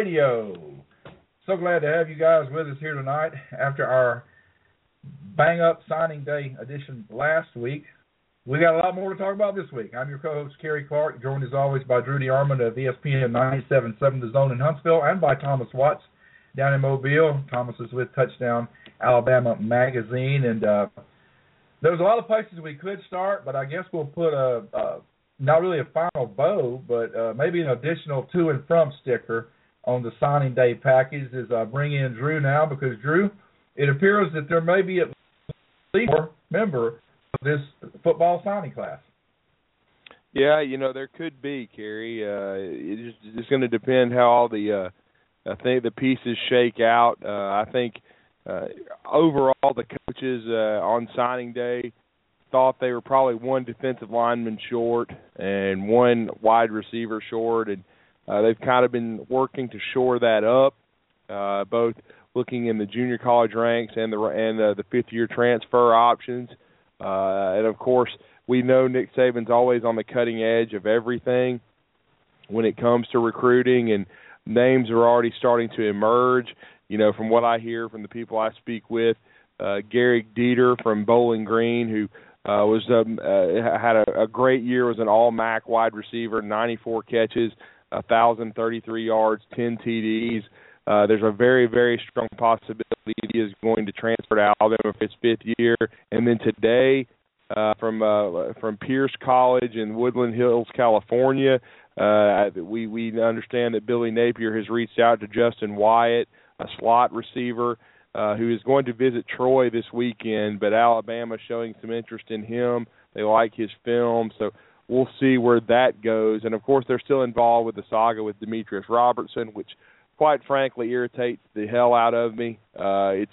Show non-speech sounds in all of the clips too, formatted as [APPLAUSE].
Radio. So glad to have you guys with us here tonight after our bang up signing day edition last week. We got a lot more to talk about this week. I'm your co-host Cary Clark, joined as always by Drew DeArmond of ESPN 97.7 The Zone in Huntsville, and by Thomas Watts down in Mobile. Thomas is with Touchdown Alabama magazine, and uh, there's a lot of places we could start, but I guess we'll put a, a not really a final bow, but uh, maybe an additional to and from sticker on the signing day package as I bring in Drew now because Drew, it appears that there may be at least one member of this football signing class. Yeah, you know there could be Cary. Uh, it's it's going to depend how all the uh, I think the pieces shake out. Uh, I think uh, overall the coaches uh, on signing day thought they were probably one defensive lineman short and one wide receiver short, and uh, they've kind of been working to shore that up, uh, both looking in the junior college ranks and the and uh, the fifth year transfer options, uh, and of course we know Nick Saban's always on the cutting edge of everything when it comes to recruiting, and names are already starting to emerge. You know, from what I hear from the people I speak with, uh, Gehrig Dieter from Bowling Green, who uh, was um, uh, had a, a great year. Was an All MAC wide receiver, 94 catches, 1,033 yards, 10 TDs. Uh, there's a very, very strong possibility he is going to transfer to Alabama for his fifth year. And then today, uh, from uh, from Pierce College in Woodland Hills, California, uh, we we understand that Billy Napier has reached out to Justin Wyatt, a slot receiver uh, who is going to visit Troy this weekend, but Alabama showing some interest in him. They like his film, so we'll see where that goes. And of course, they're still involved with the saga with Demetrius Robertson, which, quite frankly, irritates the hell out of me. Uh, it's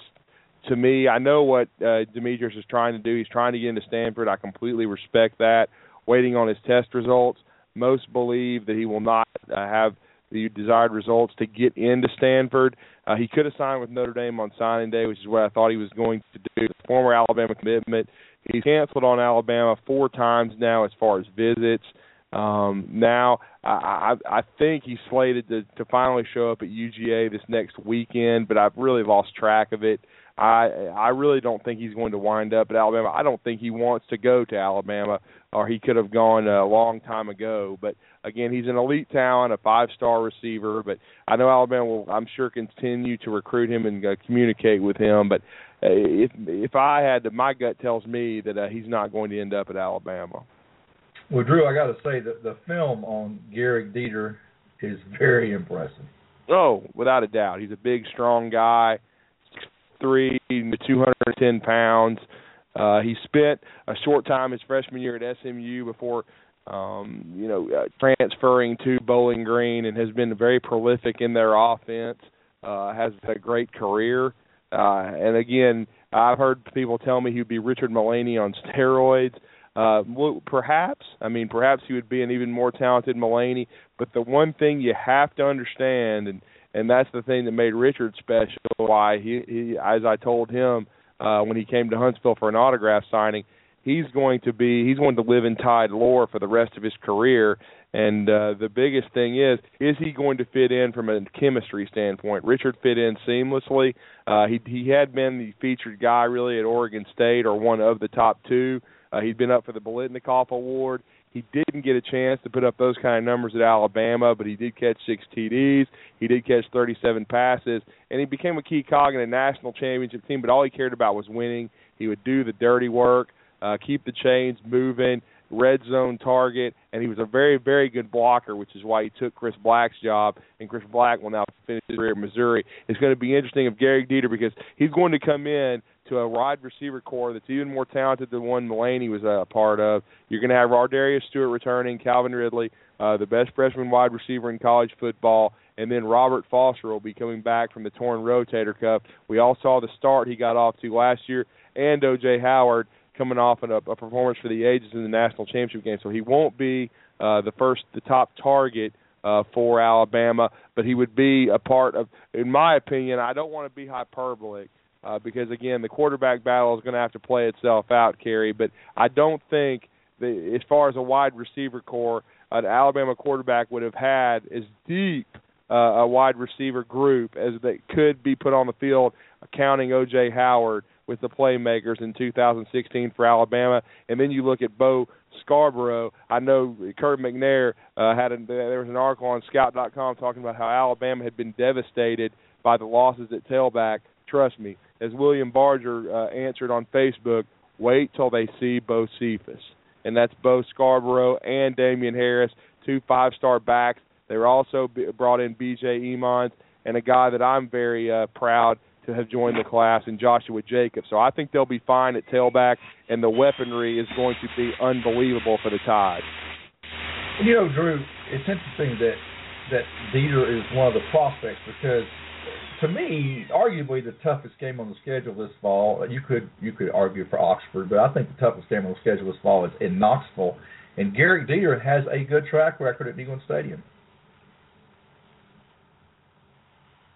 to me, I know what uh, Demetrius is trying to do. He's trying to get into Stanford. I completely respect that. Waiting on his test results. Most believe that he will not uh, have the desired results to get into Stanford. Uh, he could have signed with Notre Dame on signing day, which is what I thought he was going to do. Former Alabama commitment. He's canceled on Alabama four times now as far as visits. Um, now I, I I think he's slated to, to finally show up at UGA this next weekend, but I've really lost track of it. I I really don't think he's going to wind up at Alabama. I don't think he wants to go to Alabama, or he could have gone a long time ago. But again, he's an elite talent, a five-star receiver. But I know Alabama will, I'm sure, continue to recruit him and uh, communicate with him. But if if I had to, my gut tells me that uh, he's not going to end up at Alabama. Well, Drew, I got to say that the film on Gehrig Dieter is very impressive. Oh, without a doubt, he's a big, strong guy three to 210 pounds. Uh, he spent a short time his freshman year at SMU before, um, you know, uh, transferring to Bowling Green and has been very prolific in their offense. Uh, has a great career, uh, and again, I've heard people tell me he'd be Richard Mullaney on steroids. Uh, perhaps, I mean, perhaps he would be an even more talented Mullaney. But the one thing you have to understand, and and that's the thing that made Richard special. Why he, he as I told him uh, when he came to Huntsville for an autograph signing, he's going to be he's going to live in Tide lore for the rest of his career. And uh, the biggest thing is, is he going to fit in from a chemistry standpoint? Richard fit in seamlessly. Uh, he he had been the featured guy really at Oregon State or one of the top two. Uh, he'd been up for the Biletnikoff Award. He didn't get a chance to put up those kind of numbers at Alabama, but he did catch six TDs. He did catch 37 passes, and he became a key cog in a national championship team. But all he cared about was winning. He would do the dirty work, uh, keep the chains moving, red zone target, and he was a very, very good blocker, which is why he took Chris Black's job, and Chris Black will now finish his career at Missouri. It's going to be interesting of Gehrig Dieter because he's going to come in to a wide receiver corps that's even more talented than one Mullaney was a part of. You're going to have Ardarius Stewart returning, Calvin Ridley, uh, the best freshman wide receiver in college football, and then Robert Foster will be coming back from the torn rotator cuff. We all saw the start he got off to last year, and O.J. Howard coming off a, a performance for the ages in the national championship game. So he won't be uh, the first, the top target uh, for Alabama, but he would be a part of. In my opinion, I don't want to be hyperbolic. Uh, because again, the quarterback battle is going to have to play itself out, Cary. But I don't think that as far as a wide receiver corps, an Alabama quarterback would have had as deep uh, a wide receiver group as that could be put on the field, counting O.J. Howard with the playmakers in 2016 for Alabama. And then you look at Bo Scarborough. I know Curt McNair uh, had a, there was an article on Scout.com talking about how Alabama had been devastated by the losses at tailback. Trust me, as William Barger uh, answered on Facebook, wait till they see Bo Cephas. And that's Bo Scarborough and Damien Harris, two five-star backs. They were also brought in B.J. Emmons and a guy that I'm very uh, proud to have joined the class in Joshua Jacobs. So I think they'll be fine at tailback, and the weaponry is going to be unbelievable for the Tide. You know, Drew, it's interesting that that Dieter is one of the prospects because to me, arguably the toughest game on the schedule this fall. You could you could argue for Oxford, but I think the toughest game on the schedule this fall is in Knoxville. And Gehrig Dieter has a good track record at Neyland Stadium.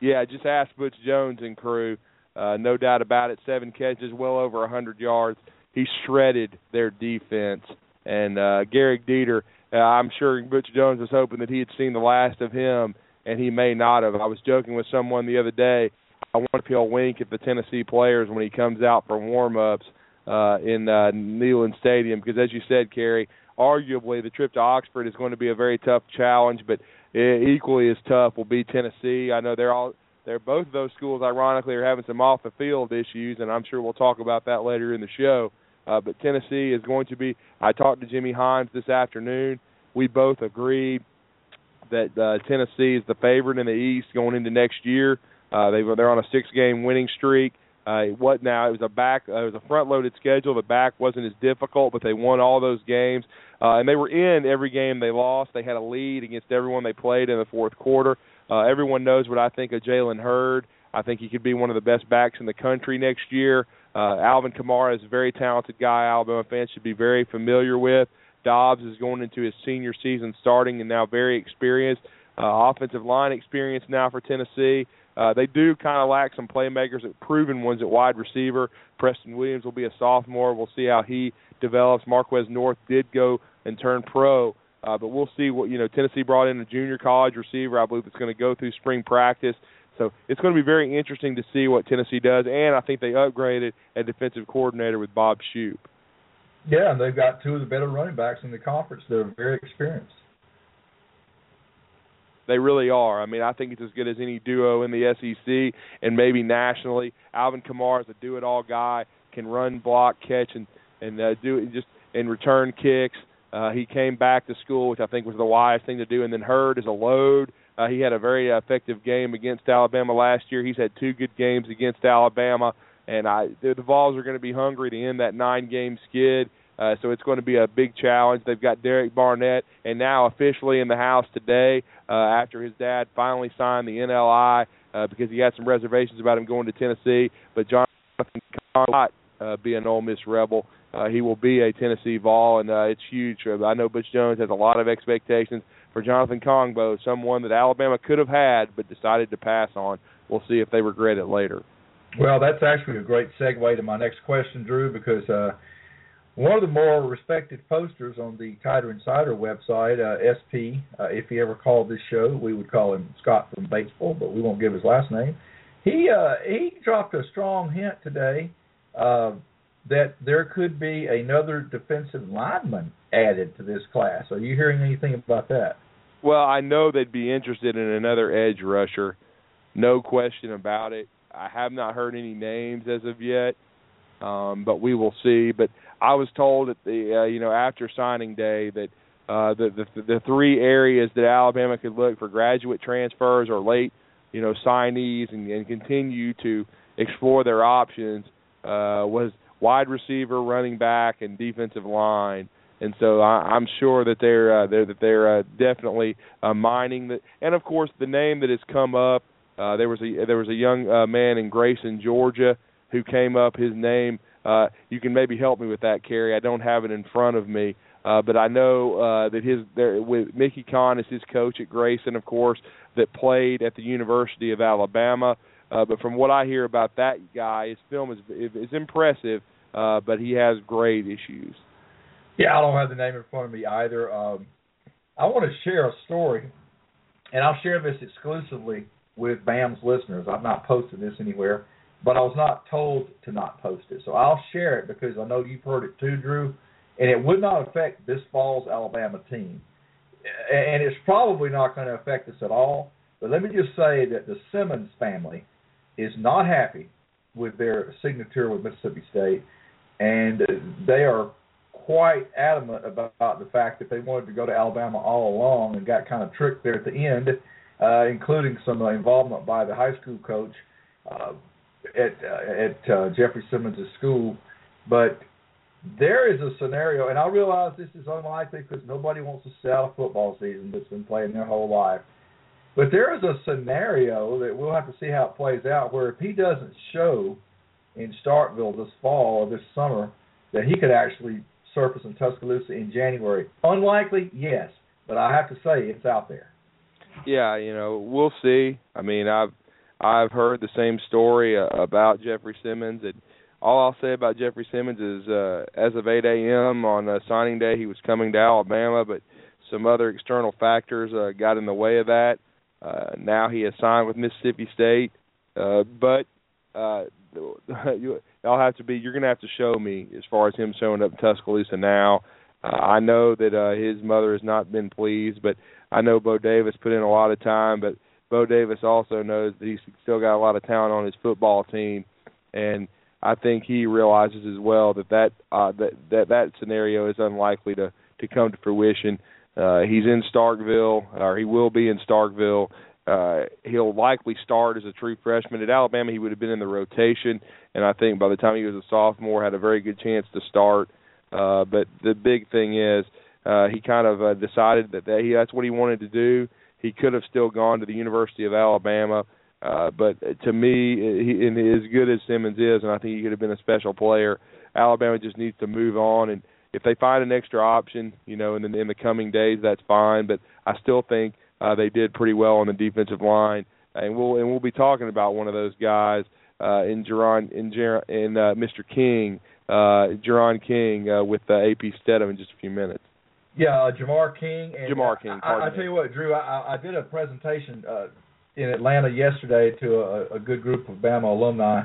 Yeah, just ask Butch Jones and crew. Uh, no doubt about it. Seven catches, well over a hundred yards. He shredded their defense. And uh, Gehrig Dieter, uh, I'm sure Butch Jones was hoping that he had seen the last of him, and he may not have. I was joking with someone the other day. I want to peel wink at the Tennessee players when he comes out for warm-ups uh, in uh, Neyland Stadium because, as you said, Cary, arguably the trip to Oxford is going to be a very tough challenge, but equally as tough will be Tennessee. I know they're all they're both of those schools ironically are having some off the field issues and I'm sure we'll talk about that later in the show. Uh, but Tennessee is going to be I talked to Jimmy Hyams this afternoon. We both agreed that uh, Tennessee is the favorite in the East going into next year. Uh, they they're on a six game winning streak. Uh, what now? It was a back. Uh, it was a front loaded schedule. The back wasn't as difficult, but they won all those games, uh, and they were in every game they lost. They had a lead against everyone they played in the fourth quarter. Uh, everyone knows what I think of Jalen Hurd. I think he could be one of the best backs in the country next year. Uh, Alvin Kamara is a very talented guy. Alabama fans should be very familiar with. Dobbs is going into his senior season, starting and now very experienced. Uh, offensive line experience now for Tennessee. Uh, they do kind of lack some playmakers, proven ones at wide receiver. Preston Williams will be a sophomore. We'll see how he develops. Marquez North did go and turn pro, uh, but we'll see what you know. Tennessee brought in a junior college receiver. I believe it's going to go through spring practice. So it's going to be very interesting to see what Tennessee does, and I think they upgraded a defensive coordinator with Bob Shoop. Yeah, and they've got two of the better running backs in the conference. They're very experienced. They really are. I mean, I think it's as good as any duo in the SEC and maybe nationally. Alvin Kamara is a do-it-all guy, can run, block, catch, and and uh, do just and return kicks. Uh, he came back to school, which I think was the wise thing to do. And then Hurd is a load. Uh, he had a very effective game against Alabama last year. He's had two good games against Alabama, and I the, the Vols are going to be hungry to end that nine-game skid. Uh, so it's going to be a big challenge. They've got Derek Barnett, and now officially in the house today uh, after his dad finally signed the NLI uh, because he had some reservations about him going to Tennessee. But Jonathan Cott uh, be an Ole Miss Rebel. Uh, he will be a Tennessee Vol, and uh, it's huge. Uh, I know Butch Jones has a lot of expectations for Jonathan Kongbo, someone that Alabama could have had but decided to pass on. We'll see if they regret it later. Well, that's actually a great segue to my next question, Drew, because uh, one of the more respected posters on the Tider Insider website, uh, SP, uh, if he ever called this show, we would call him Scott from Batesville, but we won't give his last name. He uh, he dropped a strong hint today uh, that there could be another defensive lineman added to this class. Are you hearing anything about that? Well, I know they'd be interested in another edge rusher, no question about it. I have not heard any names as of yet. Um, but we will see. But I was told at the uh, you know after signing day that uh, the, the the three areas that Alabama could look for graduate transfers or late you know signees and, and continue to explore their options uh, was wide receiver, running back, and defensive line. And so I, I'm sure that they're uh, they're that they're uh, definitely uh, mining that. And of course, the name that has come up. Uh, there was a there was a young uh, man in Grayson, Georgia, who came up. His name. Uh, you can maybe help me with that, Cary. I don't have it in front of me, uh, but I know uh, that his there with Mickey Conn is his coach at Grayson, of course, that played at the University of Alabama. Uh, but from what I hear about that guy, his film is is impressive, uh, but he has grade issues. Yeah, I don't have the name in front of me either. Um, I want to share a story, and I'll share this exclusively with BAM's listeners. I've not posted this anywhere, but I was not told to not post it. So I'll share it because I know you've heard it too, Drew, and it would not affect this fall's Alabama team. And it's probably not going to affect us at all. But let me just say that the Simmons family is not happy with their signature with Mississippi State, and they are quite adamant about the fact that they wanted to go to Alabama all along and got kind of tricked there at the end, uh, including some involvement by the high school coach uh, at uh, at uh, Jeffrey Simmons' school. But there is a scenario, and I realize this is unlikely because nobody wants to sell a football season that's been playing their whole life. But there is a scenario that we'll have to see how it plays out where if he doesn't show in Starkville this fall or this summer, that he could actually surface in Tuscaloosa in January. Unlikely, yes, but I have to say it's out there. Yeah, you know, we'll see. I mean, I've I've heard the same story uh, about Jeffrey Simmons, and all I'll say about Jeffrey Simmons is, uh, as of 8 a.m. on uh, signing day, he was coming to Alabama, but some other external factors uh, got in the way of that. Uh, now he has signed with Mississippi State, uh, but uh, [LAUGHS] y'all have to be. You're going to have to show me as far as him showing up in Tuscaloosa now. Uh, I know that uh, his mother has not been pleased, but I know Bo Davis put in a lot of time. But Bo Davis also knows that he's still got a lot of talent on his football team, and I think he realizes as well that that uh, that that that scenario is unlikely to to come to fruition. Uh, he's in Starkville, or he will be in Starkville. Uh, he'll likely start as a true freshman at Alabama. He would have been in the rotation, and I think by the time he was a sophomore, had a very good chance to start. Uh, but the big thing is, uh, he kind of uh, decided that, that he, that's what he wanted to do. He could have still gone to the University of Alabama, uh, but to me, he, and as good as Simmons is, and I think he could have been a special player. Alabama just needs to move on and if they find an extra option, you know, in the in the coming days, that's fine. But I still think uh, they did pretty well on the defensive line, and we'll and we'll be talking about one of those guys uh, in Jerron in Jer- in uh, Mr. King, uh, Jerron King uh, with uh, AP Steadham in just a few minutes. Yeah, uh, Jamar King. And, Jamar King. I, I, I tell you what, Drew, I, I did a presentation uh, in Atlanta yesterday to a, a good group of Bama alumni,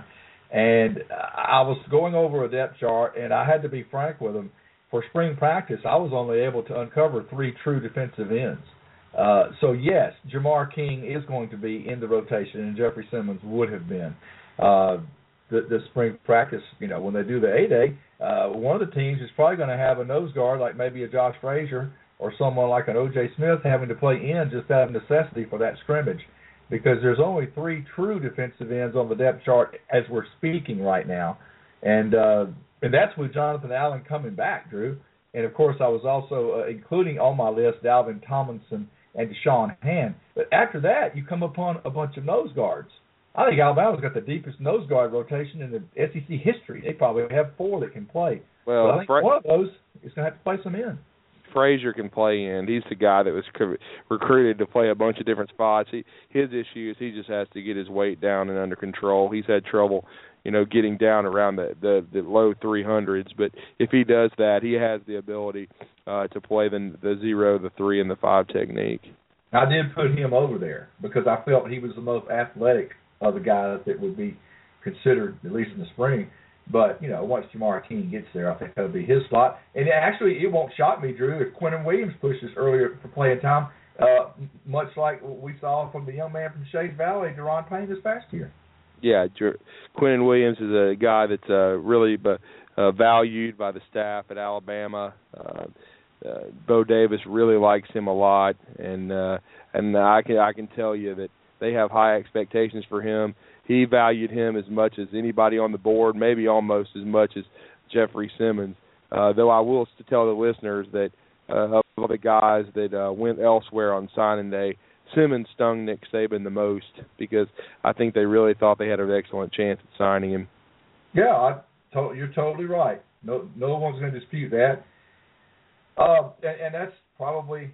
and I was going over a depth chart, and I had to be frank with them for spring practice, I was only able to uncover three true defensive ends. Uh, so yes, Jamar King is going to be in the rotation, and Jeffrey Simmons would have been. Uh, the, the spring practice, you know, when they do the A day, uh, one of the teams is probably going to have a nose guard like maybe a Josh Frazier or someone like an O.J. Smith having to play in just out of necessity for that scrimmage, because there's only three true defensive ends on the depth chart as we're speaking right now, and uh, and that's with Jonathan Allen coming back, Drew. And of course, I was also uh, including on my list Dalvin Tomlinson and Da'Shawn Hand. But after that, you come upon a bunch of nose guards. I think Alabama's got the deepest nose guard rotation in the SEC history. They probably have four that can play. Well, I think Fra- one of those is going to have to play some in. Frazier can play in. He's the guy that was recruited to play a bunch of different spots. He his issue is he just has to get his weight down and under control. He's had trouble you know, getting down around the the, the low 300s. But if he does that, he has the ability uh, to play the the zero, the three, and the five technique. I did put him over there because I felt he was the most athletic of the guys that would be considered at least in the spring. But you know, once Jamar King gets there, I think that'll be his slot. And actually, it won't shock me, Drew, if Quinnen Williams pushes earlier for playing time, uh, much like we saw from the young man from Shades Valley, Daron Payne, this past year. Yeah, Quinnen Williams is a guy that's uh, really uh, valued by the staff at Alabama. Uh, uh, Bo Davis really likes him a lot, and uh, and I can I can tell you that they have high expectations for him. He valued him as much as anybody on the board, maybe almost as much as Jeffrey Simmons. Uh, though I will tell the listeners that uh, of the guys that uh, went elsewhere on signing day, Simmons stung Nick Saban the most because I think they really thought they had an excellent chance at signing him. Yeah, I to- you're totally right. No, no one's going to dispute that. Uh, and, and that's probably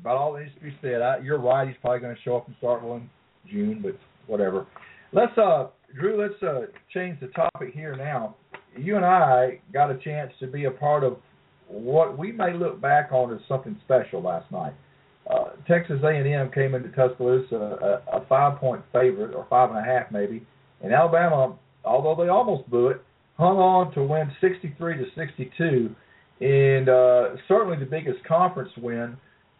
about all that needs to be said. I, you're right. He's probably going to show up in Starkville in June, but whatever. Let's, uh, Drew. Let's uh, change the topic here now. You and I got a chance to be a part of what we may look back on as something special last night. Uh, Texas A&M came into Tuscaloosa a, a five-point favorite, or five and a half maybe, and Alabama, although they almost blew it, hung on to win 63 to 62, and uh, certainly the biggest conference win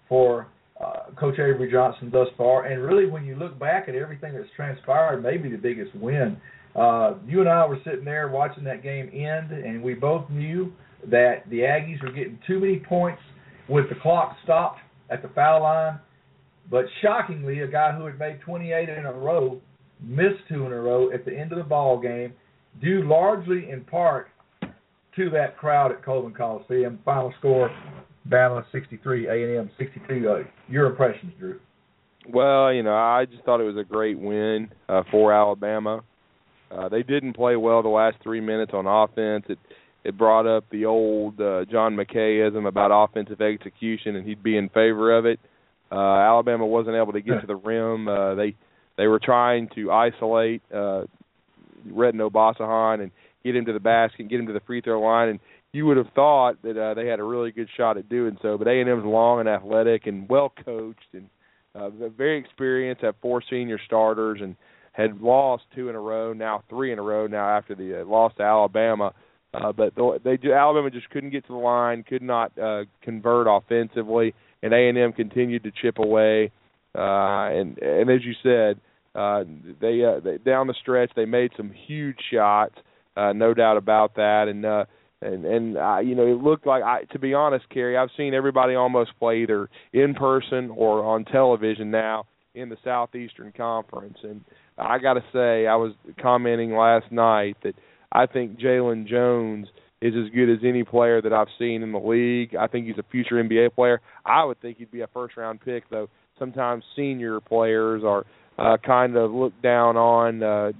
for uh, Coach Avery Johnson thus far. And really, when you look back at everything that's transpired, maybe the biggest win. Uh, you and I were sitting there watching that game end, and we both knew that the Aggies were getting too many points with the clock stopped at the foul line. But shockingly, a guy who had made 28 in a row missed two in a row at the end of the ball game, due largely in part to that crowd at Coleman Coliseum. Final score: Bama 63, A&M 62. Uh, your impressions, Drew? Well, you know, I just thought it was a great win uh, for Alabama. Uh, they didn't play well the last three minutes on offense. It it brought up the old uh, John McKayism about offensive execution, and he'd be in favor of it. Uh, Alabama wasn't able to get to the rim. Uh, they they were trying to isolate uh, Retin Obasohan and get him to the basket, get him to the free throw line, and you would have thought that uh, they had a really good shot at doing so. But A and M's long and athletic and well coached and uh, very experienced. Have four senior starters and had lost two in a row, now three in a row now after the uh, loss to Alabama. Uh, but they Alabama just couldn't get to the line, could not uh, convert offensively, and A and M continued to chip away. Uh, and and as you said, uh, they, uh, they down the stretch they made some huge shots, uh, no doubt about that. And uh, and and uh, you know it looked like I to be honest, Cary, I've seen everybody almost play either in person or on television now in the Southeastern Conference, and I got to say I was commenting last night that I think Jalen Jones is as good as any player that I've seen in the league. I think he's a future NBA player. I would think he'd be a first round pick though. Sometimes senior players are uh, kind of looked down on, uh,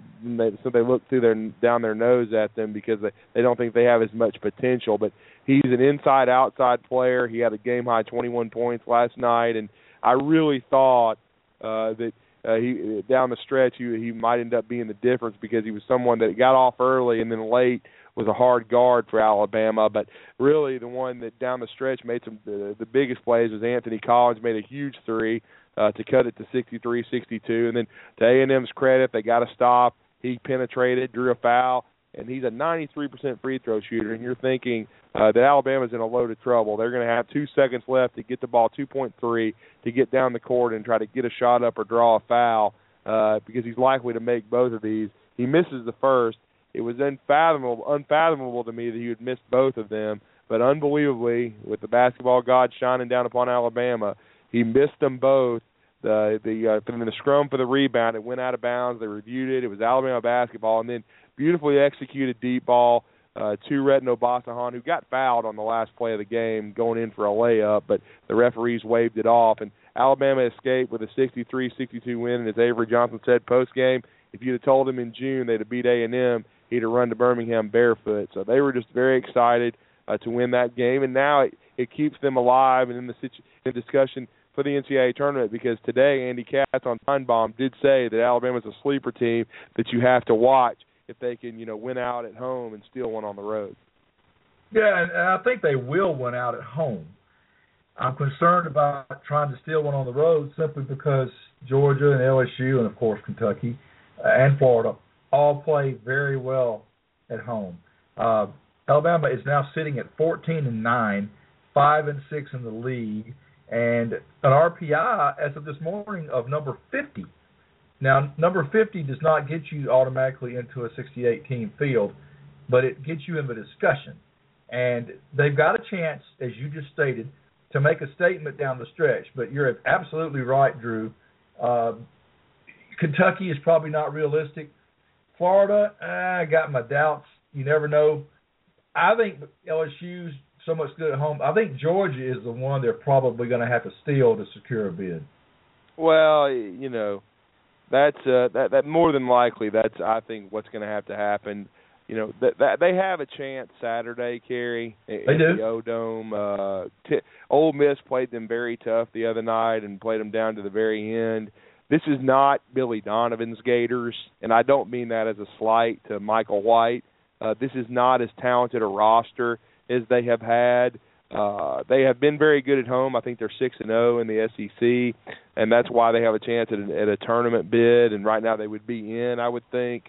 so they look through their down their nose at them because they they don't think they have as much potential. But he's an inside outside player. He had a game high 21 points last night, and I really thought uh, that uh, he down the stretch he he might end up being the difference because he was someone that got off early and then late was a hard guard for Alabama. But really, the one that down the stretch made some the, the biggest plays was Anthony Collins made a huge three uh, to cut it to 63-62. And then to A&M's credit, they got a stop. He penetrated, drew a foul, and he's a 93% free throw shooter. And you're thinking uh, that Alabama's in a load of trouble. They're going to have two seconds left to get the ball 2.3 to get down the court and try to get a shot up or draw a foul uh, because he's likely to make both of these. He misses the first. It was unfathomable, unfathomable to me that he would miss both of them. But unbelievably, with the basketball god shining down upon Alabama, he missed them both. The the uh, from the scrum for the rebound, it went out of bounds. They reviewed it. It was Alabama basketball, and then beautifully executed deep ball uh, to Retin Obasohan, who got fouled on the last play of the game, going in for a layup, but the referees waved it off, and Alabama escaped with a 63-62 win. And as Avery Johnson said post game, if you'd have told him in June they'd have beat A and M, he'd have run to Birmingham barefoot. So they were just very excited uh, to win that game, and now it, it keeps them alive and in the situ- in discussion for the NCAA tournament because today Andy Katz on Finebaum did say that Alabama's a sleeper team that you have to watch if they can, you know, win out at home and steal one on the road. Yeah, and I think they will win out at home. I'm concerned about trying to steal one on the road simply because Georgia and LSU and of course Kentucky and Florida all play very well at home. Uh, Alabama is now sitting at 14 and nine, five and six in the league, and an RPI as of this morning of number 50. Now, number 50 does not get you automatically into a 68 team field, but it gets you in the discussion. And they've got a chance, as you just stated, to make a statement down the stretch. But you're absolutely right, Drew. Uh, Kentucky is probably not realistic. Florida, I got my doubts. You never know. I think LSU's so much good at home. I think Georgia is the one they're probably going to have to steal to secure a bid. Well, you know, that's uh, that that more than likely that's I think what's going to have to happen. You know that, that they have a chance Saturday, Cary. They do. The O Dome. Uh, t- Ole Miss played them very tough the other night and played them down to the very end. This is not Billy Donovan's Gators, and I don't mean that as a slight to Michael White. Uh, this is not as talented a roster as they have had. Uh, they have been very good at home. I think they're six and zero in the SEC, and that's why they have a chance at, a, at a tournament bid. And right now they would be in. I would think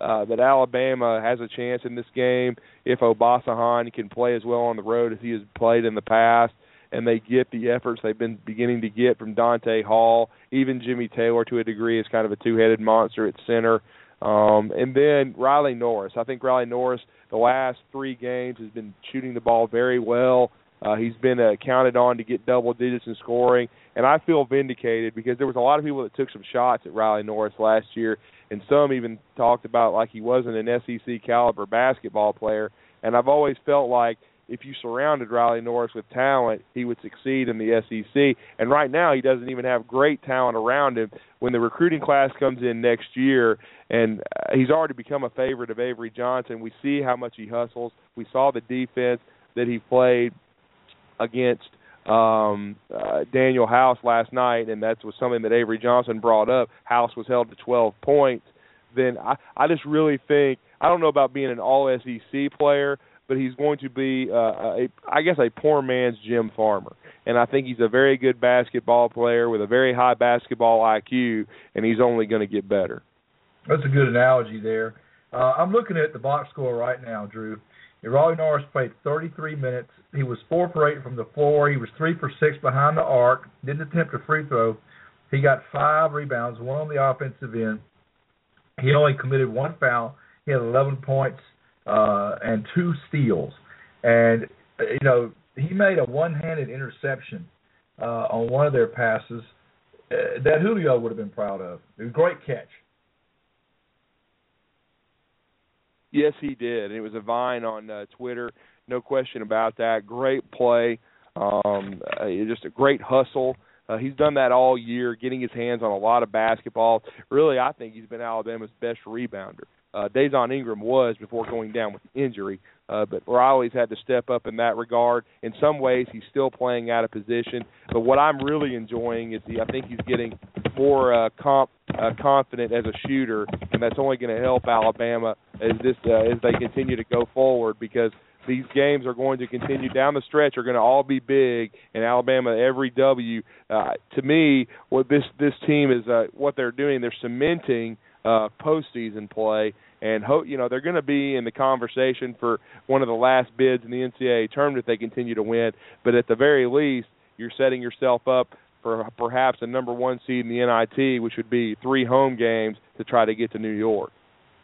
uh, that Alabama has a chance in this game if Obasohan can play as well on the road as he has played in the past, and they get the efforts they've been beginning to get from Donta Hall, even Jimmy Taylor to a degree is kind of a two-headed monster at center. Um, and then Riley Norris. I think Riley Norris, the last three games, has been shooting the ball very well. Uh, he's been uh, counted on to get double digits in scoring, and I feel vindicated because there was a lot of people that took some shots at Riley Norris last year, and some even talked about like he wasn't an SEC caliber basketball player. And I've always felt like if you surrounded Riley Norris with talent, he would succeed in the SEC. And right now, he doesn't even have great talent around him. When the recruiting class comes in next year, and uh, he's already become a favorite of Avery Johnson, we see how much he hustles. We saw the defense that he played against um uh, Daniel House last night and that was something that Avery Johnson brought up. House was held to 12 points. Then I I just really think I don't know about being an all SEC player, but he's going to be uh, a I guess a poor man's Jim Farmer. And I think he's a very good basketball player with a very high basketball IQ and he's only going to get better. That's a good analogy there. Uh, I'm looking at the box score right now, Drew. Riley Norris played 33 minutes. He was four for eight from the floor. He was three for six behind the arc. Didn't attempt a free throw. He got five rebounds, one on the offensive end. He only committed one foul. He had 11 points uh, and two steals. And you know he made a one-handed interception uh, on one of their passes uh, that Julio would have been proud of. It was a great catch. Yes, he did. And it was a vine on uh, Twitter, no question about that. Great play, um, uh, just a great hustle. Uh, he's done that all year, getting his hands on a lot of basketball. Really, I think he's been Alabama's best rebounder. Uh, Dazon Ingram was before going down with injury, uh, but Riley's had to step up in that regard. In some ways, he's still playing out of position. But what I'm really enjoying is the I think he's getting more uh, comp, uh, confident as a shooter, and that's only going to help Alabama as this uh, as they continue to go forward because these games are going to continue down the stretch are going to all be big and Alabama every W uh to me what this this team is uh what they're doing they're cementing postseason play and hope you know they're going to be in the conversation for one of the last bids in the NCAA tournament if they continue to win but at the very least you're setting yourself up for perhaps a number 1 seed in the NIT which would be three home games to try to get to New York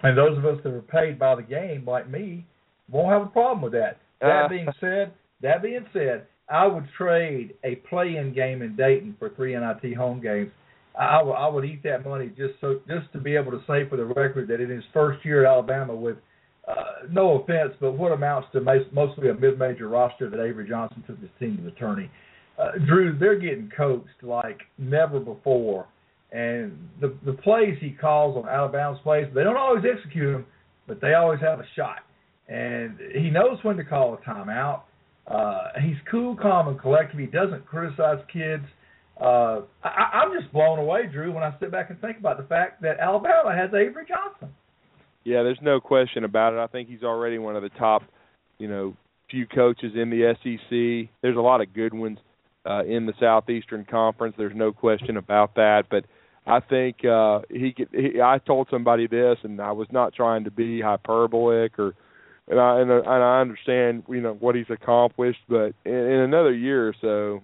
and those of us that are paid by the game, like me, won't have a problem with that. That Uh. being said, that being said, I would trade a play-in game in Dayton for three NIT home games. I would, eat that money just so just to be able to say for the record that in his first year at Alabama, with uh, no offense, but what amounts to most, mostly a mid-major roster that Avery Johnson took his team to the tourney. Uh, Drew, they're getting coached like never before and the the plays he calls on Alabama's plays, they don't always execute them, but they always have a shot. And he knows when to call a timeout. Uh, he's cool, calm, and collective. He doesn't criticize kids. I, I'm just blown away, Drew, when I sit back and think about the fact that Alabama has Avery Johnson. Yeah, there's no question about it. I think he's already one of the top, you know, few coaches in the SEC. There's a lot of good ones uh, in the Southeastern Conference. There's no question about that. But I think uh, he could. He, I told somebody this, and I was not trying to be hyperbolic or. And I and I understand, you know, what he's accomplished, but in, in another year or so,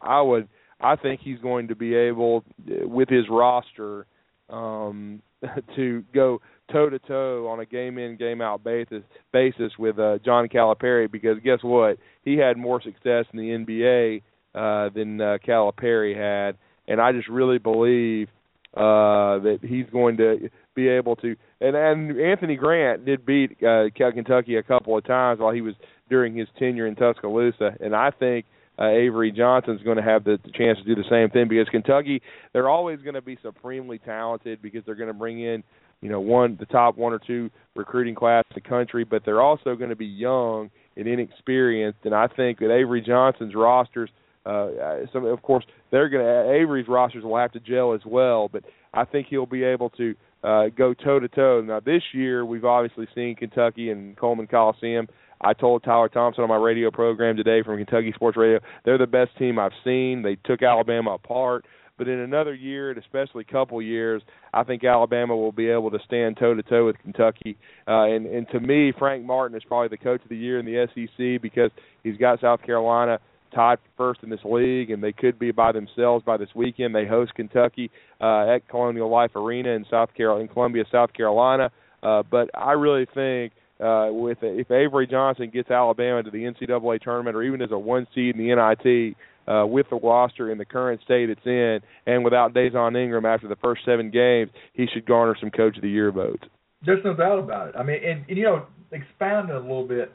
I would. I think he's going to be able, with his roster, um, [LAUGHS] to go toe to toe on a game in game out basis basis with uh, John Calipari because guess what he had more success in the NBA uh, than uh, Calipari had, and I just really believe uh, that he's going to be able to. And and Anthony Grant did beat uh, Kentucky a couple of times while he was during his tenure in Tuscaloosa, and I think uh, Avery Johnson's going to have the, the chance to do the same thing because Kentucky they're always going to be supremely talented because they're going to bring in you know one the top one or two recruiting class in the country, but they're also going to be young and inexperienced, and I think that Avery Johnson's rosters. Uh, some, of course, they're going to Avery's rosters will have to gel as well, but I think he'll be able to uh, go toe to toe. Now, this year we've obviously seen Kentucky and Coleman Coliseum. I told Tyler Thompson on my radio program today from Kentucky Sports Radio, they're the best team I've seen. They took Alabama apart. But in another year, and especially a couple years, I think Alabama will be able to stand toe to toe with Kentucky. Uh, and and to me, Frank Martin is probably the coach of the year in the SEC because he's got South Carolina tied first in this league, and they could be by themselves by this weekend. They host Kentucky uh, at Colonial Life Arena in South Carolina, in Columbia, South Carolina. Uh, but I really think uh, with if Avery Johnson gets Alabama to the NCAA tournament, or even as a one seed in the NIT, uh, with the roster in the current state it's in, and without Dazon Ingram after the first seven games, he should garner some Coach of the Year votes. There's no doubt about it. I mean, and, and you know, expounding a little bit,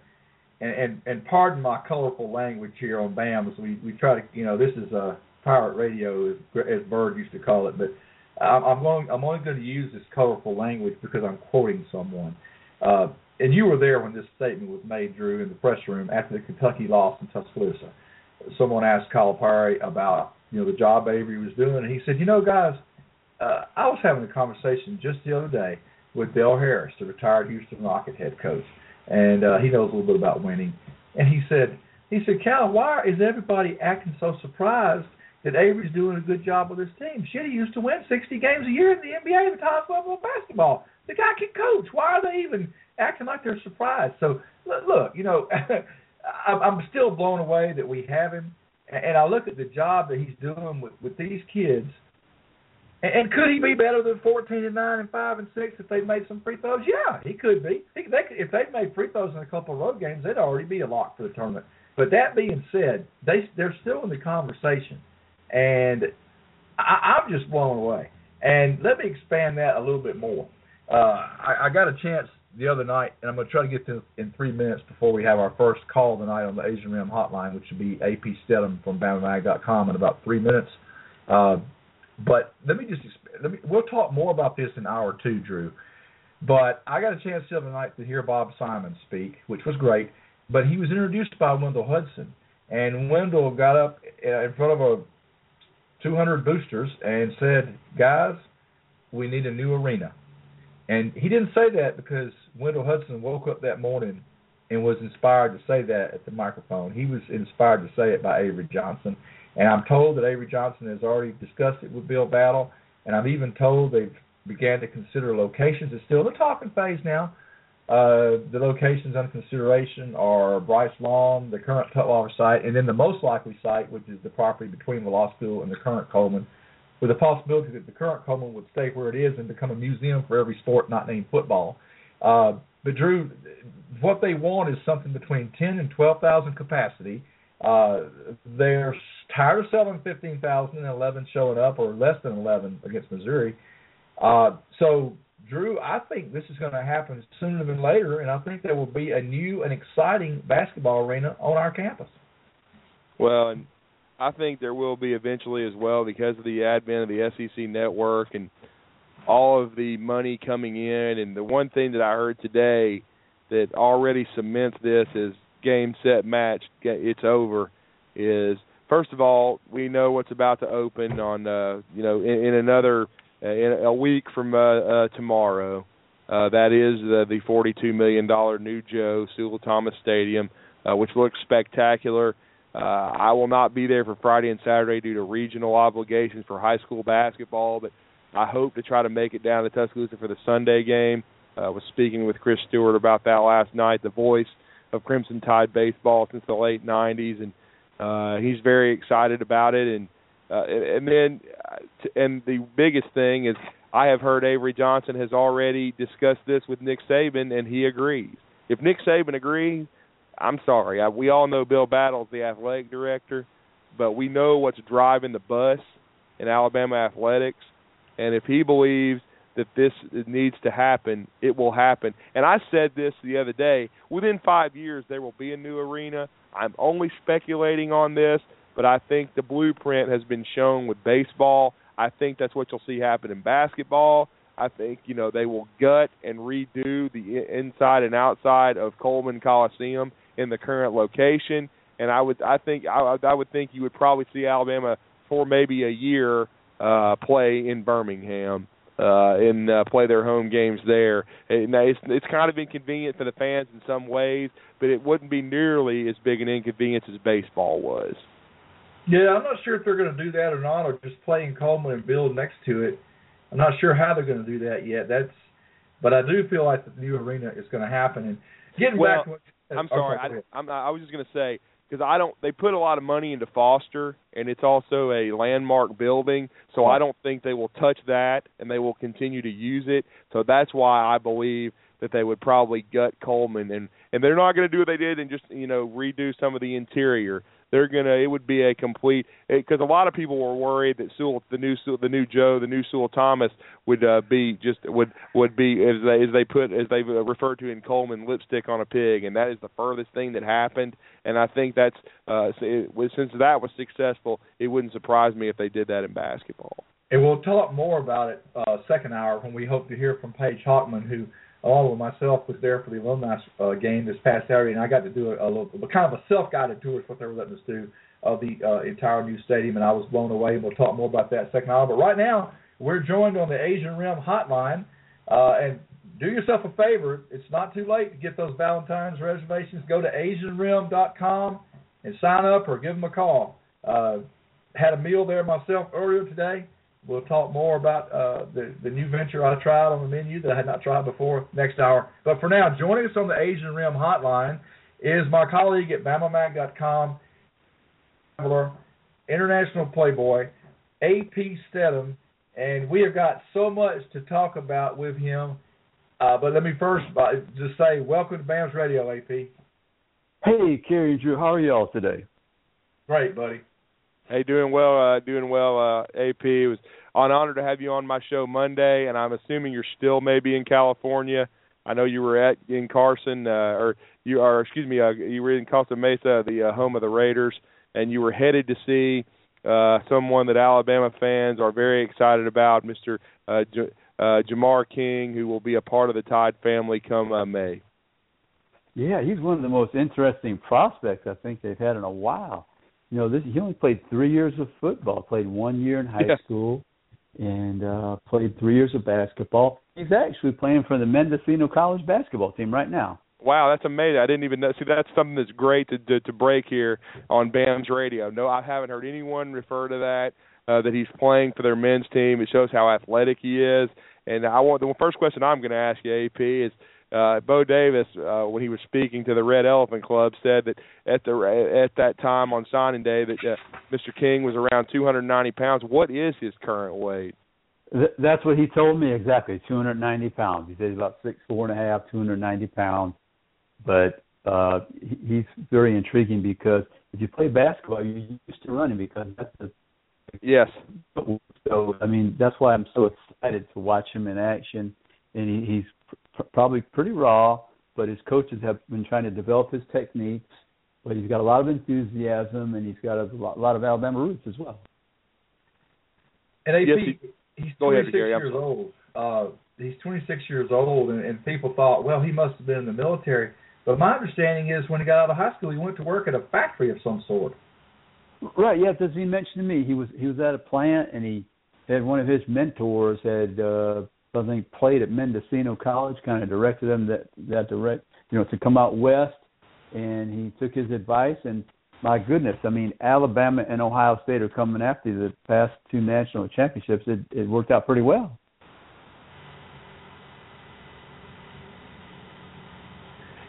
and, and and pardon my colorful language here on BAMs. We we try to, you know, this is a pirate radio, as, as Bird used to call it, but I'm, I'm going I'm only going to use this colorful language because I'm quoting someone. Uh, and you were there when this statement was made, Drew, in the press room after the Kentucky loss in Tuscaloosa. Someone asked Calipari about you know the job Avery was doing, and he said, you know, guys, uh, I was having a conversation just the other day with Del Harris, the retired Houston Rocket head coach, and uh, he knows a little bit about winning. And he said, he said, Cal, why is everybody acting so surprised that Avery's doing a good job with his team? Shit, he used to win 60 games a year in the NBA, the top level of basketball. The guy can coach. Why are they even acting like they're surprised? So look, you know, [LAUGHS] I'm still blown away that we have him, and I look at the job that he's doing with with these kids. And could he be better than 14 and 9 and 5 and 6 if they made some free throws? Yeah, he could be. They, if they'd made free throws in a couple of road games, they'd already be a lock for the tournament. But that being said, they they're still in the conversation, and I, I'm just blown away. And let me expand that a little bit more. Uh, I, I got a chance the other night, and I'm going to try to get to in three minutes before we have our first call tonight on the Asian Rim hotline, which should be AP Steadham from BamaMag.com in about three minutes. Uh, but let me just let me we'll talk more about this in hour two, Drew. But I got a chance the other night to hear Bob Simon speak, which was great. But he was introduced by Wendell Hudson, and Wendell got up in front of a 200 boosters and said, "Guys, we need a new arena." And he didn't say that because Wendell Hudson woke up that morning and was inspired to say that at the microphone. He was inspired to say it by Avery Johnson. And I'm told that Avery Johnson has already discussed it with Bill Battle, and I'm even told they've began to consider locations. It's still in the talking phase now. Uh, the locations under consideration are Bryce Lawn, the current Tutwiler site, and then the most likely site, which is the property between the law school and the current Coleman, with the possibility that the current Coleman would stay where it is and become a museum for every sport not named football. Uh, but Drew, what they want is something between 10 and 12,000 capacity. Uh, they're tired of selling 15,000 and 11 showing up, or less than 11 against Missouri. Uh, so, Drew, I think this is going to happen sooner than later, and I think there will be a new and exciting basketball arena on our campus. Well, and I think there will be eventually as well because of the advent of the SEC network and all of the money coming in. And the one thing that I heard today that already cements this is game, set, match. It's over. Is first of all, we know what's about to open on uh, you know in, in another uh, in a week from uh, uh, tomorrow. Uh, that is uh, the $42 million new Joe Sewell Thomas Stadium, uh, which looks spectacular. Uh, I will not be there for Friday and Saturday due to regional obligations for high school basketball, but I hope to try to make it down to Tuscaloosa for the Sunday game. I uh, was speaking with Chris Stewart about that last night, the voice of Crimson Tide baseball since the late '90s, and uh, he's very excited about it. And uh, and then uh, and the biggest thing is I have heard Avery Johnson has already discussed this with Nick Saban, and he agrees. If Nick Saban agrees, I'm sorry. I, we all know Bill Battle's the athletic director, but we know what's driving the bus in Alabama athletics, and if he believes that this needs to happen, it will happen. And I said this the other day, within 5 years there will be a new arena. I'm only speculating on this, but I think the blueprint has been shown with baseball. I think that's what you'll see happen in basketball. I think you know they will gut and redo the inside and outside of Coleman Coliseum in the current location, and I would I think I, I would think you would probably see Alabama for maybe a year uh, play in Birmingham uh, and uh, play their home games there. And it's it's kind of inconvenient for the fans in some ways, but it wouldn't be nearly as big an inconvenience as baseball was. Yeah, I'm not sure if they're going to do that or not, or just play in Coleman and build next to it. I'm not sure how they're going to do that yet. That's, but I do feel like the new arena is going to happen. And getting well, back to what, I'm sorry, I, I'm, I was just going to say because I don't. They put a lot of money into Foster, and it's also a landmark building. So I don't think they will touch that, and they will continue to use it. So that's why I believe that they would probably gut Coleman, and and they're not going to do what they did and just you know redo some of the interior they're gonna it would be a complete because a lot of people were worried that Sewell the new Sewell, the new Joe the new Sewell Thomas would uh, be just would would be as they as they put as they referred to in Coleman lipstick on a pig and that is the furthest thing that happened and I think that's uh, since that was successful it wouldn't surprise me if they did that in basketball. And we'll talk more about it uh, second hour when we hope to hear from Paige Hockman who along with myself was there for the alumni uh, game this past Saturday, and I got to do a, a little, kind of a self-guided tour is what they were letting us do of the uh, entire new stadium, and I was blown away. We'll talk more about that second hour. But right now, we're joined on the Asian Rim Hotline, uh, and do yourself a favor. It's not too late to get those Valentine's reservations. Go to AsianRim.com and sign up, or give them a call. Uh, had a meal there myself earlier today We'll talk more about uh, the the new venture I tried on the menu that I had not tried before next hour. But for now, joining us on the Asian Rim Hotline is my colleague at BamaMag.com, international playboy, AP Steadham, and we have got so much to talk about with him. Uh, but let me first uh, just say welcome to BAMS Radio, AP. Hey, Cary and Drew, how are y'all today? Great, buddy. Hey, doing well, uh, doing well, uh, AP. It was an honor to have you on my show Monday, and I'm assuming you're still maybe in California. I know you were at in Carson, uh, or you are, excuse me, uh, you were in Costa Mesa, the uh, home of the Raiders, and you were headed to see uh, someone that Alabama fans are very excited about, Mr. Uh, J- uh, Jamar King, who will be a part of the Tide family come uh, May. Yeah, he's one of the most interesting prospects I think they've had in a while you know, this he only played three years of football. Played one year in high yeah. school, and uh played three years of basketball. He's actually playing for the Mendocino College basketball team right now. Wow, that's amazing! I didn't even know. See, that's something that's great to to, to break here on BAMS Radio. No, I haven't heard anyone refer to that. Uh, that he's playing for their men's team. It shows how athletic he is. And I want the first question I'm going to ask you, AP, is uh, Bo Davis, uh, when he was speaking to the Red Elephant Club, said that at the at that time on signing day that uh, Mr. King was around 290 pounds. What is his current weight? Th- that's what he told me exactly. 290 pounds. He said he's about six four and a half, 290 pounds. But uh, he's very intriguing because if you play basketball, you're used to running because that's the yes. So I mean that's why I'm so excited to watch him in action, and he, he's probably pretty raw, but his coaches have been trying to develop his techniques. But he's got a lot of enthusiasm, and he's got a lot, a lot of Alabama roots as well. And AP, yes, he, he's 26 ahead, years old. Uh, he's 26 years old, and, and people thought, well, he must have been in the military. But my understanding is when he got out of high school, he went to work at a factory of some sort. Right. Yeah. As he mentioned to me, he was he was at a plant, and he had one of his mentors had uh, I think played at Mendocino College, kind of directed him that that direct, you know, to come out west, and he took his advice. And my goodness, I mean, Alabama and Ohio State are coming after the past two national championships. It, it worked out pretty well.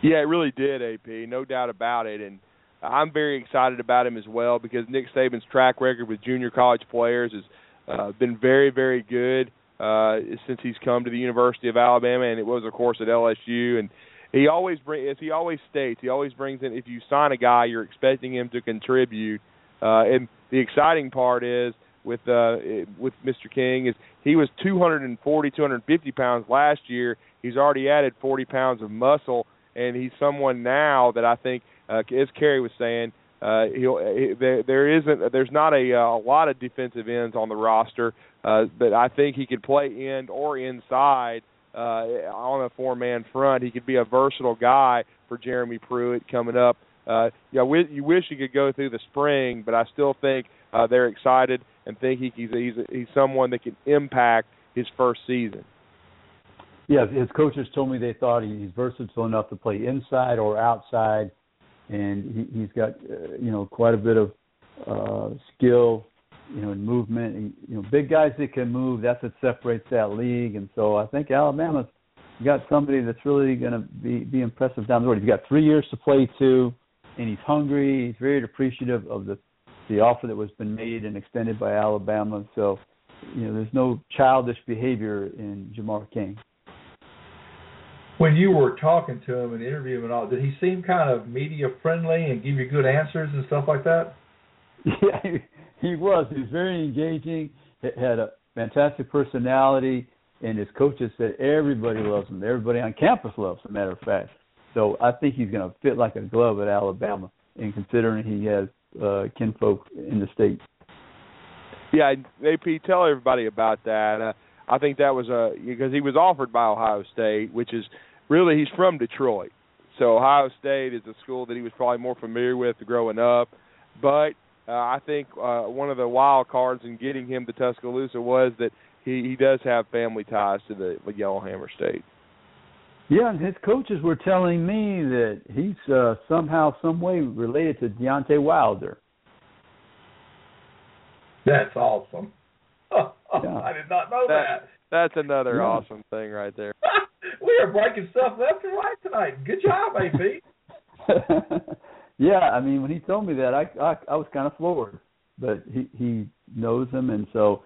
Yeah, it really did, AP. No doubt about it, and. I'm very excited about him as well because Nick Saban's track record with junior college players has uh, been very, very good. Uh, since he's come to the University of Alabama, and it was, of course, at LSU. And he always bring, as he always states, he always brings in. If you sign a guy, you're expecting him to contribute. Uh, and the exciting part is with uh, with Mr. King is he was 240, 250 pounds last year. He's already added 40 pounds of muscle, and he's someone now that I think, uh, as Cary was saying, uh, he'll he, there, there isn't there's not a, a lot of defensive ends on the roster, uh, but I think he could play end or inside uh, on a four man front. He could be a versatile guy for Jeremy Pruitt coming up. Uh, yeah, you wish he could go through the spring, but I still think uh, they're excited and think he, he's he's he's someone that can impact his first season. Yeah, his coaches told me they thought he's versatile enough to play inside or outside, and he, he's got uh, you know quite a bit of uh, skill, you know, in movement. And, you know, big guys that can move. That's what separates that league. And so I think Alabama's got somebody that's really going to be be impressive down the road. He's got three years to play too, and he's hungry. He's very appreciative of the the offer that was been made and extended by Alabama. So, you know, there's no childish behavior in Jamar King. When you were talking to him and interviewing him and all, did he seem kind of media friendly and give you good answers and stuff like that? [LAUGHS] Yeah, he, he was. He was very engaging. Had a fantastic personality, and his coaches said everybody loves him. Everybody on campus loves him. Matter of fact, so I think he's going to fit like a glove at Alabama. And considering he has uh, kinfolk in the state. Yeah, AP, tell everybody about that. Uh, I think that was a because he was offered by Ohio State, which is really he's from Detroit, so Ohio State is a school that he was probably more familiar with growing up. But uh, I think uh, one of the wild cards in getting him to Tuscaloosa was that he he does have family ties to the, the Yellowhammer State. Yeah, and his coaches were telling me that he's uh, somehow, some way related to Deontay Wilder. That's awesome. Yeah. I did not know that. that. That's another yeah. awesome thing right there. [LAUGHS] we are breaking stuff left and right tonight. Good job, AP. [LAUGHS] yeah, I mean, when he told me that, I I, I was kind of floored, but he he knows him, and so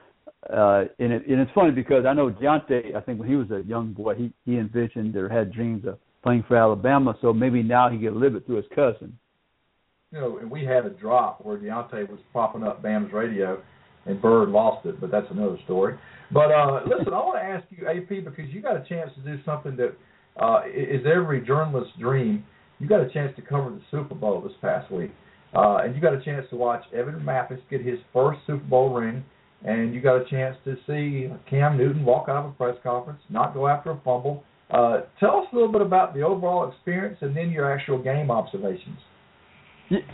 uh, and, it, and it's funny because I know Deontay. I think when he was a young boy, he he envisioned or had dreams of playing for Alabama. So maybe now he get live it through his cousin. You know, and we had a drop where Deontay was popping up Bam's radio, and Bird lost it, but that's another story. But uh, listen, I want to ask you, AP, because you got a chance to do something that uh, is every journalist's dream. You got a chance to cover the Super Bowl this past week, uh, and you got a chance to watch Evan Mathis get his first Super Bowl ring and you got a chance to see Cam Newton walk out of a press conference, not go after a fumble. Uh, tell us a little bit about the overall experience and then your actual game observations.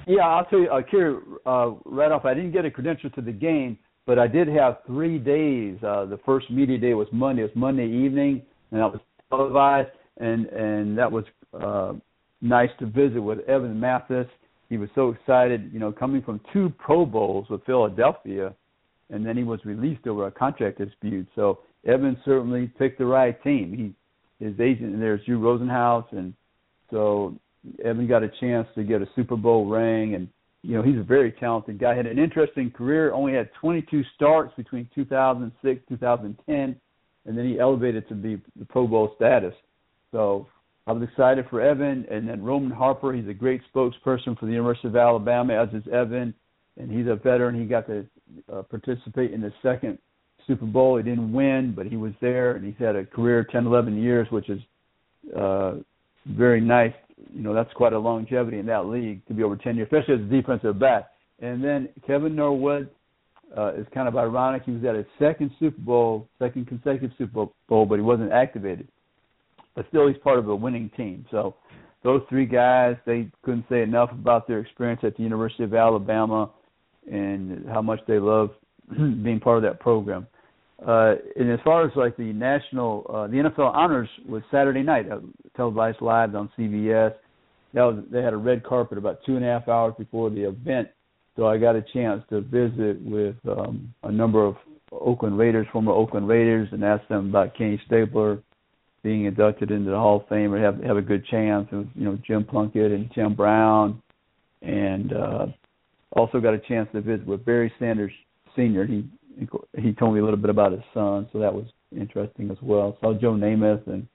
Yeah, I'll tell you, uh, Cary, uh, right off, I didn't get a credential to the game, but I did have three days. Uh, the first media day was Monday. It was Monday evening, and that was televised, and and that was uh, nice to visit with Evan Mathis. He was so excited, you know, coming from two Pro Bowls with Philadelphia and then he was released over a contract dispute. So Evan certainly picked the right team. He his agent and there's Drew Rosenhaus, and so Evan got a chance to get a Super Bowl ring, and you know he's a very talented guy. Had an interesting career. Only had 22 starts between 2006 2010, and then he elevated to the, the Pro Bowl status. So I was excited for Evan, and then Roman Harper. He's a great spokesperson for the University of Alabama, as is Evan, and he's a veteran. He got to uh, participate in the second Super Bowl. He didn't win, but he was there, and he's had a career 10, 11 years, which is uh, very nice. You know, that's quite a longevity in that league to be over 10 years, especially as a defensive back. And then Kevin Norwood uh, is kind of ironic. He was at his second Super Bowl, second consecutive Super Bowl, but he wasn't activated. But still, he's part of a winning team. So those three guys, they couldn't say enough about their experience at the University of Alabama and how much they love [CLEARS THROAT] being part of that program. Uh, and as far as like the national, uh, the NFL honors was Saturday night, uh, televised live on CBS. That was they had a red carpet about two and a half hours before the event, so I got a chance to visit with um, a number of Oakland Raiders, former Oakland Raiders, and ask them about Kenny Stabler being inducted into the Hall of Fame or have have a good chance. Was you know Jim Plunkett and Tim Brown, and uh, also got a chance to visit with Barry Sanders Sr. He he told me a little bit about his son, so that was interesting as well. Saw Joe Namath and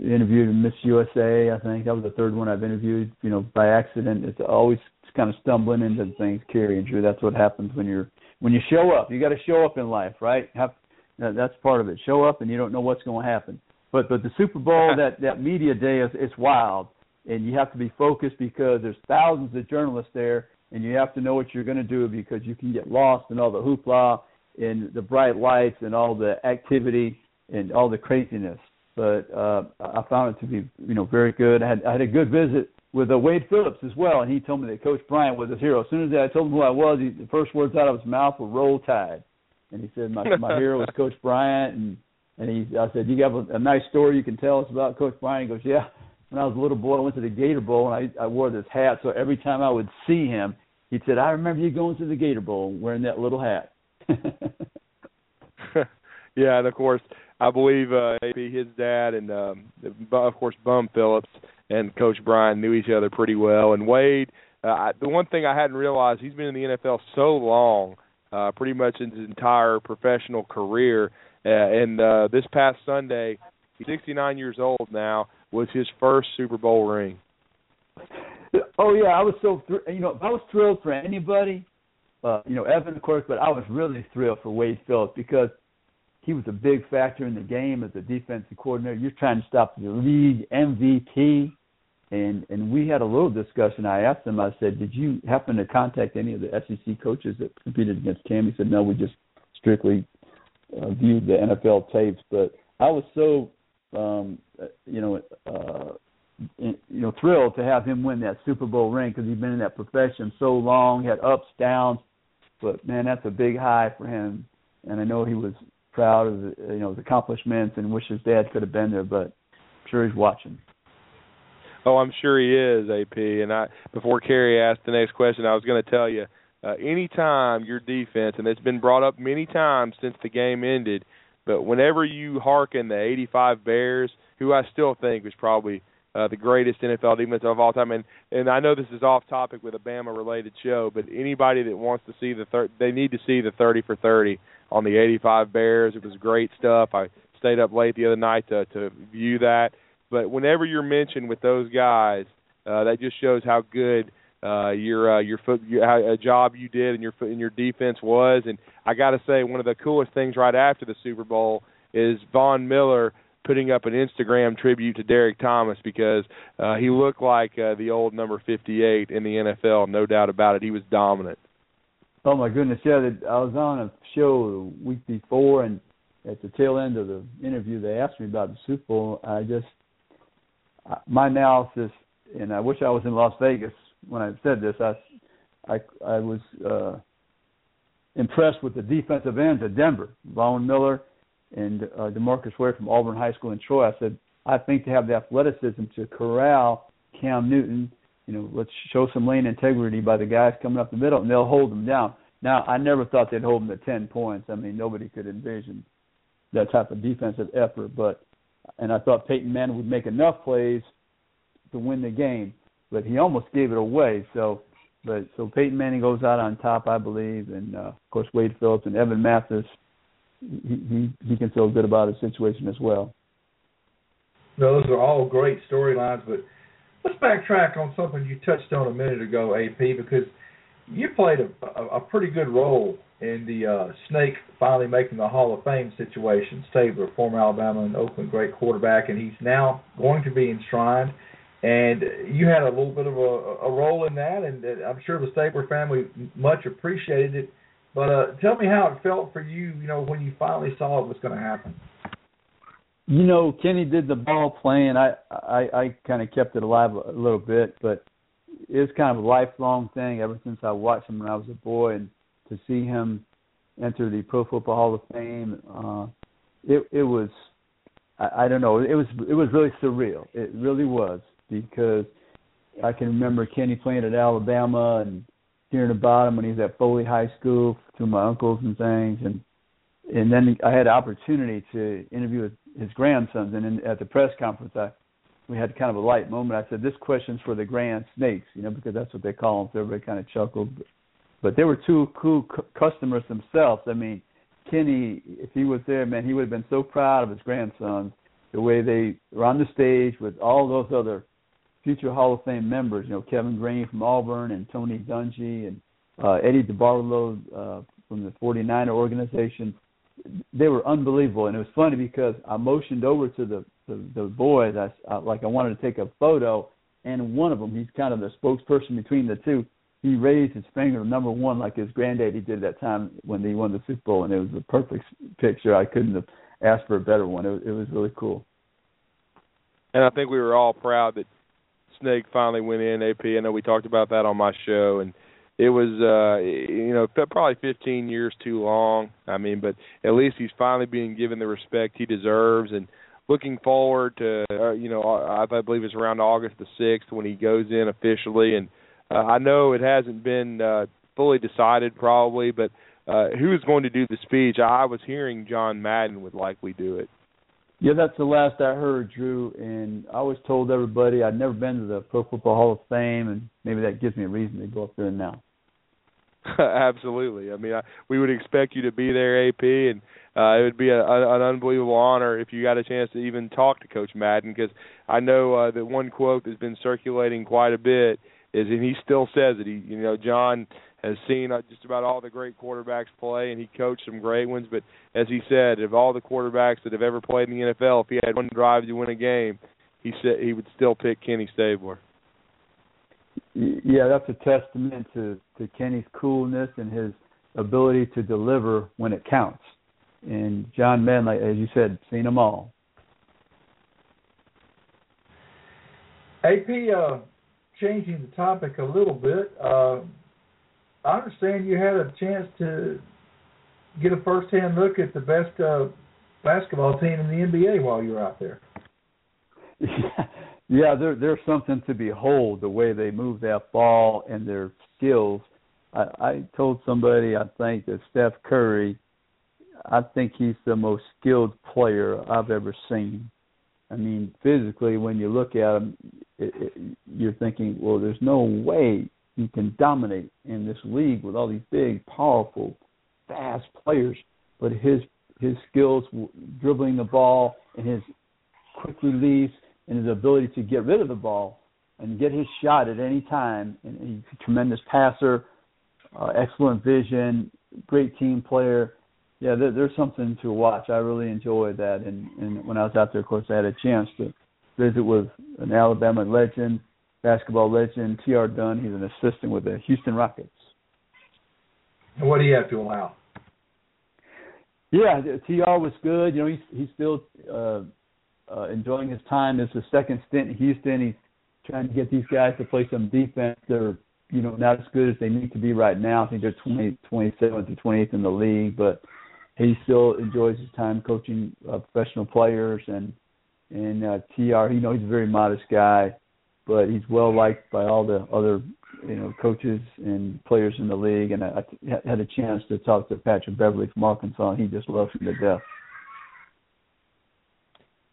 interviewed Miss USA. I think that was the third one I've interviewed. You know, by accident. It's always kind of stumbling into things. Cary and Drew. That's what happens when you're when you show up. You got to show up in life, right? Have that's part of it. Show up and you don't know what's going to happen. But but the Super Bowl that that media day is it's wild, and you have to be focused because there's thousands of journalists there, and you have to know what you're going to do because you can get lost in all the hoopla and the bright lights and all the activity and all the craziness. But uh, I found it to be you know very good. I had I had a good visit with uh, Wade Phillips as well, and he told me that Coach Bryant was his hero. As soon as I told him who I was, he, the first words out of his mouth were "Roll Tide," and he said my my hero was [LAUGHS] Coach Bryant, and and he, I said, "You have a, a nice story you can tell us about Coach Bryant?" He goes, "Yeah." When I was a little boy, I went to the Gator Bowl and I, I wore this hat. So every time I would see him, he said, "I remember you going to the Gator Bowl wearing that little hat." [LAUGHS] yeah, and of course, I believe uh, his dad, and um, of course Bum Phillips and Coach Bryant knew each other pretty well. And Wade, uh, I, the one thing I hadn't realized, he's been in the NFL so long, uh, pretty much his entire professional career uh, and uh, this past Sunday, he's 69 years old now, was his first Super Bowl ring. Oh yeah, I was so thr- you know I was thrilled for anybody, uh, you know Evan of course, but I was really thrilled for Wade Phillips because he was a big factor in the game as a defensive coordinator. You're trying to stop the league MVP, and and we had a little discussion. I asked him. I said, "Did you happen to contact any of the SEC coaches that competed against Cam?" He said, "No, we just strictly uh, viewed the NFL tapes, but I was so um, you know uh, you know thrilled to have him win that Super Bowl ring because he's been in that profession so long, had ups downs, but man, that's a big high for him, and I know he was proud of the, you know his accomplishments and wish his dad could have been there, but I'm sure he's watching. Oh, I'm sure he is, AP. And I before Cary asked the next question, I was going to tell you uh, anytime your defense, and it's been brought up many times since the game ended, but whenever you hearken the 85 Bears, who I still think is probably uh, the greatest NFL defense of all time, and and I know this is off topic with a Bama related show, but anybody that wants to see the thir- they need to see the 30 for 30 on the 85 Bears. It was great stuff. I stayed up late the other night to to view that. But whenever you're mentioned with those guys, uh, that just shows how good uh, your uh, your foot your, a job you did and your and your defense was. And I got to say, one of the coolest things right after the Super Bowl is Von Miller putting up an Instagram tribute to Derrick Thomas because uh, he looked like uh, the old number 58 in the NFL, no doubt about it. He was dominant. Oh my goodness, yeah! I was on a show the week before, and at the tail end of the interview, they asked me about the Super Bowl. I just my analysis, and I wish I was in Las Vegas when I said this, I I, I was uh, impressed with the defensive ends at Denver, Von Miller and uh, Demarcus Ware from Auburn High School in Troy. I said I think to have the athleticism to corral Cam Newton, you know, let's show some lane integrity by the guys coming up the middle, and they'll hold them down. Now, I never thought they'd hold them to ten points. I mean, nobody could envision that type of defensive effort, but and I thought Peyton Manning would make enough plays to win the game but he almost gave it away. So, but so Peyton Manning goes out on top, I believe, and uh, of course Wade Phillips and Evan Mathis. He he, he can feel good about his situation as well. Those are all great storylines, but let's backtrack on something you touched on a minute ago, AP, because you played a, a, a pretty good role in the uh, Snake finally making the Hall of Fame situation. Stabler, former Alabama and Oakland great quarterback, and he's now going to be enshrined and you had a little bit of a, a role in that, and I'm sure the Stabler family much appreciated it. But uh, tell me how it felt for you, you know, when you finally saw it was going to happen. You know, Kenny did the ball playing. I I, I kind of kept it alive a little bit, but it's kind of a lifelong thing ever since I watched him when I was a boy, and to see him enter the Pro Football Hall of Fame, uh, it it was I, I don't know, it was it was really surreal. It really was because I can remember Kenny playing at Alabama and hearing about him when he was at Foley High School through my uncles and things, and and then I had the opportunity to interview his grandsons, and in, at the press conference, I we had kind of a light moment. I said, "This question's for the grand snakes," you know, because that's what they call them. So everybody kind of chuckled, but, but they were two cool c- customers themselves. I mean, Kenny, if he was there, man, he would have been so proud of his grandsons. The way they were on the stage with all those other future Hall of Fame members, you know, Kevin Greene from Auburn and Tony Dungy and uh, Eddie DeBartolo uh, from the 49er organization. They were unbelievable, and it was funny because I motioned over to the the, the boys, I, I like I wanted to take a photo, and one of them, he's kind of the spokesperson between the two. He raised his finger number one like his granddaddy did that time when they won the Super Bowl, and it was a perfect picture. I couldn't have asked for a better one. It, it was really cool. And I think we were all proud that Snake finally went in. AP. I know we talked about that on my show, and it was uh you know probably 15 years too long. I mean, but at least he's finally being given the respect he deserves, and looking forward to uh, you know I, I believe it's around August the sixth when he goes in officially, and uh, I know it hasn't been uh, fully decided probably, but uh, who's going to do the speech? I was hearing John Madden would likely do it. Yeah, that's the last I heard, Drew. And I always told everybody I'd never been to the Pro Football Hall of Fame, and maybe that gives me a reason to go up there now. [LAUGHS] Absolutely. I mean, I, we would expect you to be there, AP, and uh, it would be a, a, an unbelievable honor if you got a chance to even talk to Coach Madden, because I know uh, that one quote that's been circulating quite a bit is, and he still says it. He, you know, John has seen uh, just about all the great quarterbacks play, and he coached some great ones. But as he said, of all the quarterbacks that have ever played in the NFL, if he had one drive to win a game, he said he would still pick Kenny Stabler. Yeah, that's a testament to to Kenny's coolness and his ability to deliver when it counts. And John Madden, like as you said, seen them all. AP, uh, changing the topic a little bit. Uh, I understand you had a chance to get a first-hand look at the best uh, basketball team in the NBA while you were out there. [LAUGHS] Yeah, there, there's something to behold the way they move that ball and their skills. I, I told somebody I think that Steph Curry, I think he's the most skilled player I've ever seen. I mean, physically, when you look at him, it, it, you're thinking, well, there's no way he can dominate in this league with all these big, powerful, fast players. But his his skills dribbling the ball and his quick release and his ability to get rid of the ball and get his shot at any time. And he's a tremendous passer, uh, excellent vision, great team player. Yeah, there, there's something to watch. I really enjoyed that. And, and when I was out there, of course, I had a chance to visit with an Alabama legend basketball legend, T.R. Dunn. He's an assistant with the Houston Rockets. And what do you have to allow? Yeah, T.R. was good. You know, he's he's still uh, uh, enjoying his time. It's his second stint in Houston. He's trying to get these guys to play some defense. They're you know not as good as they need to be right now. I think they're 20, 27th or 28th in the league, but he still enjoys his time coaching uh, professional players and and uh, Tr. You know, he's a very modest guy but he's well liked by all the other you know coaches and players in the league. And I, had a chance to talk to Patrick Beverley from Arkansas, he just loves him to death.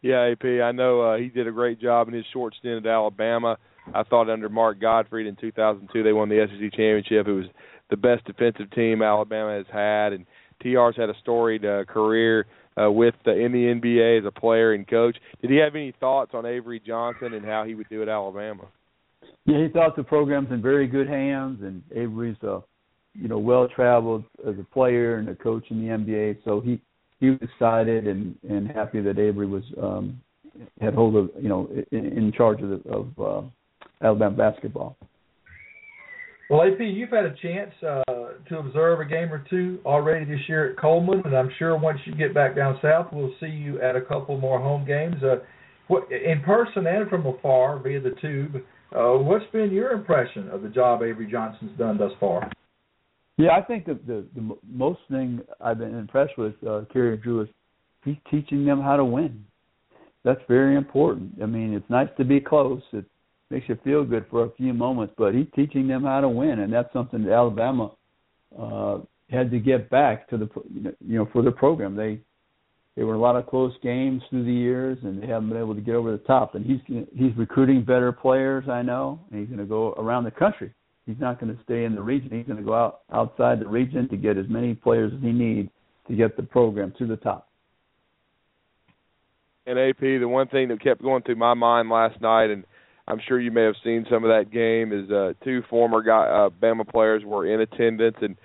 Yeah, AP, I know uh, he did a great job in his short stint at Alabama. I thought under Mark Gottfried in 2002 they won the SEC championship. It was the best defensive team Alabama has had, and TR's had a storied uh, career uh, with the, in the NBA as a player and coach. Did he have any thoughts on Avery Johnson and how he would do at Alabama? Yeah, he thought the program's in very good hands, and Avery's a you know well traveled as a player and a coach in the NBA. So he he was excited and and happy that Avery was um had hold of you know in, in charge of the, of uh, Alabama basketball. Well, AP, you've had a chance uh, to observe a game or two already this year at Coleman, and I'm sure once you get back down south, we'll see you at a couple more home games, uh, in person and from afar via the tube. Uh, what's been your impression of the job Avery Johnson's done thus far? Yeah, I think the the, the most thing I've been impressed with uh, Cary Drew is he's teaching them how to win. That's very important. I mean, it's nice to be close. It's makes you feel good for a few moments. But he's teaching them how to win, and that's something that Alabama uh, had to get back to the you know for the program. They there were a lot of close games through the years, and they haven't been able to get over the top. And he's he's recruiting better players, I know, and he's going to go around the country. He's not going to stay in the region. He's going to go out outside the region to get as many players as he needs to get the program to the top. And AP, the one thing that kept going through my mind last night, and I'm sure you may have seen some of that game, is uh, two former guy, uh, Bama players were in attendance, and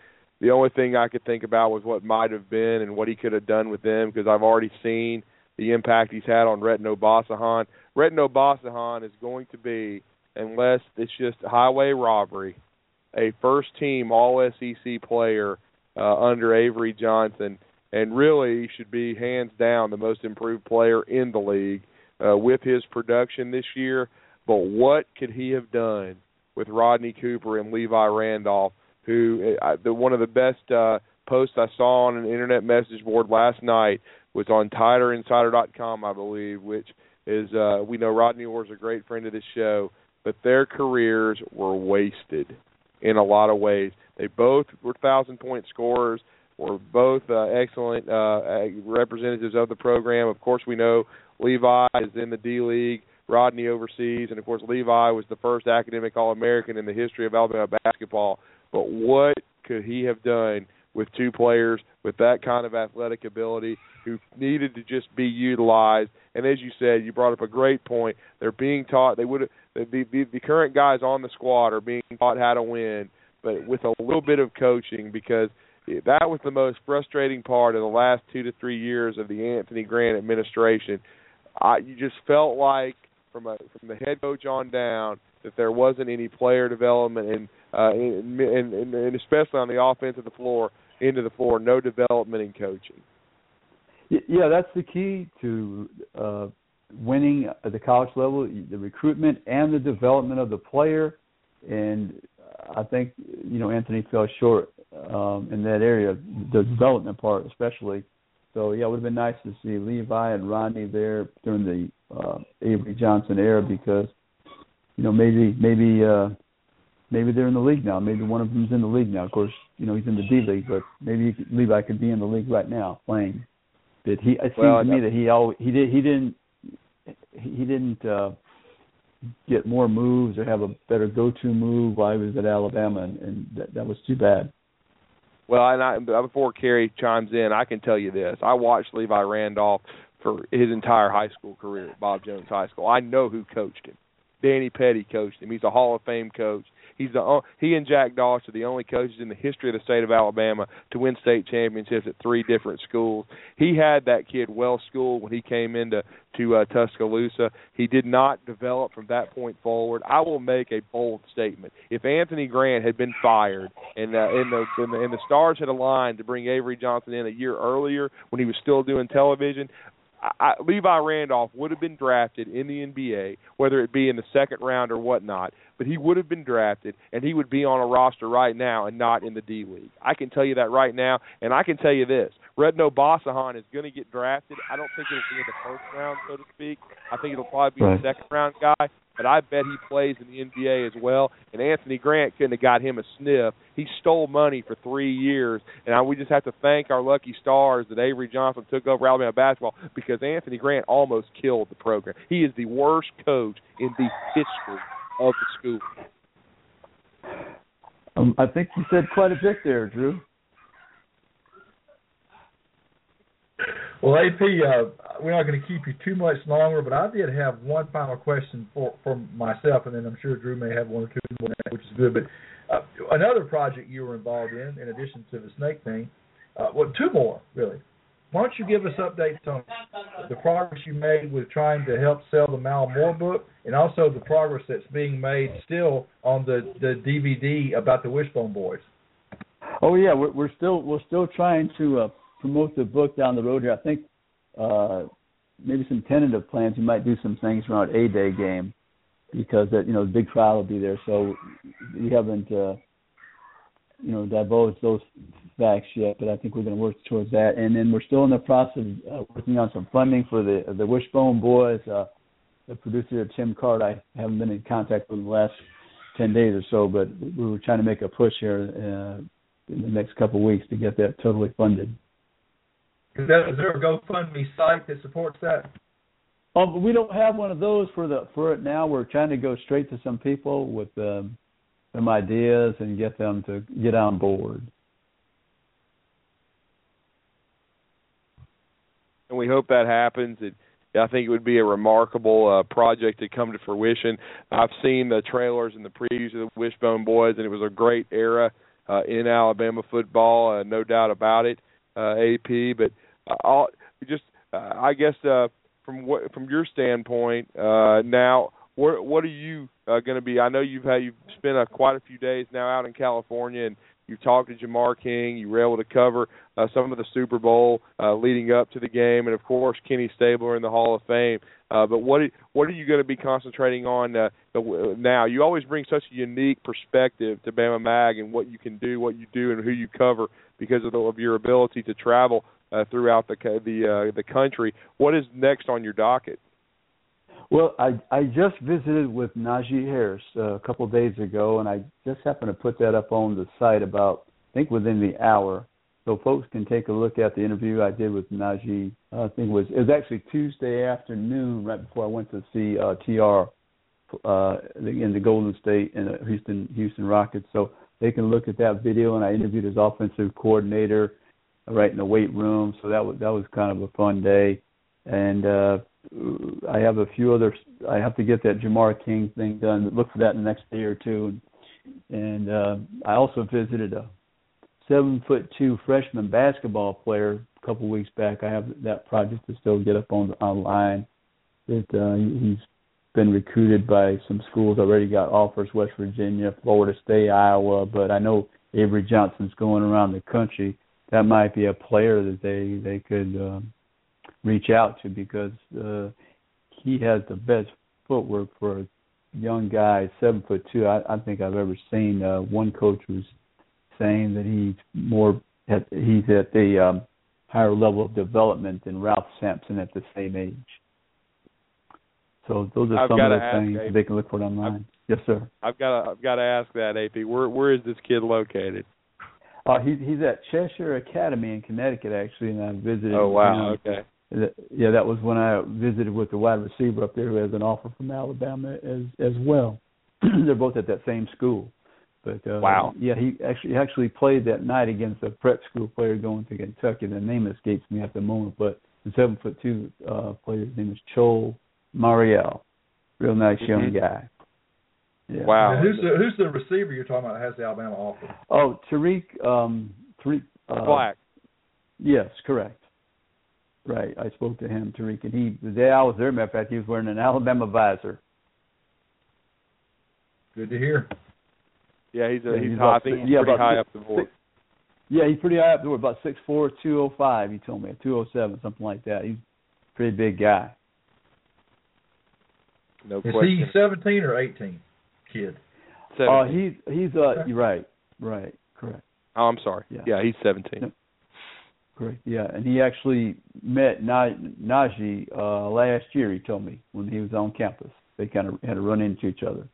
the only thing I could think about was what might have been and what he could have done with them because I've already seen the impact he's had on Retin Obasohan. Retin Obasohan is going to be, unless it's just highway robbery, a first team All SEC player uh, under Avery Johnson, and really should be hands down the most improved player in the league uh, with his production this year. But what could he have done with Rodney Cooper and Levi Randolph? Who uh, the one of the best uh, posts I saw on an internet message board last night was on TiderInsider.com, I believe, which is uh, we know Rodney Orr is a great friend of this show, but their careers were wasted in a lot of ways. They both were thousand point scorers, were both uh, excellent uh, representatives of the program. Of course, we know Levi is in the D League, Rodney overseas, and of course Levi was the first academic All American in the history of Alabama basketball. But what could he have done with two players with that kind of athletic ability who needed to just be utilized. And as you said, you brought up a great point. They're being taught they would the, the the current guys on the squad are being taught how to win, but with a little bit of coaching because that was the most frustrating part of the last two to three years of the Anthony Grant administration. I, you just felt like from a from the head coach on down that there wasn't any player development and and, and, and especially on the offense of the floor into the floor, no development in coaching. Yeah, that's the key to uh, winning at the college level: the recruitment and the development of the player. And I think you know Anthony fell short um, in that area, the development part especially. So yeah, it would have been nice to see Levi and Rodney there during the uh, Avery Johnson era because you know maybe maybe uh, maybe they're in the league now. Maybe one of them's in the league now. Of course, you know he's in the D League, but maybe could, Levi could be in the league right now playing. But he, it seems well, to me that he always he did he didn't he didn't uh, get more moves or have a better go-to move while he was at Alabama, and, and that, that was too bad. Well, and I, before Cary chimes in, I can tell you this: I watched Levi Randolph for his entire high school career at Bob Jones High School. I know who coached him. Danny Petty coached him. He's a Hall of Fame coach. He's the he and Jack Doss are the only coaches in the history of the state of Alabama to win state championships at three different schools. He had that kid well schooled when he came into to uh, Tuscaloosa. He did not develop from that point forward. I will make a bold statement: if Anthony Grant had been fired and uh, and, the, and the and the stars had aligned to bring Avery Johnson in a year earlier when he was still doing television, I, Levi Randolph would have been drafted in the NBA, whether it be in the second round or whatnot. But he would have been drafted, and he would be on a roster right now and not in the D League. I can tell you that right now, and I can tell you this: Retin Obasohan is going to get drafted. I don't think it'll be in the first round, so to speak. I think it'll probably be right. the second round guy but I bet he plays in the NBA as well. And Anthony Grant couldn't have got him a sniff. He stole money for three years, and I, we just have to thank our lucky stars that Avery Johnson took over Alabama basketball because Anthony Grant almost killed the program. He is the worst coach in the history of the school. Um, I think you said quite a bit there, Drew. Well, AP, uh, we're not going to keep you too much longer, but I did have one final question for for myself, and then I'm sure Drew may have one or two more, which is good. But uh, another project you were involved in, in addition to the snake thing, uh, well, two more really. Why don't you give us updates on the progress you made with trying to help sell the Mal Moore book, and also the progress that's being made still on the the DVD about the Wishbone Boys? Oh yeah, we're, we're still we're still trying to uh, promote the book down the road here. I think uh, maybe some tentative plans. We might do some things around a day game because that you know the big crowd will be there. So we haven't uh, you know divulged those facts yet, but I think we're going to work towards that. And then we're still in the process of uh, working on some funding for the the Wishbone Boys. Uh, the producer Tim Card, I haven't been in contact with in the last ten days or so, but we were trying to make a push here uh, in the next couple of weeks to get that totally funded. Is, that, is there a GoFundMe site that supports that? Um, we don't have one of those for the for it now. We're trying to go straight to some people with um, some ideas and get them to get on board. and we hope that happens. It, I think it would be a remarkable uh, project to come to fruition. I've seen the trailers and the previews of the Wishbone Boys, and it was a great era uh, in Alabama football, uh, no doubt about it. Uh, AP, but uh, I'll, just uh, I guess uh, from what from your standpoint uh, now, what what are you uh, going to be? I know you've had you've spent a, quite a few days now out in California, and you talked to Jamar King. You were able to cover uh, some of the Super Bowl uh, leading up to the game, and of course Kenny Stabler in the Hall of Fame. Uh, but what what are you going to be concentrating on uh, now? You always bring such a unique perspective to Bama Mag and what you can do, what you do, and who you cover because of, the, of your ability to travel uh, throughout the the uh, the country. What is next on your docket? Well, I I just visited with Najee Harris uh, a couple of days ago, and I just happened to put that up on the site about I think within the hour, so folks can take a look at the interview I did with Najee. Uh, I think it was it was actually Tuesday afternoon, right before I went to see uh, Tr uh, in the Golden State and uh, Houston Houston Rockets. So they can look at that video, and I interviewed his offensive coordinator right in the weight room. So that was that was kind of a fun day, and. uh I have a few other. I have to get that Jamar King thing done. Look for that in the next day or two. And, and uh, I also visited a seven foot two freshman basketball player a couple weeks back. I have that project to still get up on online. That uh, he's been recruited by some schools. Already got offers: West Virginia, Florida State, Iowa. But I know Avery Johnson's going around the country. That might be a player that they they could. Um, reach out to because uh, he has the best footwork for a young guy, seven foot two. I, I think I've ever seen. Uh, one coach was saying that he's more at, he's at the um, higher level of development than Ralph Sampson at the same age. So those are I've some of the ask, things AP, they can look for online. I've, yes, sir. I've got to I've got to ask that AP. Where where is this kid located? Uh, he's he's at Cheshire Academy in Connecticut actually, and I visited. Oh wow, okay. Yeah, that was when I visited with the wide receiver up there who has an offer from Alabama as as well. [CLEARS THROAT] They're both at that same school. But uh, wow. Yeah, he actually he actually played that night against a prep school player going to Kentucky. The name escapes me at the moment, but the seven foot two uh player, his name is Chol Marial. Real nice young Mhm. guy. Yeah. Wow. And who's the who's the receiver you're talking about that has the Alabama offer? Oh, Tarik um Tarik uh, Black. Yes, correct. Right. I spoke to him, Tarik, and he the day I was there, matter of fact, he was wearing an Alabama visor. Good to hear. Yeah, he's a Yeah, he's, he's high. I think he's yeah, pretty about high six- up the board. Yeah, he's pretty high up there, about six four, two oh five. He told me two oh seven, something like that. He's a pretty big guy. No Is question. he 17 or 18? Kid. Oh, uh, he's he's uh, you're right, right, correct, oh, I'm sorry. Yeah. Yeah, he's 17. Yep. correct. Yeah, and he actually met Na- Najee uh, last year. He told me when he was on campus. They kind of had to run into each other.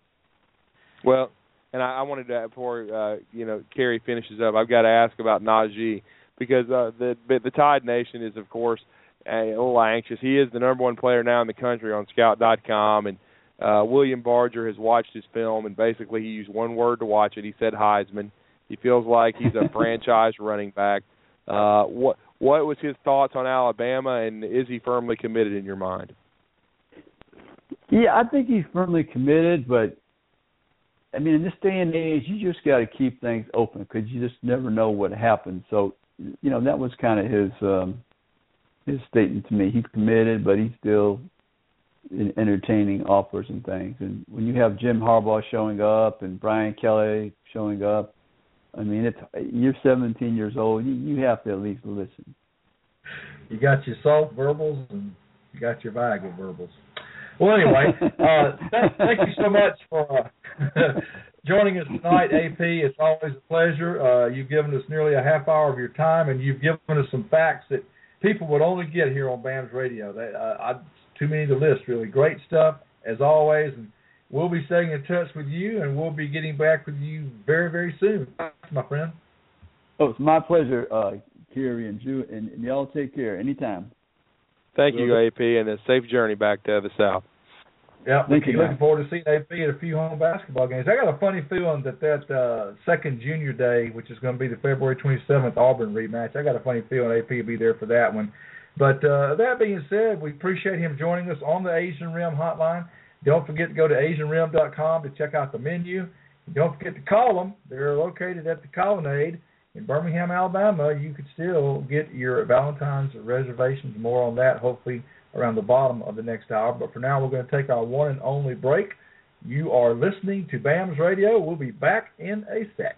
Well, and I, I wanted to before uh, you know Cary finishes up, I've got to ask about Najee because uh, the the Tide Nation is of course a little anxious. He is the number one player now in the country on Scout.com, and uh, William Barger has watched his film, and basically he used one word to watch it. He said Heisman. He feels like he's a [LAUGHS] franchise running back. Uh, what what was his thoughts on Alabama, and is he firmly committed in your mind? Yeah, I think he's firmly committed, but I mean, in this day and age, you just got to keep things open because you just never know what happens. So, you know, that was kind of his um his statement to me. He's committed, but he's still entertaining offers and things. And when you have Jim Harbaugh showing up and Brian Kelly showing up, I mean, it's you're 17 years old. You you have to at least listen. You got your soft verbals and you got your vagal verbals. Well, anyway, [LAUGHS] uh, thank, thank you so much for uh, [LAUGHS] joining us tonight, AP. It's always a pleasure. Uh, you've given us nearly a half hour of your time, and you've given us some facts that people would only get here on BAMS Radio. They, uh, I, too many to list, really. Great stuff, as always. And we'll be staying in touch with you, and we'll be getting back with you very, very soon, my friend. Oh, it's my pleasure, uh, Cary and Drew, and, and y'all take care anytime. Thank Will you, AP, and a safe journey back to the South. Yeah, Thank you, looking forward to seeing AP at a few home basketball games. I got a funny feeling that that uh, second junior day, which is going to be the February 27th Auburn rematch, I got a funny feeling AP will be there for that one. But uh, that being said, we appreciate him joining us on the Asian Rim Hotline. Don't forget to go to AsianRim.com to check out the menu. Don't forget to call them. They're located at the Colonnade in Birmingham, Alabama. You could still get your Valentine's reservations. More on that, hopefully, around the bottom of the next hour. But for now, we're going to take our one and only break. You are listening to BAMS Radio. We'll be back in a sec.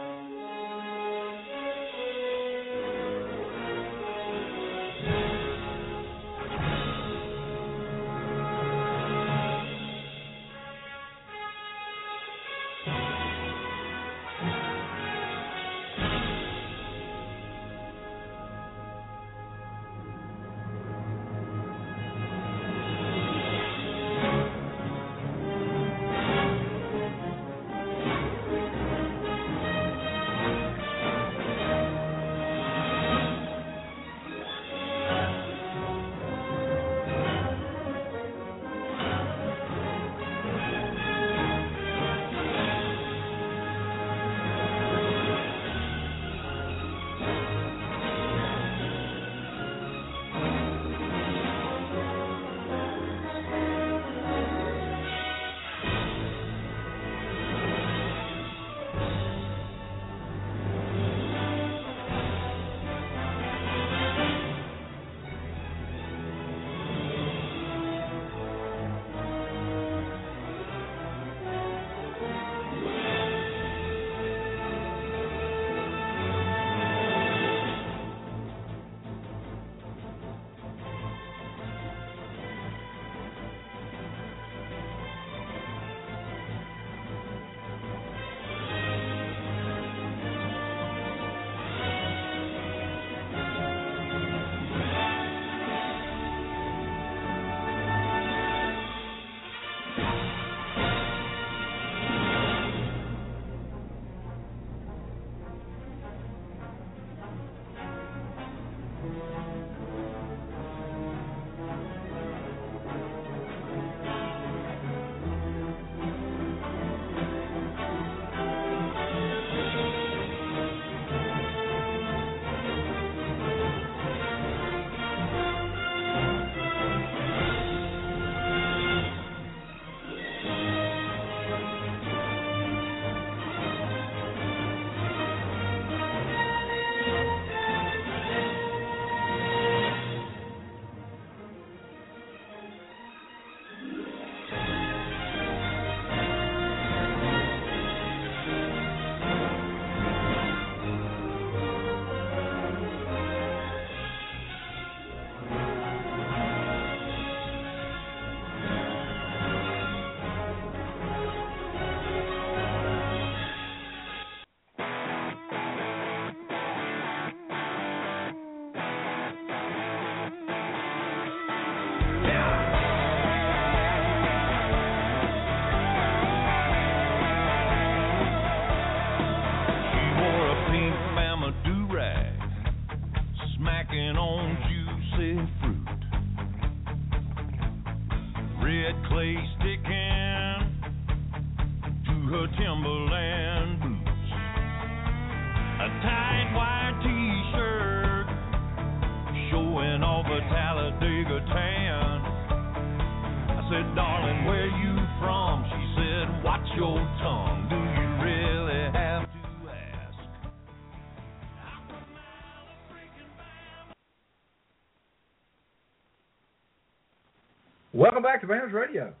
BAMS Radio.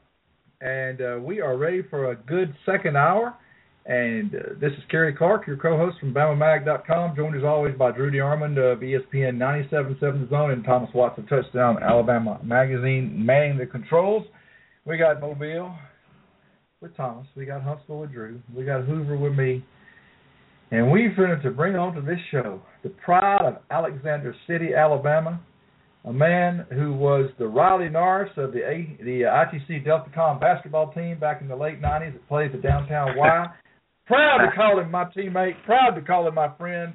And uh, we are ready for a good second hour. And uh, this is Cary Clark, your co-host from BamaMag.com, joined as always by Drew DeArmond of ESPN 97.7 The Zone and Thomas Watts of Touchdown Alabama Magazine manning the controls. We got Mobile with Thomas. We got Huntsville with Drew. We got Hoover with me. And we're wanted to bring on to this show the pride of Alexander City, Alabama, a man who was the Riley Norris of the A, the ITC Deltacom basketball team back in the late '90s that played the downtown Y. proud to call him my teammate. Proud to call him my friend.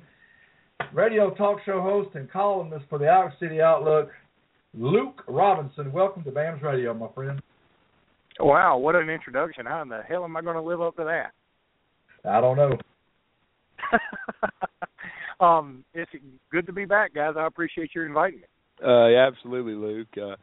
Radio talk show host and columnist for the Alex City Outlook, Luke Robinson. Welcome to BAMS Radio, my friend. Wow, what an introduction! How in the hell am I going to live up to that? I don't know. [LAUGHS] um, it's good to be back, guys. I appreciate your inviting me. Uh, absolutely, Luke. Uh,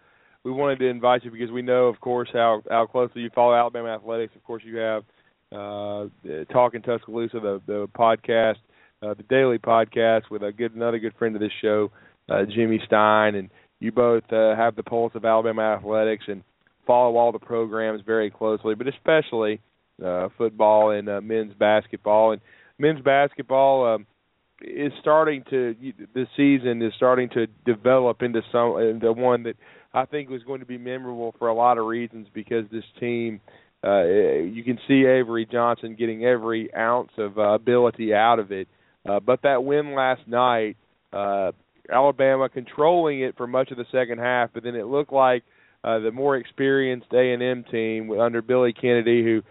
we wanted to invite you because we know, of course, how how closely you follow Alabama athletics. Of course, you have uh, Talking Tuscaloosa, the the podcast, uh, the daily podcast with a good another good friend of this show, uh, Jimmy Stein, and you both uh, have the pulse of Alabama athletics and follow all the programs very closely, but especially uh, football and uh, men's basketball. And men's basketball um, is starting to the season is starting to develop into some into one that I think was going to be memorable for a lot of reasons because this team. Uh, you can see Avery Johnson getting every ounce of uh, ability out of it, uh, but that win last night, uh, Alabama controlling it for much of the second half, but then it looked like uh, the more experienced A and M team under Billy Kennedy, who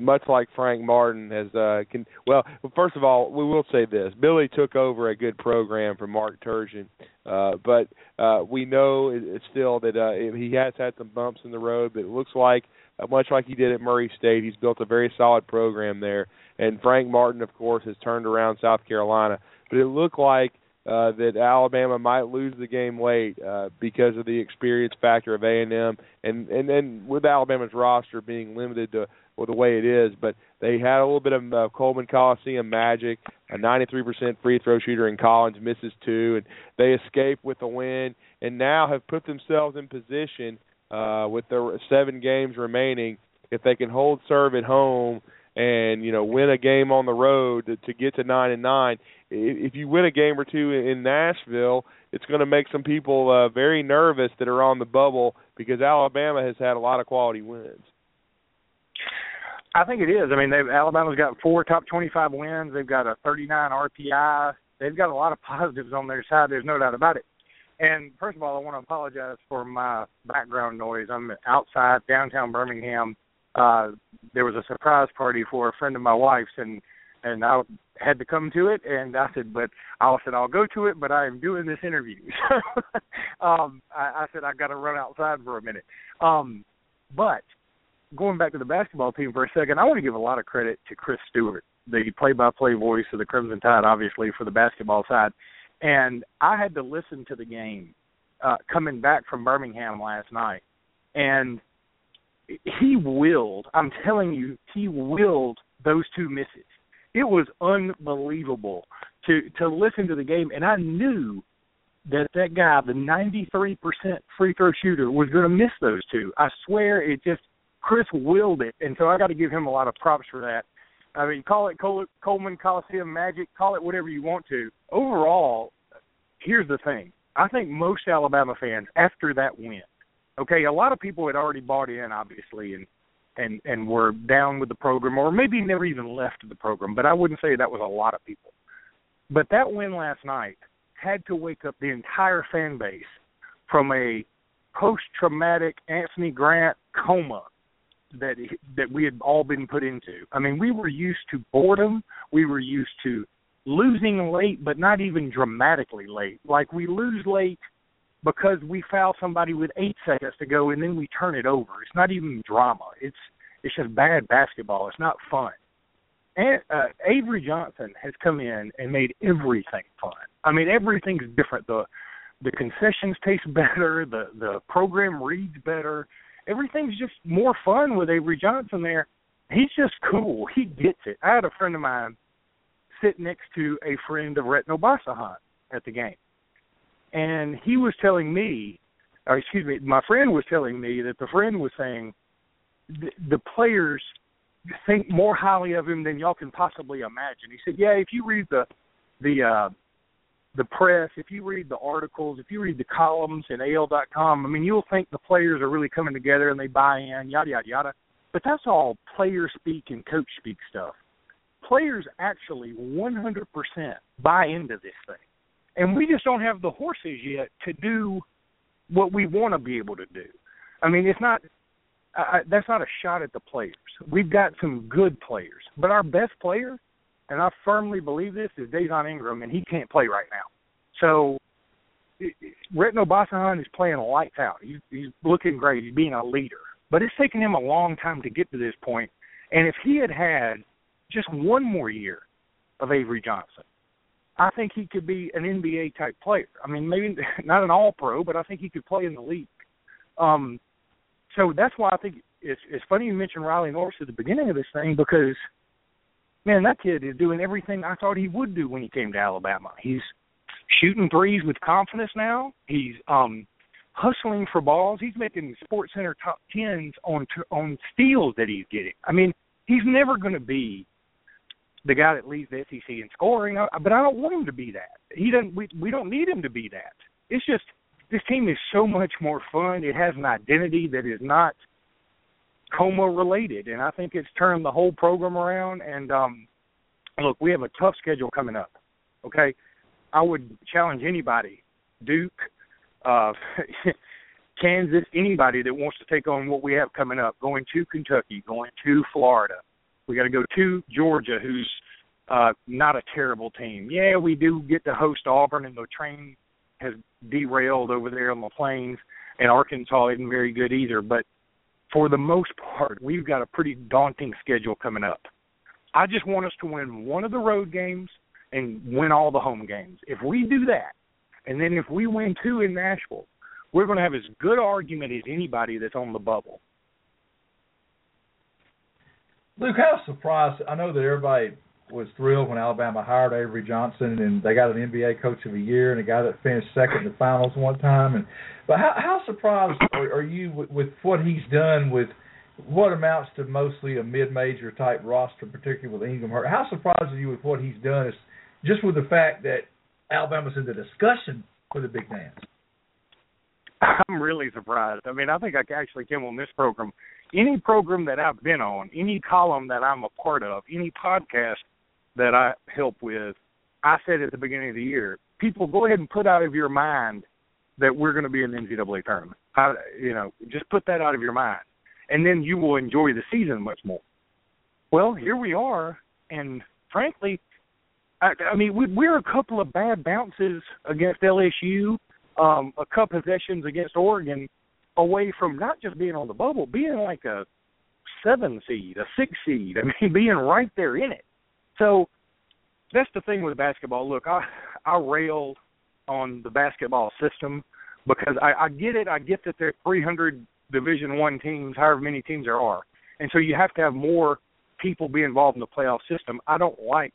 much like Frank Martin has uh can well first of all we will say this. Billy took over a good program from Mark Turgeon uh but uh we know it's still that uh he has had some bumps in the road but it looks like uh, much like he did at Murray State he's built a very solid program there. And Frank Martin of course has turned around South Carolina. But it looked like uh, that Alabama might lose the game late uh, because of the experience factor of A and M, and and then with Alabama's roster being limited to well, the way it is, but they had a little bit of uh, Coleman Coliseum magic. A 93% free throw shooter in Collins misses two, and they escape with a win, and now have put themselves in position uh, with their seven games remaining. If they can hold serve at home and you know win a game on the road to, to get to nine and nine, if you win a game or two in Nashville, it's going to make some people uh, very nervous that are on the bubble because Alabama has had a lot of quality wins. I think it is. I mean, they've Alabama's got four top 25 wins. They've got a 39 RPI. They've got a lot of positives on their side. There's no doubt about it. And first of all, I want to apologize for my background noise. I'm outside downtown Birmingham. Uh, there was a surprise party for a friend of my wife's, and and I had to come to it. And I said, but I said I'll go to it, but I am doing this interview. [LAUGHS] So um, I, I said I've got to run outside for a minute. Um, but going back to the basketball team for a second, I want to give a lot of credit to Chris Stewart, the play-by-play voice of the Crimson Tide, obviously for the basketball side. And I had to listen to the game uh, coming back from Birmingham last night, and he willed. I'm telling you, he willed those two misses. It was unbelievable to to listen to the game, and I knew that that guy, the 93% free throw shooter, was going to miss those two. I swear, it just Chris willed it, and so I got to give him a lot of props for that. I mean, call it Col- Coleman Coliseum magic, call it whatever you want to. Overall, here's the thing: I think most Alabama fans, after that win, okay, a lot of people had already bought in, obviously, and and and were down with the program, or maybe never even left the program. But I wouldn't say that was a lot of people. But that win last night had to wake up the entire fan base from a post-traumatic Anthony Grant coma that that we had all been put into. I mean, we were used to boredom. We were used to losing late, but not even dramatically late. Like we lose late because we foul somebody with eight seconds to go, and then we turn it over. It's not even drama. It's it's just bad basketball. It's not fun. And uh, Avery Johnson has come in and made everything fun. I mean, everything's different. The the concessions taste [LAUGHS] better. The the program reads better everything's just more fun with Avery Johnson there. He's just cool. He gets it. I had a friend of mine sit next to a friend of Retin Obasohan at the game. And he was telling me, or excuse me, my friend was telling me that the friend was saying the, the players think more highly of him than y'all can possibly imagine. He said, "Yeah, if you read the the uh the press, if you read the articles, if you read the columns in AL.com, I mean, you'll think the players are really coming together and they buy in, yada yada yada. But that's all player speak and coach speak stuff. Players actually 100% buy into this thing, and we just don't have the horses yet to do what we want to be able to do. I mean, it's not. Uh, that's not a shot at the players. We've got some good players, but our best player and I firmly believe this, is Dazon Ingram, and he can't play right now. So Retin Obasohan is playing lights out. He's, he's looking great. He's being a leader. but it's taken him a long time to get to this point. And if he had had just one more year of Avery Johnson, I think he could be an NBA type player. I mean, maybe [LAUGHS] not an All Pro, but I think he could play in the league. Um, so that's why I think it's it's funny you mentioned Riley Norris at the beginning of this thing because man, that kid is doing everything I thought he would do when he came to Alabama. He's shooting threes with confidence now. He's um hustling for balls. He's making the Sports Center top tens on on steals that he's getting. I mean, he's never going to be the guy that leads the SEC in scoring, but I don't want him to be that. He doesn't. We we don't need him to be that. It's just this team is so much more fun. It has an identity that is not Como related, and I think it's turned the whole program around. And um, look, we have a tough schedule coming up. Okay, I would challenge anybody, Duke, uh, [LAUGHS] Kansas, anybody that wants to take on what we have coming up. Going to Kentucky, going to Florida. We got to go to Georgia, who's uh, not a terrible team. Yeah, we do get to host Auburn, and the train has derailed over there on the plains, and Arkansas isn't very good either. But for the most part, we've got a pretty daunting schedule coming up. I just want us to win one of the road games and win all the home games. If we do that, and then if we win two in Nashville, we're going to have as good argument as anybody that's on the bubble. Luke, how surprised? I know that everybody was thrilled when Alabama hired Avery Johnson, and they got an NBA Coach of the Year and a guy that finished second in the finals one time. And but how, how surprised are, are you with, with what he's done with what amounts to mostly a mid-major type roster, particularly with Ingram? Hurt? How surprised are you with what he's done? Is just with the fact that Alabama's in the discussion for the big dance. I'm really surprised. I mean, I think I actually came on this program. Any program that I've been on, any column that I'm a part of, any podcast that I help with, I said at the beginning of the year, people go ahead and put out of your mind that we're going to be in the NCAA tournament. I, you know, just put that out of your mind, and then you will enjoy the season much more. Well, here we are, and frankly, I, I mean, we, we're a couple of bad bounces against LSU, um, a couple of possessions against Oregon, away from not just being on the bubble, being like a seven seed, a six seed. I mean, [LAUGHS] being right there in it. So that's the thing with basketball. Look, I I rail on the basketball system because I, I get it. I get that there are 300 Division One teams, however many teams there are, and so you have to have more people be involved in the playoff system. I don't like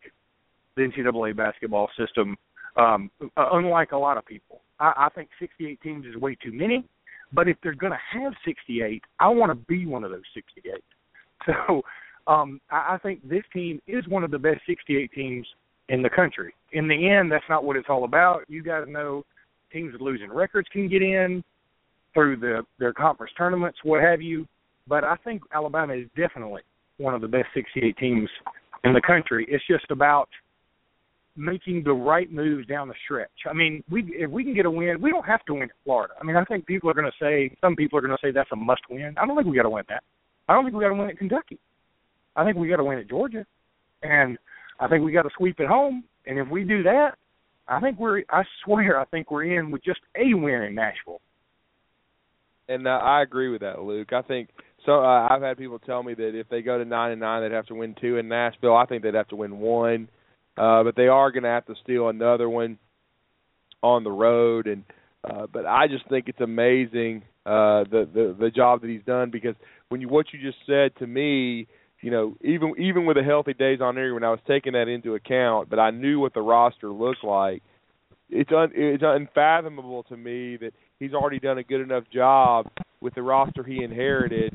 the NCAA basketball system, um, uh, unlike a lot of people. I, I think 68 teams is way too many. But if they're going to have 68, I want to be one of those 68. [LAUGHS] So um, I, I think this team is one of the best 68 teams in the country. In the end, that's not what it's all about. You guys know teams with losing records can get in through the their conference tournaments, what have you. But I think Alabama is definitely one of the best 68 teams in the country. It's just about making the right moves down the stretch. I mean, we if we can get a win, we don't have to win at Florida. I mean, I think people are going to say some people are going to say that's a must win. I don't think we got to win that. I don't think we got to win at Kentucky. I think we got to win at Georgia, and I think we got to sweep at home. And if we do that, I think we're. I swear, I think we're in with just a win in Nashville. And uh, I agree with that, Luke. I think so. Uh, I've had people tell me that if they go to nine and nine, they'd have to win two in Nashville. I think they'd have to win one, uh, but they are going to have to steal another one on the road. And uh, but I just think it's amazing uh, the the the job that he's done because when you what you just said to me you know, even even with the healthy Dazon there, when I was taking that into account, but I knew what the roster looked like. It's un, it's unfathomable to me that he's already done a good enough job with the roster he inherited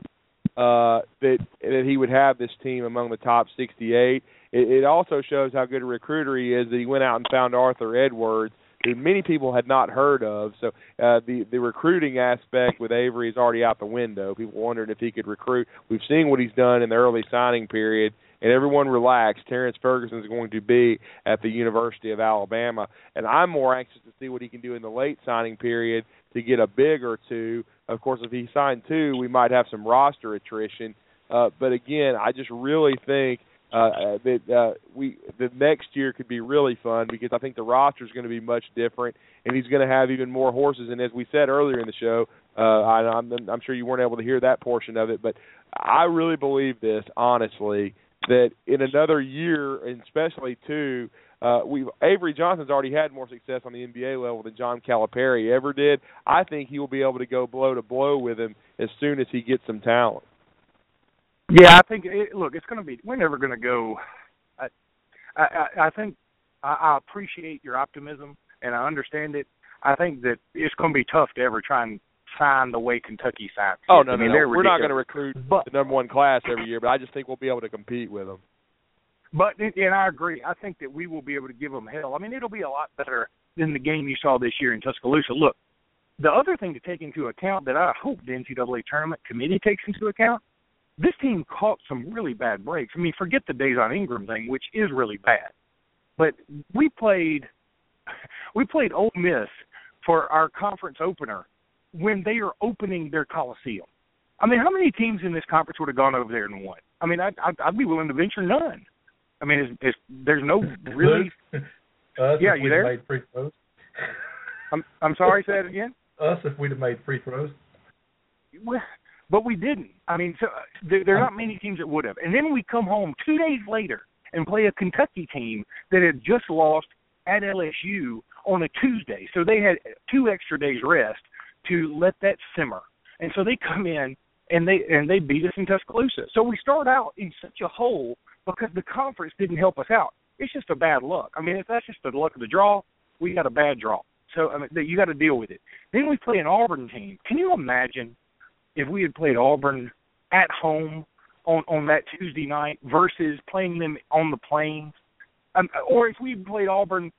uh, that that he would have this team among the top 68. It, it also shows how good a recruiter he is that he went out and found Arthur Edwards who many people had not heard of. So uh, the the recruiting aspect with Avery is already out the window. People wondered if he could recruit. We've seen what he's done in the early signing period, and everyone relaxed. Terrence Ferguson is going to be at the University of Alabama, and I'm more anxious to see what he can do in the late signing period to get a big or two. Of course, if he signed two, we might have some roster attrition. Uh, but again, I just really think uh, that uh, we the next year could be really fun because I think the roster is going to be much different, and he's going to have even more horses. And as we said earlier in the show, uh, I, I'm, I'm sure you weren't able to hear that portion of it, but I really believe this honestly that in another year, and especially two, uh, we Avery Johnson's already had more success on the NBA level than John Calipari ever did. I think he will be able to go blow to blow with him as soon as he gets some talent. Yeah, I think. It, look, it's going to be. We're never going to go. I, I, I think I, I appreciate your optimism, and I understand it. I think that it's going to be tough to ever try and sign the way Kentucky signs. Oh no, I mean, no, we're not going to recruit But the number one class every year, but I just think we'll be able to compete with them. But and I agree. I think that we will be able to give them hell. I mean, it'll be a lot better than the game you saw this year in Tuscaloosa. Look, the other thing to take into account that I hope the NCAA tournament committee takes into account, this team caught some really bad breaks. I mean, forget the Dazon Ingram thing, which is really bad. But we played [LAUGHS] we played Ole Miss for our conference opener when they are opening their Coliseum. I mean, how many teams in this conference would have gone over there and won? I mean, I'd, I'd, I'd be willing to venture none. I mean, it's, it's, there's no [LAUGHS] really. Us Yeah, if you there? made free throws. I'm I'm sorry, say it again. Us if we'd have made free throws. Well, But we didn't. I mean, so uh, there, there are not many teams that would have. And then we come home two days later and play a Kentucky team that had just lost at LSU on a Tuesday. So they had two extra days rest to let that simmer. And so they come in and they and they beat us in Tuscaloosa. So we start out in such a hole because the conference didn't help us out. It's just a bad luck. I mean, if that's just the luck of the draw, we got a bad draw. So I mean, you got to deal with it. Then we play an Auburn team. Can you imagine if we had played Auburn at home on on that Tuesday night versus playing them on the plains, um, or if we played Auburn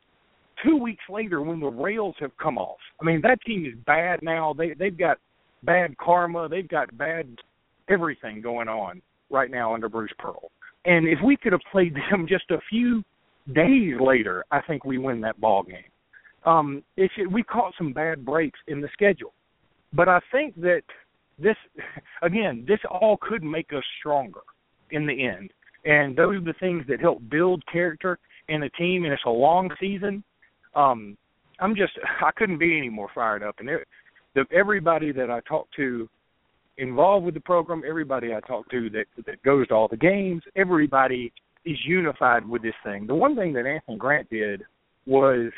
two weeks later when the rails have come off? I mean, that team is bad now. They they've got bad karma. They've got bad everything going on right now under Bruce Pearl. And if we could have played them just a few days later, I think we win that ball game. Um, it's we caught some bad breaks in the schedule, but I think that this [LAUGHS] again, this all could make us stronger in the end. And those are the things that help build character in a team. And it's a long season. Um, I'm just [LAUGHS] I couldn't be any more fired up. And it, the, everybody that I talk to involved with the program, everybody I talk to that that goes to all the games, everybody is unified with this thing. The one thing that Anthony Grant did was,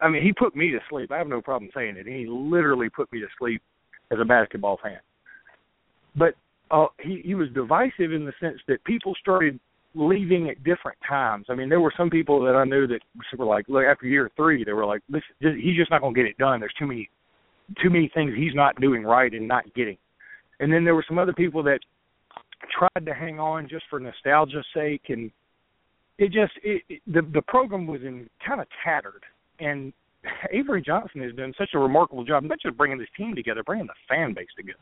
I mean, he put me to sleep. I have no problem saying it. He literally put me to sleep as a basketball fan. But uh, he he was divisive in the sense that people started leaving at different times. I mean, there were some people that I knew that were like, look, after year three, they were like, this, he's just not going to get it done. There's too many too many things he's not doing right and not getting. And then there were some other people that tried to hang on just for nostalgia's sake, and it just it, it, the the program was in kind of tattered. And [LAUGHS] Avery Johnson has done such a remarkable job, not just bringing this team together, bringing the fan base together.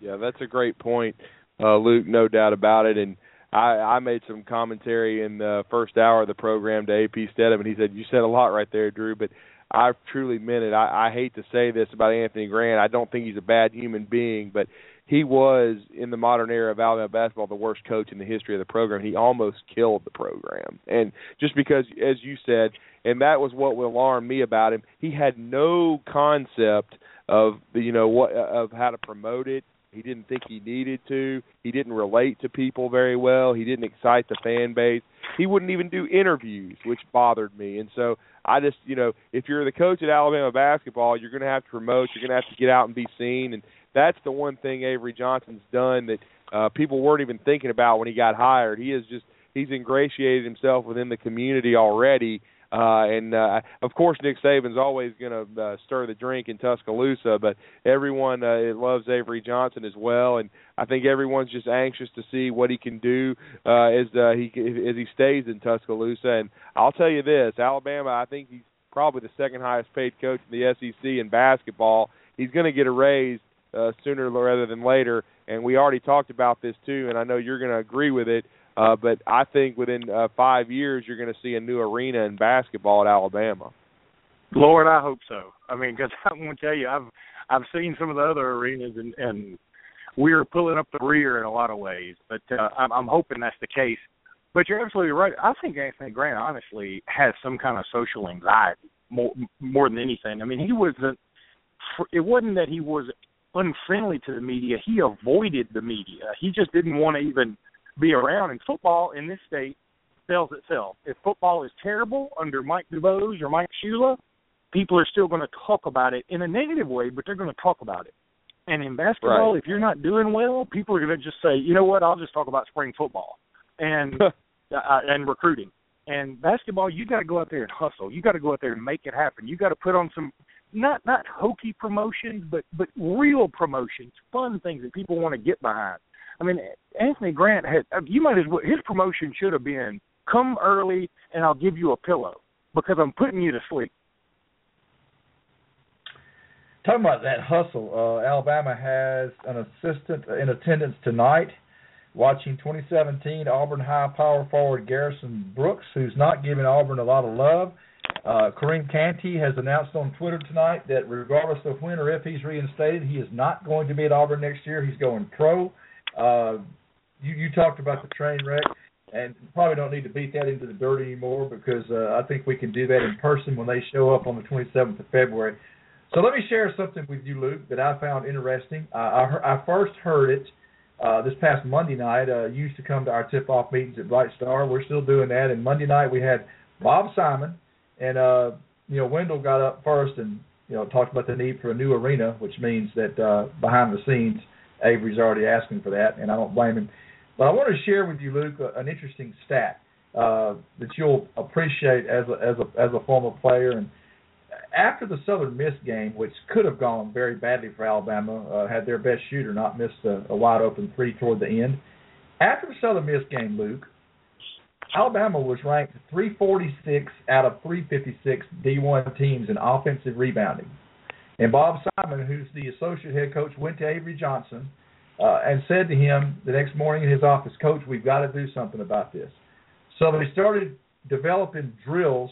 Yeah, that's a great point, uh, Luke. No doubt about it. And I, I made some commentary in the first hour of the program to AP Steadham, and he said, "You said a lot right there, Drew." But I truly meant it. I, I hate to say this about Anthony Grant. I don't think he's a bad human being, but he was in the modern era of Alabama basketball the worst coach in the history of the program. He almost killed the program, and just because, as you said, and that was what would alarm me about him. He had no concept of you know what of how to promote it. He didn't think he needed to. He didn't relate to people very well. He didn't excite the fan base. He wouldn't even do interviews, which bothered me. And so I just, you know, if you're the coach at Alabama basketball, you're going to have to promote. You're going to have to get out and be seen. And that's the one thing Avery Johnson's done that uh, people weren't even thinking about when he got hired. He has just he's ingratiated himself within the community already. Uh, and uh, of course, Nick Saban's always going to uh, stir the drink in Tuscaloosa, but everyone uh, loves Avery Johnson as well, and I think everyone's just anxious to see what he can do uh, as uh, he as he stays in Tuscaloosa. And I'll tell you this: Alabama, I think he's probably the second highest paid coach in the SEC in basketball. He's going to get a raise uh, sooner rather than later, and we already talked about this too, and I know you're going to agree with it. Uh, but I think within uh, five years, you're going to see a new arena in basketball at Alabama. Lord, I hope so. I mean, because [LAUGHS] I'm going to tell you, I've I've seen some of the other arenas, and and we're pulling up the rear in a lot of ways. But uh, I'm, I'm hoping that's the case. But you're absolutely right. I think Anthony Grant honestly has some kind of social anxiety more more than anything. I mean, he wasn't. It wasn't that he was unfriendly to the media. He avoided the media. He just didn't want to even be around. And football in this state sells itself. If football is terrible under Mike DuBose or Mike Shula, people are still going to talk about it in a negative way, but they're going to talk about it. And in basketball, right. if you're not doing well, people are going to just say, you know what, I'll just talk about spring football and [LAUGHS] uh, and recruiting. And basketball, you got to go out there and hustle. You got to go out there and make it happen. You got to put on some not not hokey promotions, but but real promotions, fun things that people want to get behind. I mean, Anthony Grant had you might as well his promotion should have been come early and I'll give you a pillow because I'm putting you to sleep. Talking about that hustle, uh, Alabama has an assistant in attendance tonight watching 2017 Auburn high power forward Garrison Brooks, who's not giving Auburn a lot of love. Uh, Kareem Canty has announced on Twitter tonight that regardless of when or if he's reinstated, he is not going to be at Auburn next year. He's going pro. Uh, you, you talked about the train wreck, and probably don't need to beat that into the dirt anymore because uh, I think we can do that in person when they show up on the 27th of February. So let me share something with you, Luke, that I found interesting. Uh, I, I first heard it uh, this past Monday night. Uh, used to come to our tip-off meetings at Bright Star. We're still doing that. And Monday night we had Bob Simon and uh, you know Wendell got up first and you know talked about the need for a new arena, which means that uh, behind the scenes Avery's already asking for that, and I don't blame him. But I want to share with you, Luke, an interesting stat uh, that you'll appreciate as a, as a as a former player and after the Southern Miss game, which could have gone very badly for Alabama, uh, had their best shooter not missed a, a wide open three toward the end. After the Southern Miss game, Luke, Alabama was ranked 346 out of 356 D1 teams in offensive rebounding. And Bob Simon, who's the associate head coach, went to Avery Johnson uh, and said to him the next morning in his office, Coach, we've got to do something about this. So they started developing drills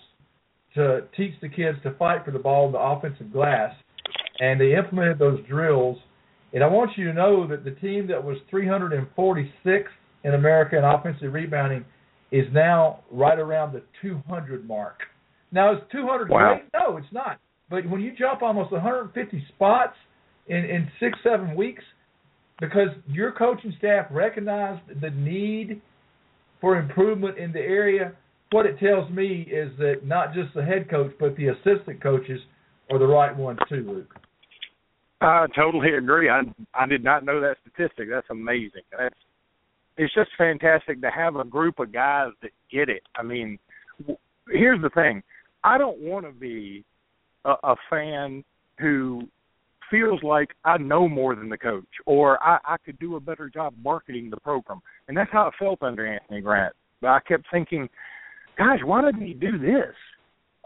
to teach the kids to fight for the ball in the offensive glass, and they implemented those drills. And I want you to know that the team that was 346 in America in offensive rebounding is now right around the 200 mark. Now, is 200 wow. great? No, it's not. But when you jump almost 150 spots in, in six, seven weeks, because your coaching staff recognized the need for improvement in the area, what it tells me is that not just the head coach, but the assistant coaches are the right ones too, Luke. I totally agree. I I did not know that statistic. That's amazing. That's it's just fantastic to have a group of guys that get it. I mean, here's the thing. I don't want to be a, a fan who feels like I know more than the coach or I, I could do a better job marketing the program. And that's how it felt under Anthony Grant. But I kept thinking, gosh, why didn't he do this?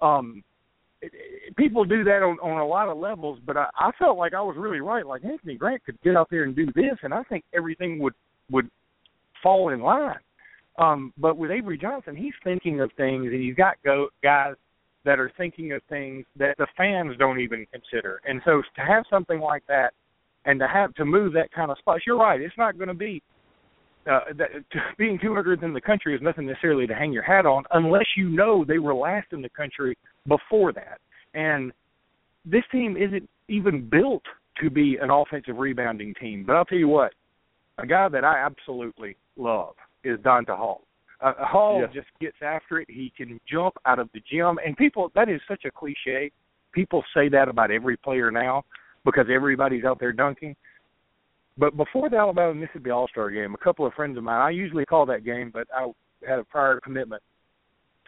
Um, people do that on, on a lot of levels, but I, I felt like I was really right. Like Anthony Grant could get out there and do this, and I think everything would would fall in line. Um, but with Avery Johnson, he's thinking of things, and he's got go, guys that are thinking of things that the fans don't even consider. And so to have something like that, and to have to move that kind of spot, you're right. It's not going to be uh, that, being 200th in the country is nothing necessarily to hang your hat on, unless you know they were last in the country before that. And this team isn't even built to be an offensive rebounding team. But I'll tell you what, a guy that I absolutely love is Donta Hall. Uh, Hall yeah. just gets after it. He can jump out of the gym, and people that is such a cliche. People say that about every player now because everybody's out there dunking. But before the Alabama Mississippi All Star game, a couple of friends of mine, I usually call that game, but I had a prior commitment,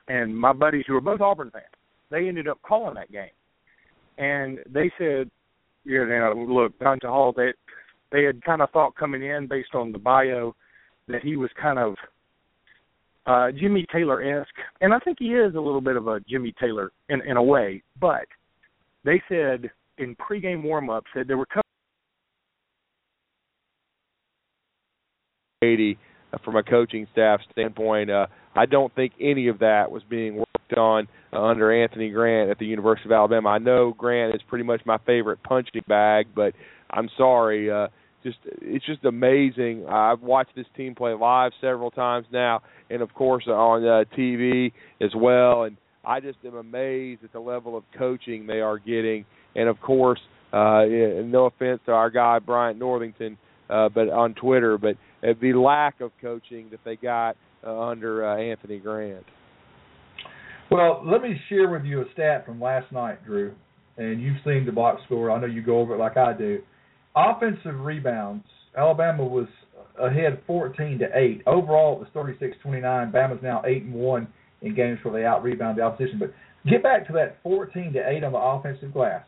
and my buddies who were both Auburn fans, they ended up calling that game, and they said, "You know, look, Donta Hall, they they had kind of thought coming in based on the bio that he was kind of uh Jimmy Taylor esque, and I think he is a little bit of a Jimmy Taylor in in a way. But they said in pregame warm up said there were couple eighty uh, from a coaching staff standpoint. Uh, I don't think any of that was being worked on uh, under Anthony Grant at the University of Alabama. I know Grant is pretty much my favorite punching bag, but I'm sorry. Uh, just it's just amazing. I've watched this team play live several times now, and of course on uh, TV as well. And I just am amazed at the level of coaching they are getting. And of course, uh, no offense to our guy Bryant Northington, uh, but on Twitter, but uh, the lack of coaching that they got uh, under uh, Anthony Grant. Well, let me share with you a stat from last night, Drew. And you've seen the box score. I know you go over it like I do. Offensive rebounds. Alabama was ahead 14 to 8. Overall, it was 36-29. Bama's now 8 and 1 in games where they out rebound the opposition. But get back to that 14 to 8 on the offensive glass.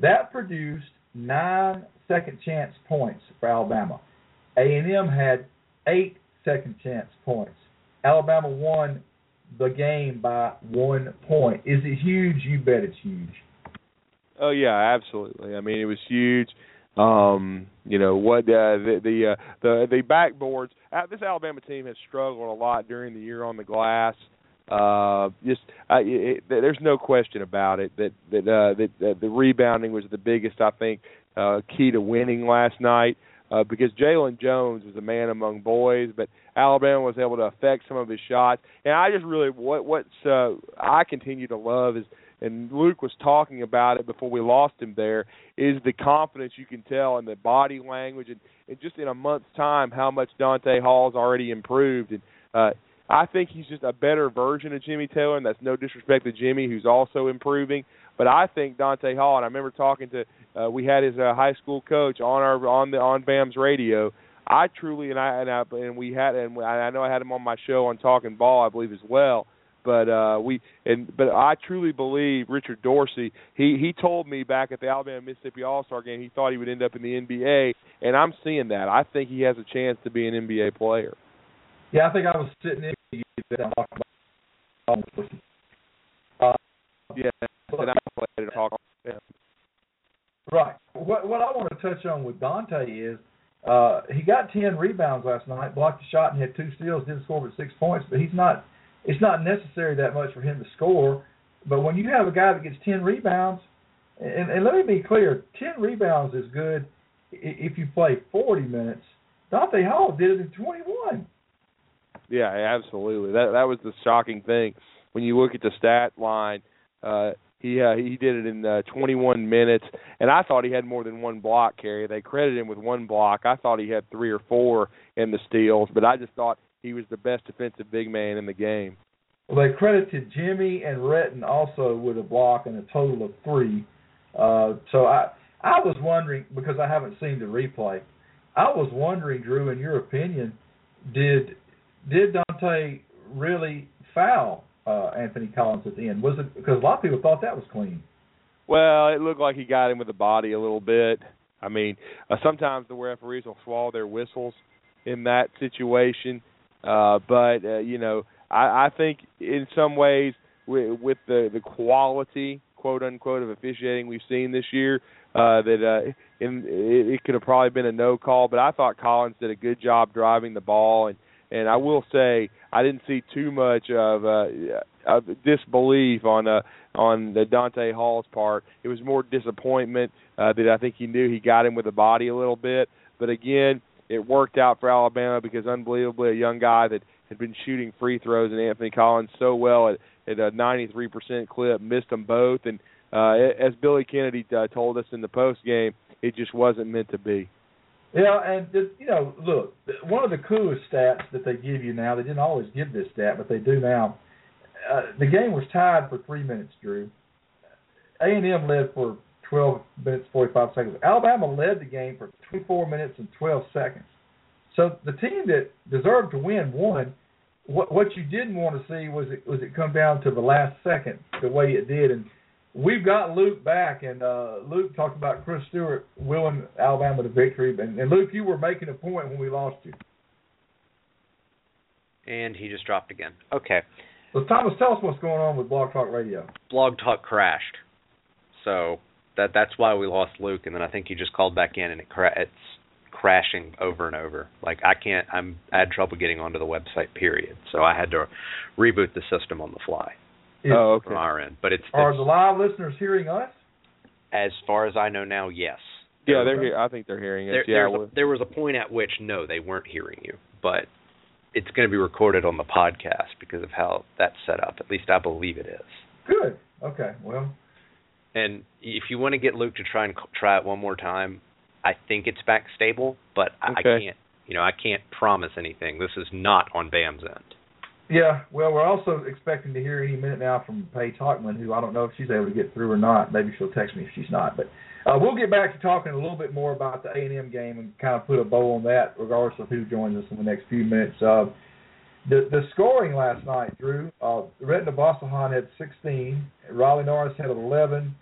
That produced nine second chance points for Alabama. A&M had eight second chance points. Alabama won the game by one point. Is it huge? You bet it's huge. Oh yeah, absolutely. I mean, it was huge. Um, you know what uh, the the uh, the the backboards. Uh, this Alabama team has struggled a lot during the year on the glass. Uh, just uh, it, there's no question about it that that uh, that, that the rebounding was the biggest I think uh, key to winning last night. Uh, because Jalen Jones is a man among boys, but Alabama was able to affect some of his shots. And I just really what what's uh, I continue to love is and Luke was talking about it before we lost him there, is the confidence you can tell in the body language and, and just in a month's time how much Donta Hall's already improved. And uh, I think he's just a better version of Jimmy Taylor, and that's no disrespect to Jimmy, who's also improving. But I think Donta Hall, and I remember talking to, uh, we had his uh, high school coach on our on the on BAM's radio. I truly and I and I and we had and I know I had him on my show on Talking Ball, I believe as well. But uh, we and but I truly believe Richard Dorsey. He he told me back at the Alabama Mississippi All Star game he thought he would end up in the NBA, and I'm seeing that. I think he has a chance to be an NBA player. Yeah, I think I was sitting in you talking about. Uh, yeah, and I played to talk. Yeah. Right. What what I want to touch on with Donta is uh, he got ten rebounds last night, blocked a shot, and had two steals. Didn't score but six points, but he's not it's not necessary that much for him to score. But when you have a guy that gets 10 rebounds, and, and let me be clear, 10 rebounds is good if you play 40 minutes. Donta Hall did it in 21. Yeah, absolutely. That that was the shocking thing when you look at the stat line. Uh, he uh, he did it in uh, 21 minutes, and I thought he had more than one block carry. They credited him with one block. I thought he had three or four in the steals, but I just thought he was the best defensive big man in the game. Well, they credited Jimmy and Retin also with a block and a total of three. Uh, so I I was wondering because I haven't seen the replay. I was wondering, Drew, in your opinion, did did Donta really foul uh, Anthony Collins at the end? Was it because a lot of people thought that was clean? Well, it looked like he got him with the body a little bit. I mean, uh, sometimes the referees will swallow their whistles in that situation. Uh, but uh, you know, I, I think in some ways with, with the the quality, quote unquote, of officiating we've seen this year, uh, that uh, in, it, it could have probably been a no call. But I thought Collins did a good job driving the ball, and and I will say I didn't see too much of uh, of disbelief on uh, on the Donta Hall's part. It was more disappointment uh, that I think he knew he got him with the body a little bit. But again, it worked out for Alabama because unbelievably a young guy that had been shooting free throws and Anthony Collins so well at, at a 93% clip missed them both and uh, as Billy Kennedy uh, told us in the post game, it just wasn't meant to be. Yeah, and you know, look, one of the coolest stats that they give you now, they didn't always give this stat, but they do now. Uh, the game was tied for three minutes, Drew. A and M led for 12 minutes 45 seconds. Alabama led the game for 24 minutes and 12 seconds. So the team that deserved to win won. What what you didn't want to see was it was it come down to the last second the way it did, and we've got Luke back, and uh, Luke talked about Chris Stewart willing Alabama to victory, and, and Luke, you were making a point when we lost you. And he just dropped again. Okay. So Thomas, tell us what's going on with Blog Talk Radio. Blog Talk crashed, so that that's why we lost Luke, and then I think he just called back in, and it cra- it's crashing over and over. Like I can't. I'm I had trouble getting onto the website. Period. So I had to reboot the system on the fly. oh, okay. From our end, but it's are it's, the live listeners hearing us? As far as I know now, yes. Yeah, they're here. I think they're hearing us. There, yeah, there's a, there was a point at which no, they weren't hearing you, but it's going to be recorded on the podcast because of how that's set up. At least I believe it is. Good. Okay. Well. And if you want to get Luke to try and try it one more time, I think it's back stable, but I, Okay. I can't. You know, I can't promise anything. This is not on Bam's end. Yeah, well, we're also expecting to hear any minute now from Paige Hockman, who I don't know if she's able to get through or not. Maybe she'll text me if she's not. But uh, we'll get back to talking a little bit more about the A and M game and kind of put a bow on that, regardless of who joins us in the next few minutes. Uh, the the scoring last night, Drew. Uh, Retin Obasohan had 16. Riley Norris had 11.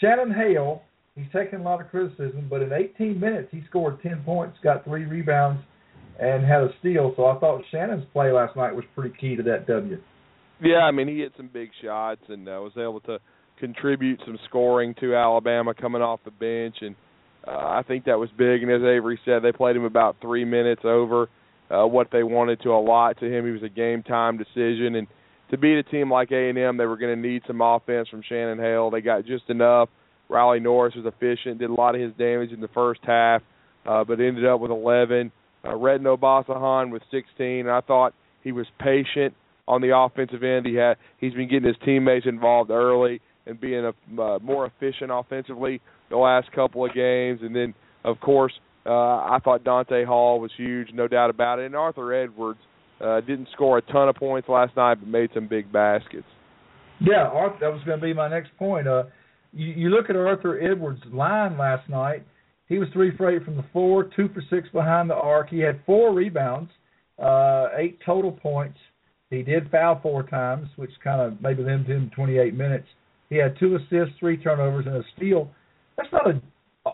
Shannon Hale, he's taken a lot of criticism, but in 18 minutes he scored 10 points, got three rebounds, and had a steal. So I thought Shannon's play last night was pretty key to that W. Yeah, I mean he hit some big shots and uh, was able to contribute some scoring to Alabama coming off the bench, and uh, I think that was big. And as Avery said, they played him about three minutes over uh, what they wanted to allot to him. He was a game time decision, and to beat a team like A and M, they were going to need some offense from Shannon Hale. They got just enough. Riley Norris was efficient, did a lot of his damage in the first half, uh, but ended up with 11. Uh, Retin Obasohan with 16. And I thought he was patient on the offensive end. He had he's been getting his teammates involved early and being a, uh, more efficient offensively the last couple of games. And then, of course, uh, I thought Donta Hall was huge, no doubt about it. And Arthur Edwards uh, didn't score a ton of points last night, but made some big baskets. Yeah, Arthur, that was going to be my next point. Uh, you, you look at Arthur Edwards' line last night. He was three for eight from the floor, two for six behind the arc. He had four rebounds, uh, eight total points. He did foul four times, which kind of maybe limited him to 28 minutes. He had two assists, three turnovers, and a steal. That's not a,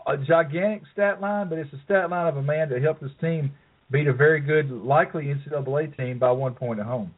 a gigantic stat line, but it's a stat line of a man that helped his team beat a very good, likely NCAA team by one point at home.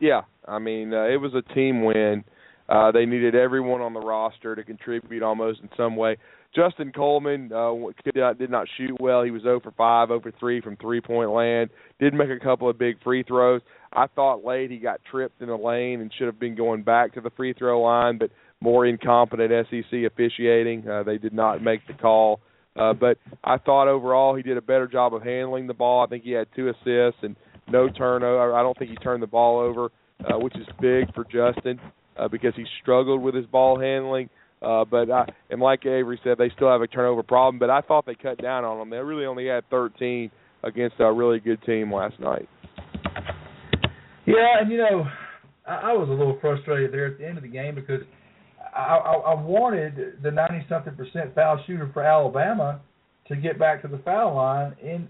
Yeah, I mean uh, it was a team win. Uh, they needed everyone on the roster to contribute almost in some way. Justin Coleman uh, did not, did not shoot well. He was 0 for 5, 0 for 3 from three point land. Did make a couple of big free throws. I thought late he got tripped in the lane and should have been going back to the free throw line, but more incompetent SEC officiating. Uh, they did not make the call. Uh, but I thought overall he did a better job of handling the ball. I think he had two assists and no turnover. I don't think he turned the ball over, uh, which is big for Justin uh, because he struggled with his ball handling. Uh, but I, and like Avery said, they still have a turnover problem. But I thought they cut down on them. They really only had 13 against a really good team last night. Yeah, and you know, I, I was a little frustrated there at the end of the game because I, I, wanted the ninety something percent foul shooter for Alabama to get back to the foul line, and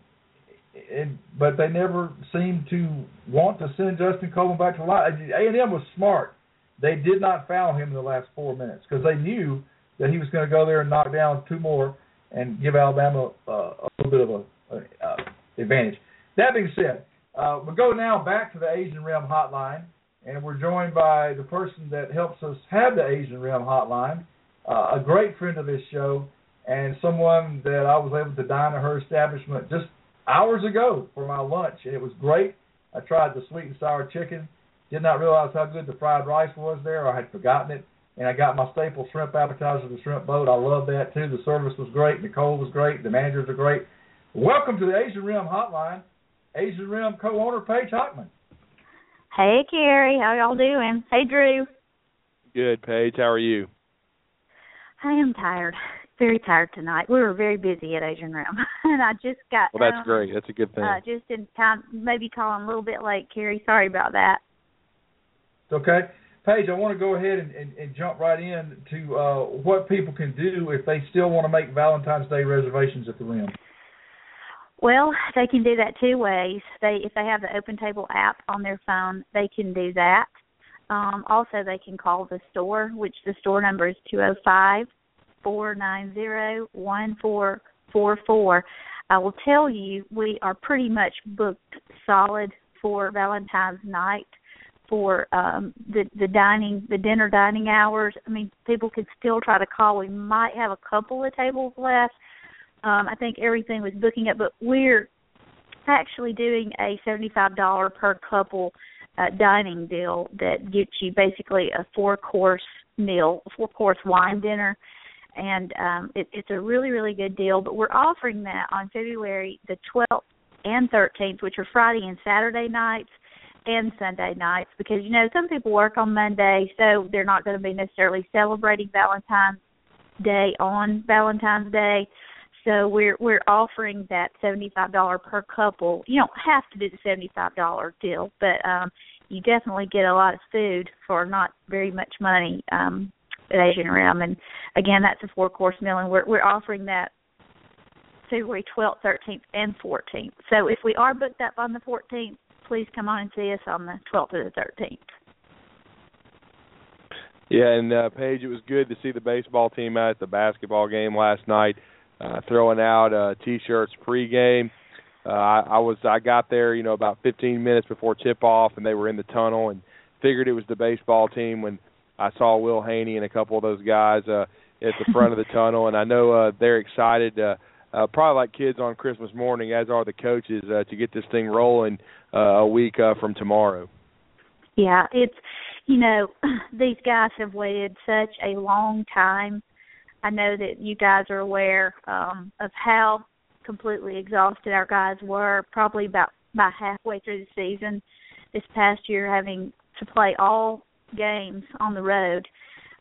and but they never seemed to want to send Justin Coleman back to the line. A and M was smart; they did not foul him in the last four minutes because they knew that he was going to go there and knock down two more and give Alabama uh, a little bit of a, a uh, advantage. That being said, uh, we go now back to the Asian Rim Hotline, and we're joined by the person that helps us have the Asian Rim Hotline, uh, a great friend of this show, and someone that I was able to dine at her establishment just hours ago for my lunch, and it was great. I tried the sweet and sour chicken, did not realize how good the fried rice was there, I had forgotten it. And I got my staple shrimp appetizer, the shrimp boat. I love that too. The service was great. Nicole was great. The managers are great. Welcome to the Asian Rim Hotline. Asian Rim co-owner Paige Hockman. Hey, Cary. How y'all doing? Hey, Drew. Good, Paige. How are you? I am tired. Very tired tonight. We were very busy at Asian Rim, [LAUGHS] and I just got. Well, that's um, great. That's a good thing. Uh, just in time, maybe calling a little bit late, Cary. Sorry about that. Okay. Paige, I want to go ahead and, and, and jump right in to uh, what people can do if they still want to make Valentine's Day reservations at the Rim. Well, they can do that two ways. They, if they have the Open Table app on their phone, they can do that. Um, also, they can call the store, which the store number is two zero five four nine zero one four four four. I will tell you, we are pretty much booked solid for Valentine's night for um the the dining the dinner dining hours. I mean, people could still try to call. We might have a couple of tables left. Um, I think everything was booking up, but we're actually doing a seventy-five dollar per couple uh, dining deal that gets you basically a four-course meal, a four-course wine dinner, and um, it, it's a really really good deal. But we're offering that on February the 12th and 13th, which are Friday and Saturday nights and Sunday nights, because you know some people work on Monday, so they're not going to be necessarily celebrating Valentine's Day on Valentine's Day. So we're we're offering that seventy five dollar per couple. You don't have to do the seventy five dollar deal, but um you definitely get a lot of food for not very much money um at Asian Rim. And again, that's a four course meal, and we're we're offering that February 12th, 13th, and 14th. So if we are booked up on the 14th, please come on and see us on the 12th or the 13th. Yeah, and uh, Paige, it was good to see the baseball team out at the basketball game last night, uh, throwing out uh, t-shirts pregame. Uh, I, I was I got there, you know, about 15 minutes before tip off, and they were in the tunnel, and figured it was the baseball team when I saw Will Haney and a couple of those guys uh, at the [LAUGHS] front of the tunnel, and I know uh, they're excited. Uh, uh, probably like kids on Christmas morning, as are the coaches, uh, to get this thing rolling uh, a week uh, from tomorrow. Yeah, it's you know [CLEARS THROAT] these guys have waited such a long time. I know that you guys are aware um, of how completely exhausted our guys were. Probably about by halfway through the season this past year, having to play all games on the road.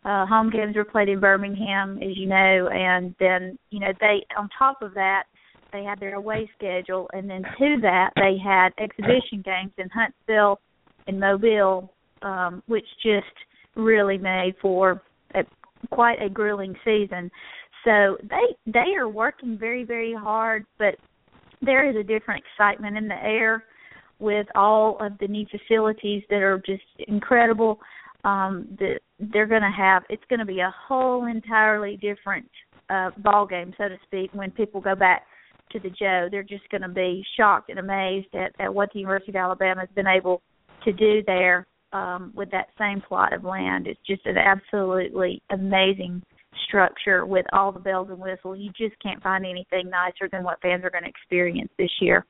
Uh, home games were played in Birmingham, as you know, and then you know they on top of that they had their away schedule, and then to that they had exhibition games in Huntsville and Mobile, um, which just really made for a, quite a grueling season. So they they are working very very hard, but there is a different excitement in the air with all of the new facilities that are just incredible. Um the they're going to have it's going to be a whole entirely different uh ball game so to speak when people go back to the Joe. They're just going to be shocked and amazed at at what the University of Alabama has been able to do there um with that same plot of land it's just an absolutely amazing structure with all the bells and whistles you just can't find anything nicer than what fans are going to experience this year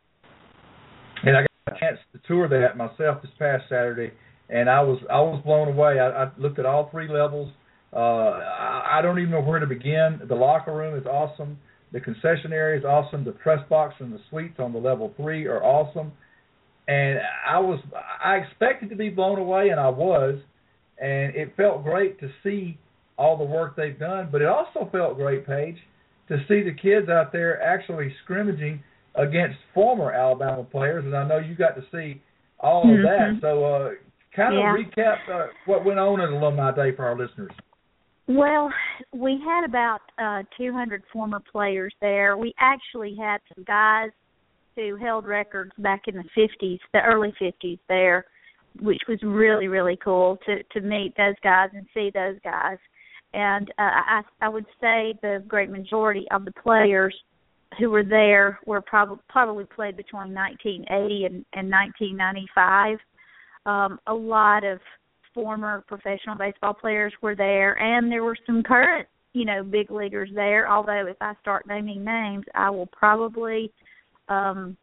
and I got a chance to tour that myself this past Saturday and I was I was blown away. I, I looked at all three levels. Uh, I, I don't even know where to begin. The locker room is awesome. The concession area is awesome. The press box and the suites on the level three are awesome. And I was I expected to be blown away, and I was. And it felt great to see all the work they've done, but it also felt great, Paige, to see the kids out there actually scrimmaging against former Alabama players, and I know you got to see all of mm-hmm. that. So, uh, Kind of yeah. recap uh, what went on at Alumni Day for our listeners. Well, we had about uh 200 former players there. We actually had some guys who held records back in the 50s, the early 50s there, which was really really cool to to meet those guys and see those guys. And uh, I I would say the great majority of the players who were there were probably probably played between 1980 and, and 1995 um, a lot of former professional baseball players were there, and there were some current, you know, big leaguers there. Although if I start naming names, I will probably um,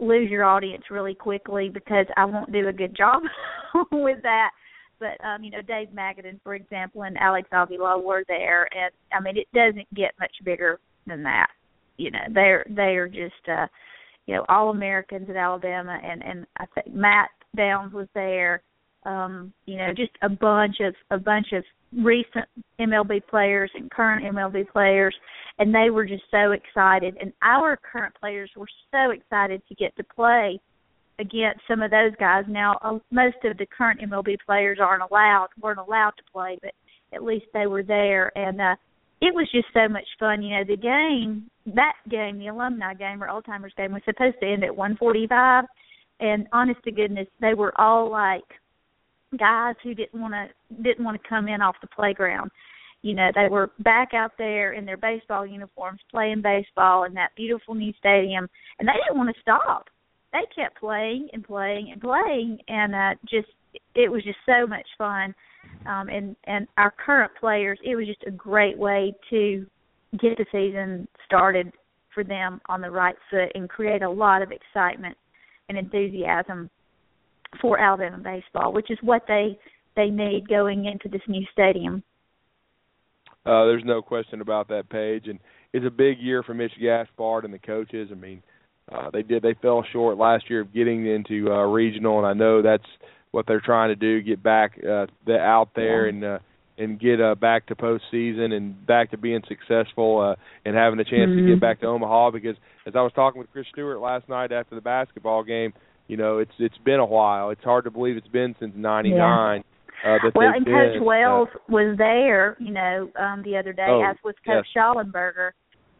lose your audience really quickly because I won't do a good job [LAUGHS] with that. But um, you know, Dave Magadan, for example, and Alex Avila were there, and I mean, it doesn't get much bigger than that. You know, they're they are just uh, you know all Americans at Alabama, and and I think Matt Downs was there. Um, you know, just a bunch of a bunch of recent MLB players and current MLB players, and they were just so excited. And our current players were so excited to get to play against some of those guys. Now, uh, most of the current MLB players aren't allowed weren't allowed to play, but at least they were there, and uh, it was just so much fun. You know, the game that game, the alumni game or old timers game, was supposed to end at 1:45 and honest to goodness, they were all like guys who didn't want to didn't want to come in off the playground. You know, they were back out there in their baseball uniforms playing baseball in that beautiful new stadium, and they didn't want to stop. They kept playing and playing and playing, and uh, just it was just so much fun. Um, and and our current players, it was just a great way to get the season started for them on the right foot and create a lot of excitement and enthusiasm for Alabama baseball, which is what they they need going into this new stadium. Uh, there's no question about that, Paige. And it's a big year for Mitch Gaspard and the coaches. I mean, uh, they did they fell short last year of getting into uh, regional, and I know that's what they're trying to do, get back uh, the, out there and uh, and get uh, back to postseason and back to being successful uh, and having a chance mm-hmm. to get back to Omaha. Because as I was talking with Chris Stewart last night after the basketball game, you know it's it's been a while. It's hard to believe it's been since '99. Yeah. Uh, well, and been, Coach uh, Wells was there, you know, um, the other day, oh, as was Coach yes. Shollenberger.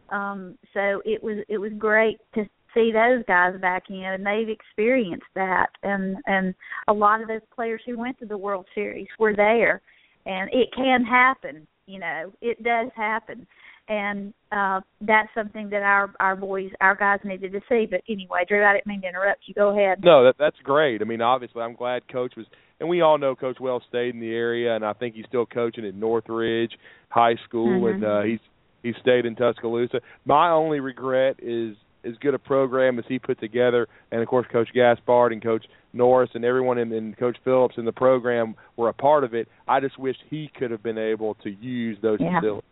Um, so it was it was great to see those guys back in, and they've experienced that, and and a lot of those players who went to the World Series were there, and it can happen, you know, it does happen, and uh that's something that our our boys, our guys needed to see. But anyway, Drew, I didn't mean to interrupt you. Go ahead. No, that that's great. I mean, obviously, I'm glad Coach was, and we all know Coach Wells stayed in the area, and I think he's still coaching at Northridge High School, mm-hmm. and uh, he's he stayed in Tuscaloosa. My only regret is as good a program as he put together, and of course Coach Gaspard and Coach Norris and everyone in and Coach Phillips in the program were a part of it. I just wish he could have been able to use those yeah. facilities.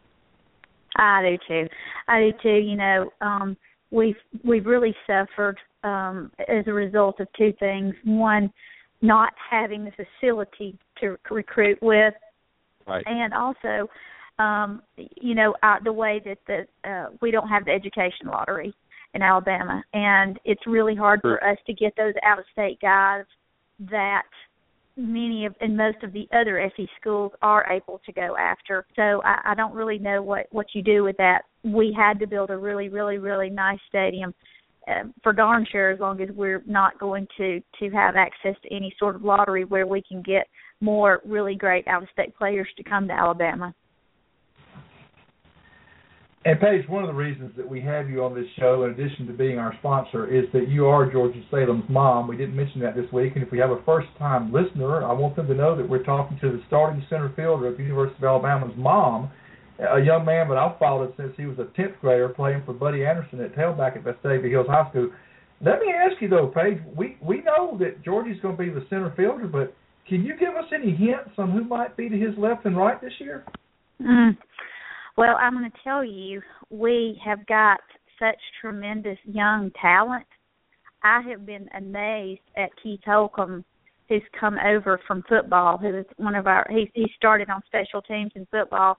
I do too. I do too. You know, um, we've we've really suffered um, as a result of two things. One, not having the facility to recruit with, right. and also um you know uh, the way that the uh we don't have the education lottery in Alabama and it's really hard sure. for us to get those out of state guys that many of and most of the other SE schools are able to go after. So I, I don't really know what what you do with that. We had to build a really really really nice stadium uh, for darn sure as long as we're not going to to have access to any sort of lottery where we can get more really great out of state players to come to Alabama. And Paige, one of the reasons that we have you on this show, in addition to being our sponsor, is that you are Georgie Salem's mom. We didn't mention that this week, and if we have a first-time listener, I want them to know that we're talking to the starting center fielder the University of Alabama's mom, a young man, but I've followed since he was a 10th grader playing for Buddy Anderson at tailback at Vestavia Hills High School. Let me ask you though, Paige, we we know that Georgie's going to be the center fielder, but can you give us any hints on who might be to his left and right this year? Mm. Well, I'm going to tell you, we have got such tremendous young talent. I have been amazed at Keith Holcomb, who's come over from football. Who is one of our he he started on special teams in football.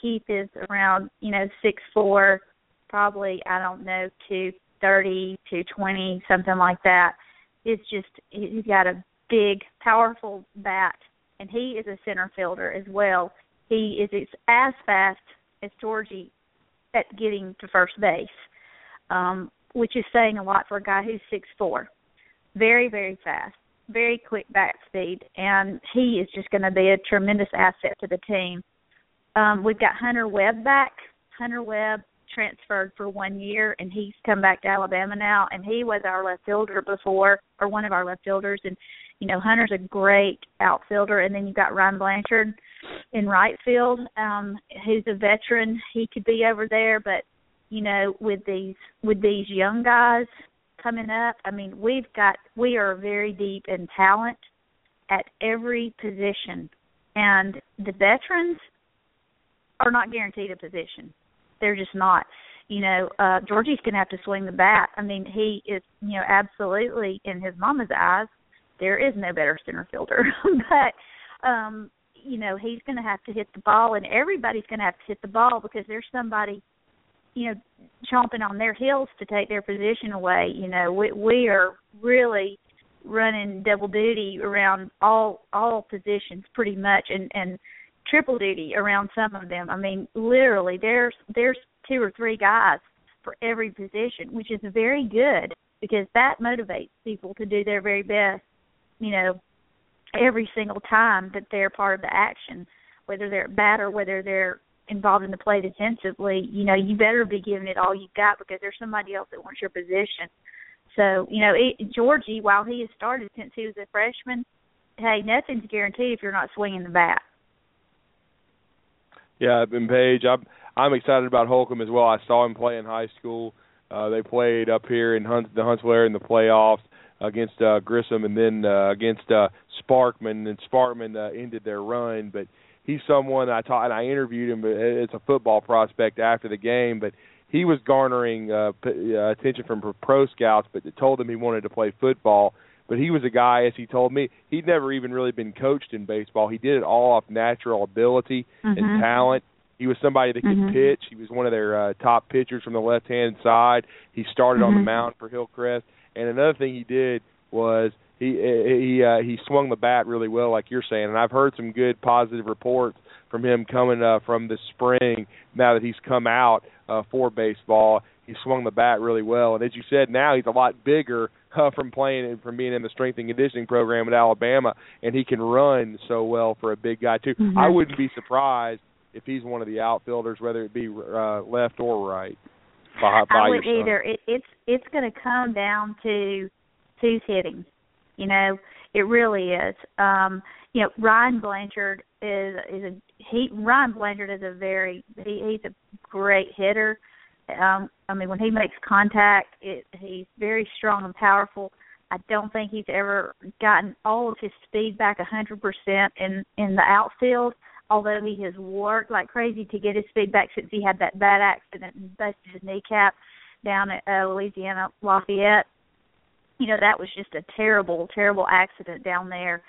Keith is around you know six four, probably I don't know two thirty to twenty something like that. It's just he's got a big, powerful bat, and he is a center fielder as well. He is as fast as Georgie at getting to first base, um, which is saying a lot for a guy who's six four. Very, very fast, very quick bat speed, and he is just going to be a tremendous asset to the team. Um, we've got Hunter Webb back. Hunter Webb transferred for one year, and he's come back to Alabama now. And he was our left fielder before, or one of our left fielders. And you know, Hunter's a great outfielder. And then you've got Ryan Blanchard in right field, um, who's a veteran. He could be over there, but you know, with these with these young guys coming up, I mean, we've got we are very deep in talent at every position, and the veterans are not guaranteed a position. They're just not. You know, uh Georgie's gonna have to swing the bat. I mean, he is, you know, absolutely in his mama's eyes, there is no better center fielder. [LAUGHS] but um you know he's going to have to hit the ball and everybody's going to have to hit the ball because there's somebody you know chomping on their heels to take their position away. You know we we are really running double duty around all all positions pretty much and and triple duty around some of them. I mean literally there's there's two or three guys for every position which is very good because that motivates people to do their very best you know every single time that they're part of the action, whether they're at bat or whether they're involved in the play defensively, you know, you better be giving it all you've got because there's somebody else that wants your position. So, you know, it, Georgie, while he has started since he was a freshman, hey, nothing's guaranteed if you're not swinging the bat. Yeah, and Paige, I'm I'm excited about Holcomb as well. I saw him play in high school. Uh, they played up here in Hunt, the Huntsville area in the playoffs against uh, Grissom and then uh, against uh, Sparkman, and Sparkman uh, ended their run. But he's someone I taught and I interviewed him. It's a football prospect after the game, but he was garnering uh, p- uh, attention from pro scouts, but told him he wanted to play football. But he was a guy, as he told me, he'd never even really been coached in baseball. He did it all off natural ability mm-hmm. and talent. He was somebody that could mm-hmm. pitch. He was one of their uh, top pitchers from the left hand side. He started mm-hmm. on the mound for Hillcrest. And another thing he did was he he uh, he swung the bat really well, like you're saying. And I've heard some good positive reports from him coming uh, from the spring. Now that he's come out uh, for baseball, he swung the bat really well. And as you said, now he's a lot bigger [LAUGHS] uh, from playing and from being in the strength and conditioning program at Alabama, and he can run so well for a big guy too. Mm-hmm. I wouldn't be surprised if he's one of the outfielders, whether it be uh, left or right. By, by I would your son. either. It, it's it's going to come down to who's hitting. You know, it really is. Um, you know, Ryan Blanchard is is a he. Ryan Blanchard is a very he, he's a great hitter. Um, I mean, when he makes contact, it, he's very strong and powerful. I don't think he's ever gotten all of his speed back a hundred percent in in the outfield. Although he has worked like crazy to get his speed back since he had that bad accident and busted his kneecap down at uh, Louisiana Lafayette. You know that was just a terrible, terrible accident down there.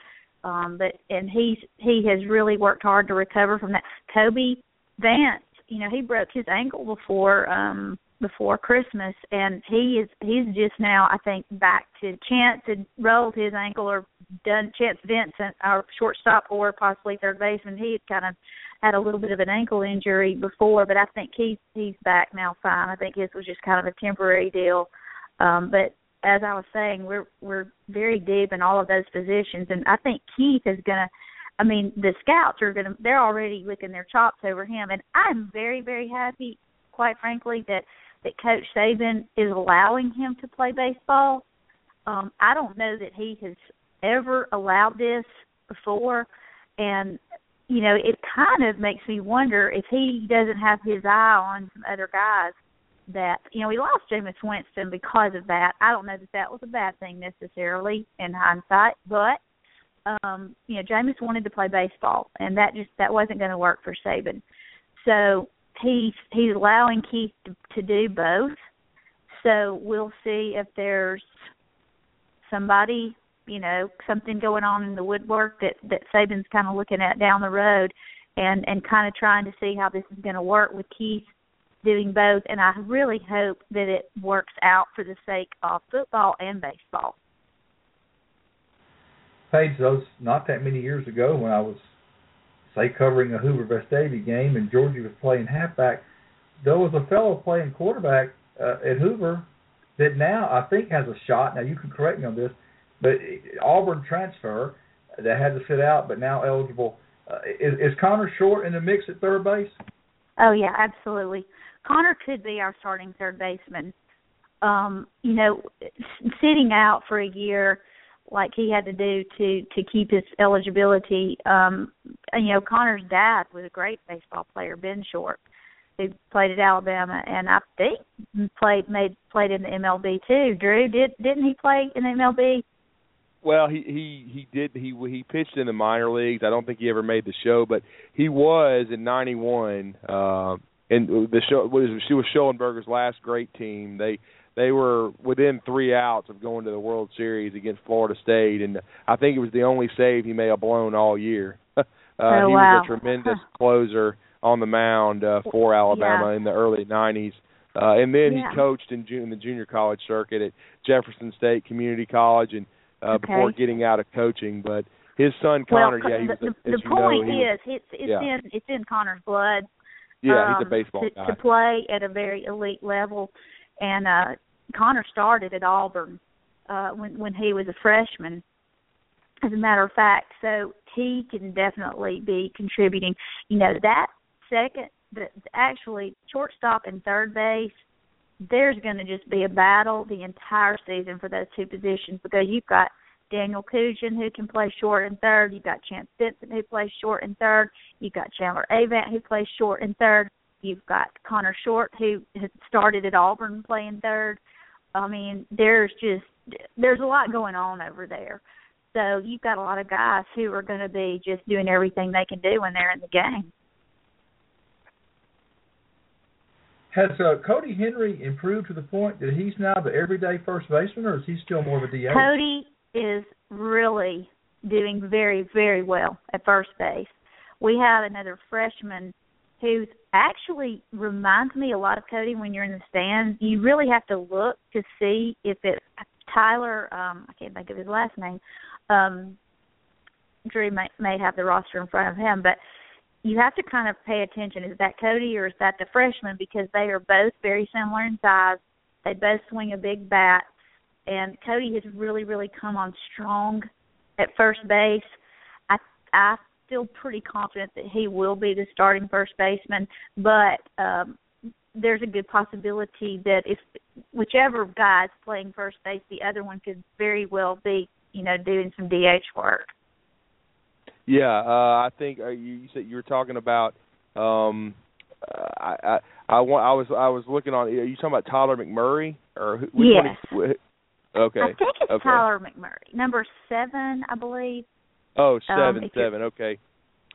Um, but and he's he has really worked hard to recover from that. Cobie Vance you know he broke his ankle before um before Christmas and he is he's just now I think back to Chance had rolled his ankle or done Chance Vincent our shortstop or possibly third baseman he had kind of had a little bit of an ankle injury before but I think he's he's back now fine I think his was just kind of a temporary deal um but as I was saying we're we're very deep in all of those positions and I think Keith is going to I mean, the scouts are going to, they're already licking their chops over him. And I'm very, very happy, quite frankly, that, that Coach Saban is allowing him to play baseball. Um, I don't know that he has ever allowed this before. And, you know, it kind of makes me wonder if he doesn't have his eye on some other guys that, you know, he lost Jameis Winston because of that. I don't know that that was a bad thing necessarily in hindsight, but um, you know, Jameis wanted to play baseball, and that just that wasn't going to work for Saban. So he's he's allowing Keith to, to do both. So we'll see if there's somebody, you know, something going on in the woodwork that that Saban's kind of looking at down the road, and and kind of trying to see how this is going to work with Keith doing both. And I really hope that it works out for the sake of football and baseball. Paige, those not that many years ago when I was, say, covering a Hoover Vestavia game and Georgie was playing halfback, there was a fellow playing quarterback uh, at Hoover that now I think has a shot. Now you can correct me on this, but Auburn transfer that had to sit out, but now eligible. Uh, is, is Connor Short in the mix at third base? Oh yeah, absolutely. Connor could be our starting third baseman. Um, you know, sitting out for a year like he had to do to to keep his eligibility. Um, and, you know, Connor's dad was a great baseball player, Ben Short, who played at Alabama, and I think played made played in the MLB too. Drew did didn't he play in the MLB? Well, he he he did he he pitched in the minor leagues. I don't think he ever made the show, but he was in '91. Uh, and the show was she was Shollenberger's last great team. They they were within three outs of going to the World Series against Florida State, and I think it was the only save he may have blown all year. [LAUGHS] uh, oh, he wow. was a tremendous closer on the mound uh, for Alabama yeah. in the early '90s, uh, and then Yeah. he coached in, in the junior college circuit at Jefferson State Community College, and uh, Okay. before getting out of coaching. But his son Well, Connor, yeah, he was the, a, the, the point know, he was, it's it's yeah. in it's in Connor's blood. yeah, he's um, a baseball to, guy. to play at a very elite level, and uh Connor started at Auburn uh when when he was a freshman. As a matter of fact, so he can definitely be contributing. You know that second, the actually shortstop and third base. There's going to just be a battle the entire season for those two positions because you've got Daniel Cucjen who can play short and third. You've got Chance Vincent who plays short and third. You've got Chandler Avant who plays short and third. You've got Connor Short who has started at Auburn playing third. I mean, there's just there's a lot going on over there. So you've got a lot of guys who are going to be just doing everything they can do when they're in the game. Has uh, Cody Henry improved to the point that he's now the everyday first baseman, or is he still more of a DH? Cody is really doing very, very well at first base. We have another freshman who actually reminds me a lot of Cody when you're in the stands. You really have to look to see if it's Tyler. Um, I can't think of his last name. Um, Drew may, may have the roster in front of him, but you have to kind of pay attention. Is that Cody or is that the freshman? Because they are both very similar in size. They both swing a big bat, and Cody has really, really come on strong at first base. I I feel pretty confident that he will be the starting first baseman, but um there's a good possibility that if whichever guy's playing first base, the other one could very well be, you know, doing some DH work. Yeah, uh, I think uh, you, you said you were talking about. Um, I, I I want I was I was looking on. Are you talking about Tyler McMurray or who, which yes. one? Is, okay. I think it's okay. Tyler McMurray, number seven, I believe. Oh, seven, um, seven. Okay.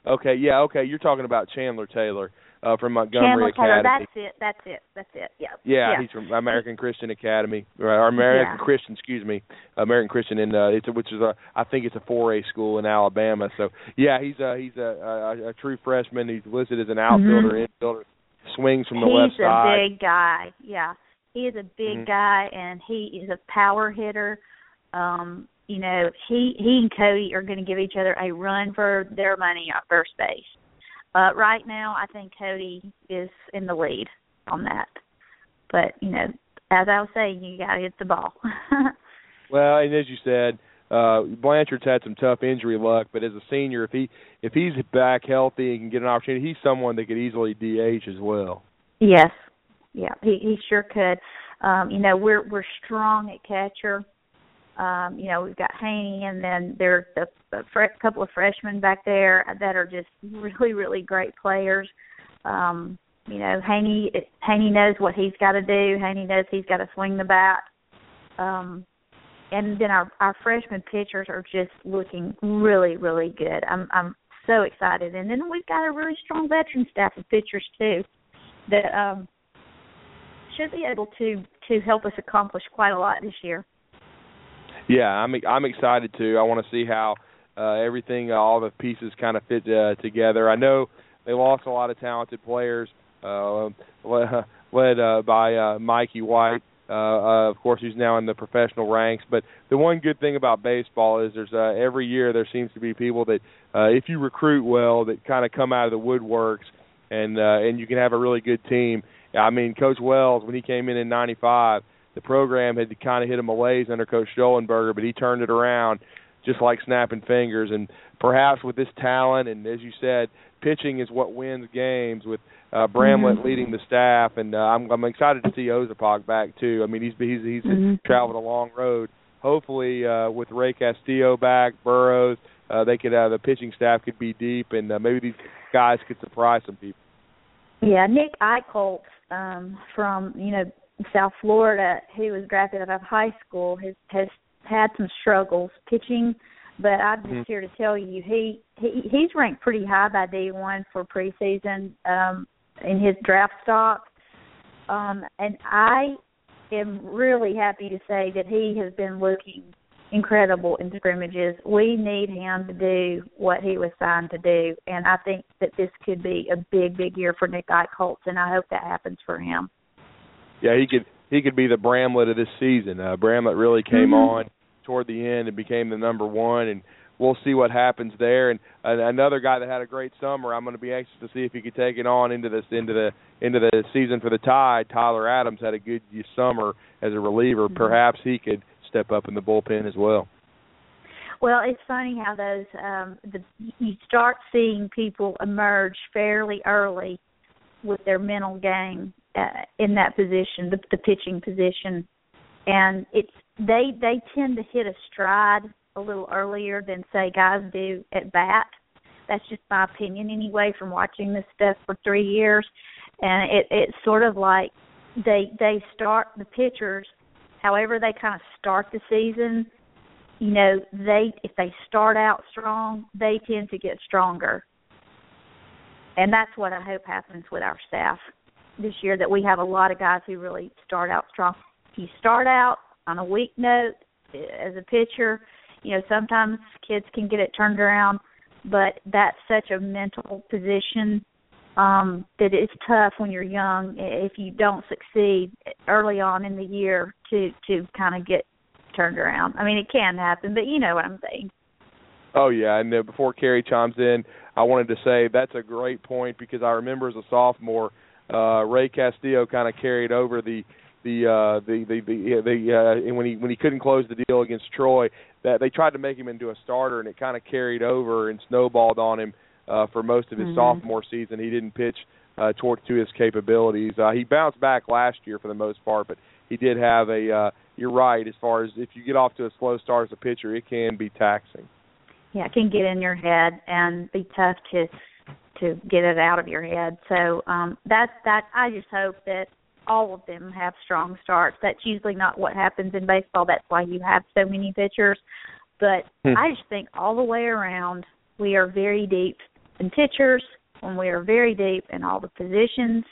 Okay. Yeah. Okay. You're talking about Chandler Taylor uh, from Montgomery Academy. that's it. That's it. That's it. Yeah. Yeah, yeah. he's from American Christian Academy, or American Yeah. Christian, excuse me, American Christian, in uh, it's a, which is a, I think it's a 4A school in Alabama. So yeah, he's a he's a, a, a true freshman. He's listed as an outfielder, infielder, swings from the Mm-hmm. left He's a big guy. Yeah. He is a big Mhm. guy and he is a power hitter. Um, you know, he he and Cody are going to give each other a run for their money at first base. Uh right now I think Cody is in the lead on that. But, you know, as I was saying, you got to hit the ball. [LAUGHS] Well, and as you said, uh Blanchard's had some tough injury luck, but as a senior, if he if he's back healthy and can get an opportunity, he's someone that could easily DH as well. Yes. Yeah, he he sure could. Um, you know, we're we're strong at catcher. Um, you know, we've got Haney and then there's a, a fre- couple of freshmen back there that are just really, really great players. Um, you know, Haney Haney knows what he's got to do. Haney knows he's got to swing the bat. Um, and then our our freshman pitchers are just looking really, really good. I'm I'm so excited. And then we've got a really strong veteran staff of pitchers too that um should be able to to help us accomplish quite a lot this year. Yeah, I'm I'm excited too. I want to see how uh, everything, uh, all the pieces, kind of fit uh, together. I know they lost a lot of talented players, uh, [LAUGHS] led, uh, by uh, Mikey White, uh, uh, of course, who's now in the professional ranks. But the one good thing about baseball is there's uh, every year there seems to be people that, uh, if you recruit well, that kind of come out of the woodworks, and uh, and you can have a really good team. I mean, Coach Wells when he came in in '95 the program had kind of hit a malaise under Coach Shollenberger, but he turned it around just like snapping fingers. And perhaps with this talent, and as you said, pitching is what wins games. With uh, Bramlett Mhm. leading the staff, and uh, I'm, I'm excited to see Ozapok back too. I mean, he's he's he's Mhm. traveled a long road. Hopefully, uh, with Ray Castillo back, Burrows, uh, they could uh, the pitching staff could be deep, and uh, maybe these guys could surprise some people. Yeah, Nick Eicholtz um, from you know South Florida, who was drafted out of high school, has has had some struggles pitching. But I'm just Mhm. here to tell you, he, he he's ranked pretty high by day one for preseason um, in his draft stock, um, and I am really happy to say that he has been looking incredible in scrimmages. We need him to do what he was signed to do, and I think that this could be a big, big year for Nick Eicholtz, and I hope that happens for him. Yeah, he could he could be the Bramlett of this season. Uh, Bramlett really came Mhm. on toward the end and became the number one, and we'll see what happens there. And uh, another guy that had a great summer, I'm going to be anxious to see if he could take it on into this into the into the season for the Tide. Tyler Adams had a good summer as a reliever. Mhm. Perhaps he could step up in the bullpen as well. Well, it's funny how those um the you start seeing people emerge fairly early with their mental game uh, in that position, the, the pitching position, and it's they they tend to hit a stride a little earlier than say guys do at bat. That's just my opinion anyway from watching this stuff for 3 years and it it's sort of like they they start the pitchers however they kind of start the season you know, they if they start out strong, they tend to get stronger. And that's what I hope happens with our staff this year that we have a lot of guys who really start out strong. You start out on a weak note as a pitcher, you know, sometimes kids can get it turned around, but that's such a mental position um that it's tough when you're young if you don't succeed early on in the year to to kind of get turned around. I mean, it can happen, but you know what I'm saying. Oh yeah, and before Cary chimes in, I wanted to say that's a great point because I remember as a sophomore, uh Ray Castillo kind of carried over the the uh the the the, the uh when he when he couldn't close the deal against Troy that they tried to make him into a starter and it kind of carried over and snowballed on him uh for most of his mm-hmm. sophomore season. He didn't pitch uh toward to his capabilities. Uh he bounced back last year for the most part but he did have a uh you're right as far as if you get off to a slow start as a pitcher it can be taxing. Yeah it can get in your head and be tough to to get it out of your head so um that's that i just hope that all of them have strong starts. That's usually not what happens in baseball. That's why you have so many pitchers. But hmm. I just think all the way around we are very deep in pitchers and we are very deep in all the positions,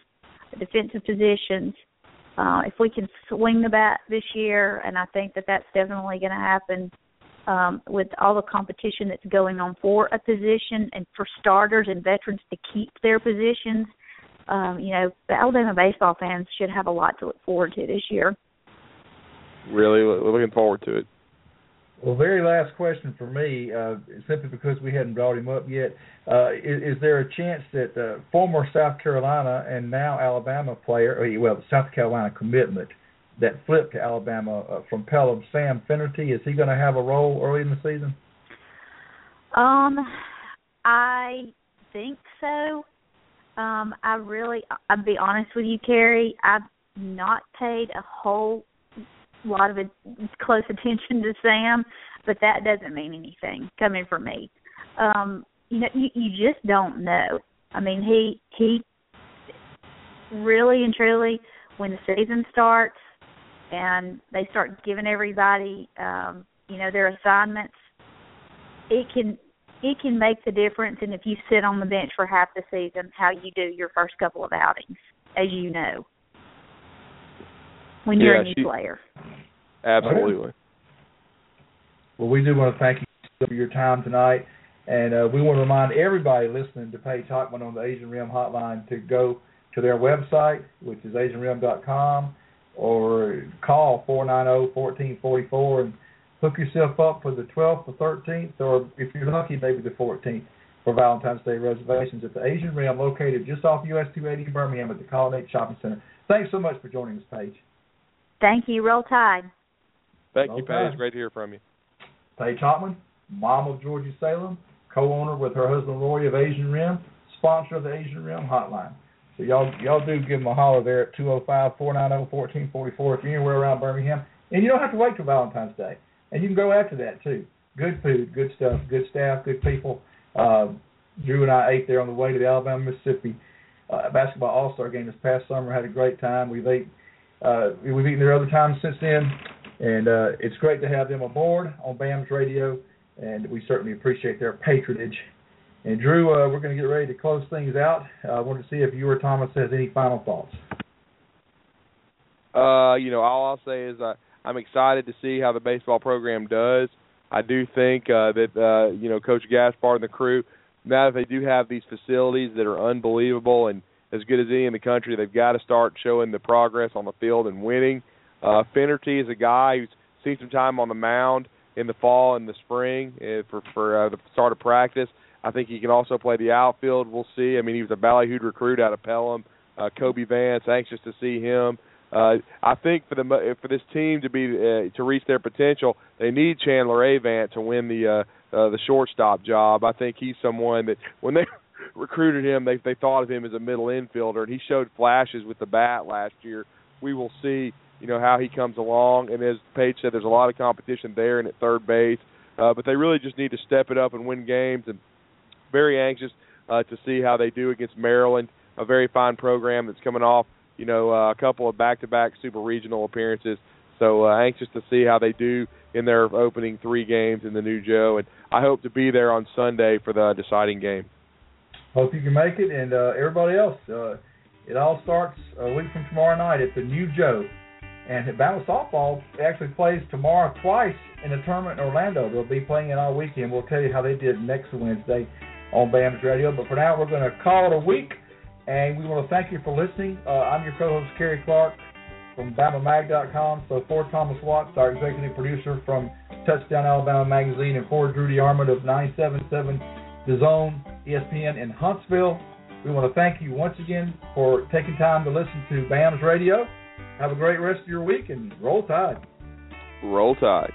the defensive positions. Uh, if we can swing the bat this year, and I think that that's definitely going to happen um, with all the competition that's going on for a position and for starters and veterans to keep their positions – um, you know, the Alabama baseball fans should have a lot to look forward to this year. Really looking forward to it. Well, very last question for me, uh, simply because we hadn't brought him up yet. Uh, is, is, there a chance that uh, former South Carolina and now Alabama player, or, well, South Carolina commitment that flipped to Alabama uh, from Pelham, Sam Finnerty, is he going to have a role early in the season? Um, I think so. Um, I really, I'll be honest with you, Cary. I've not paid a whole lot of a, close attention to Sam, but that doesn't mean anything coming from me. Um, you know, you, you just don't know. I mean, he he really and truly, when the season starts and they start giving everybody, um, you know, their assignments, it can it can make the difference and if you sit on the bench for half the season how you do your first couple of outings as you know. When you're yeah, a new she, player. Absolutely. Well we do want to thank you for your time tonight and uh, we want to remind everybody listening to Paige Hochman on the Asian Rim hotline to go to their website which is asianrim.com or call 490-1444 and hook yourself up for the 12th or 13th, or if you're lucky, maybe the 14th for Valentine's Day reservations at the Asian Rim, located just off US 280 in Birmingham at the Colonnade Shopping Center. Thanks so much for joining us, Paige. Thank you. Roll Tide. Thank Roll you, Tide. Paige. Great to hear from you. Paige Hochman, mom of Georgie Salem, co-owner with her husband Roy of Asian Rim, sponsor of the Asian Rim Hotline. So y'all y'all do give them a holler there at 205-490-1444 if you're anywhere around Birmingham. And you don't have to wait till Valentine's Day and you can go after that too. Good food, good stuff, good staff, good people. Uh, Drew and I ate there on the way to the Alabama Mississippi uh, basketball All Star game this past summer. Had a great time. We've ate uh, we've eaten there other times since then, and uh, it's great to have them aboard on BAMS Radio, and we certainly appreciate their patronage. And Drew, uh, we're going to get ready to close things out. Uh, I wanted to see if you or Thomas has any final thoughts. Uh, you know, all I'll say is uh, I'm excited to see how the baseball program does. I do think uh, that uh, you know Coach Gaspard and the crew, now that they do have these facilities that are unbelievable and as good as any in the country, they've got to start showing the progress on the field and winning. Uh, Finnerty is a guy who's seen some time on the mound in the fall and the spring uh, for for uh, the start of practice. I think he can also play the outfield. We'll see. I mean, he was a ballyhooed recruit out of Pelham. Uh, Cobie Vance, anxious to see him. Uh, I think for the for this team to be uh, to reach their potential, they need Chandler Avant to win the uh, uh, the shortstop job. I think he's someone that when they [LAUGHS] recruited him, they they thought of him as a middle infielder, and he showed flashes with the bat last year. We will see, you know, how he comes along. And as Paige said, there's a lot of competition there and at third base, uh, but they really just need to step it up and win games. And very anxious uh, to see how they do against Maryland, a very fine program that's coming off you know, uh, a couple of back-to-back super regional appearances. So uh, anxious to see how they do in their opening three games in the new Joe, and I hope to be there on Sunday for the deciding game. Hope you can make it, and uh, everybody else. Uh, it all starts a week from tomorrow night at the new Joe. And Bama softball actually plays tomorrow twice in a tournament in Orlando. They'll be playing it all weekend. We'll tell you how they did next Wednesday on BAMS Radio. But for now, we're going to call it a week, and we want to thank you for listening. Uh, I'm your co-host, Cary Clark from BamaMag.com. So for Thomas Watts, our executive producer from Touchdown Alabama Magazine, and for Drew DeArmond of 977 The Zone ESPN in Huntsville, we want to thank you once again for taking time to listen to BAMS Radio. Have a great rest of your week and roll tide. Roll tide.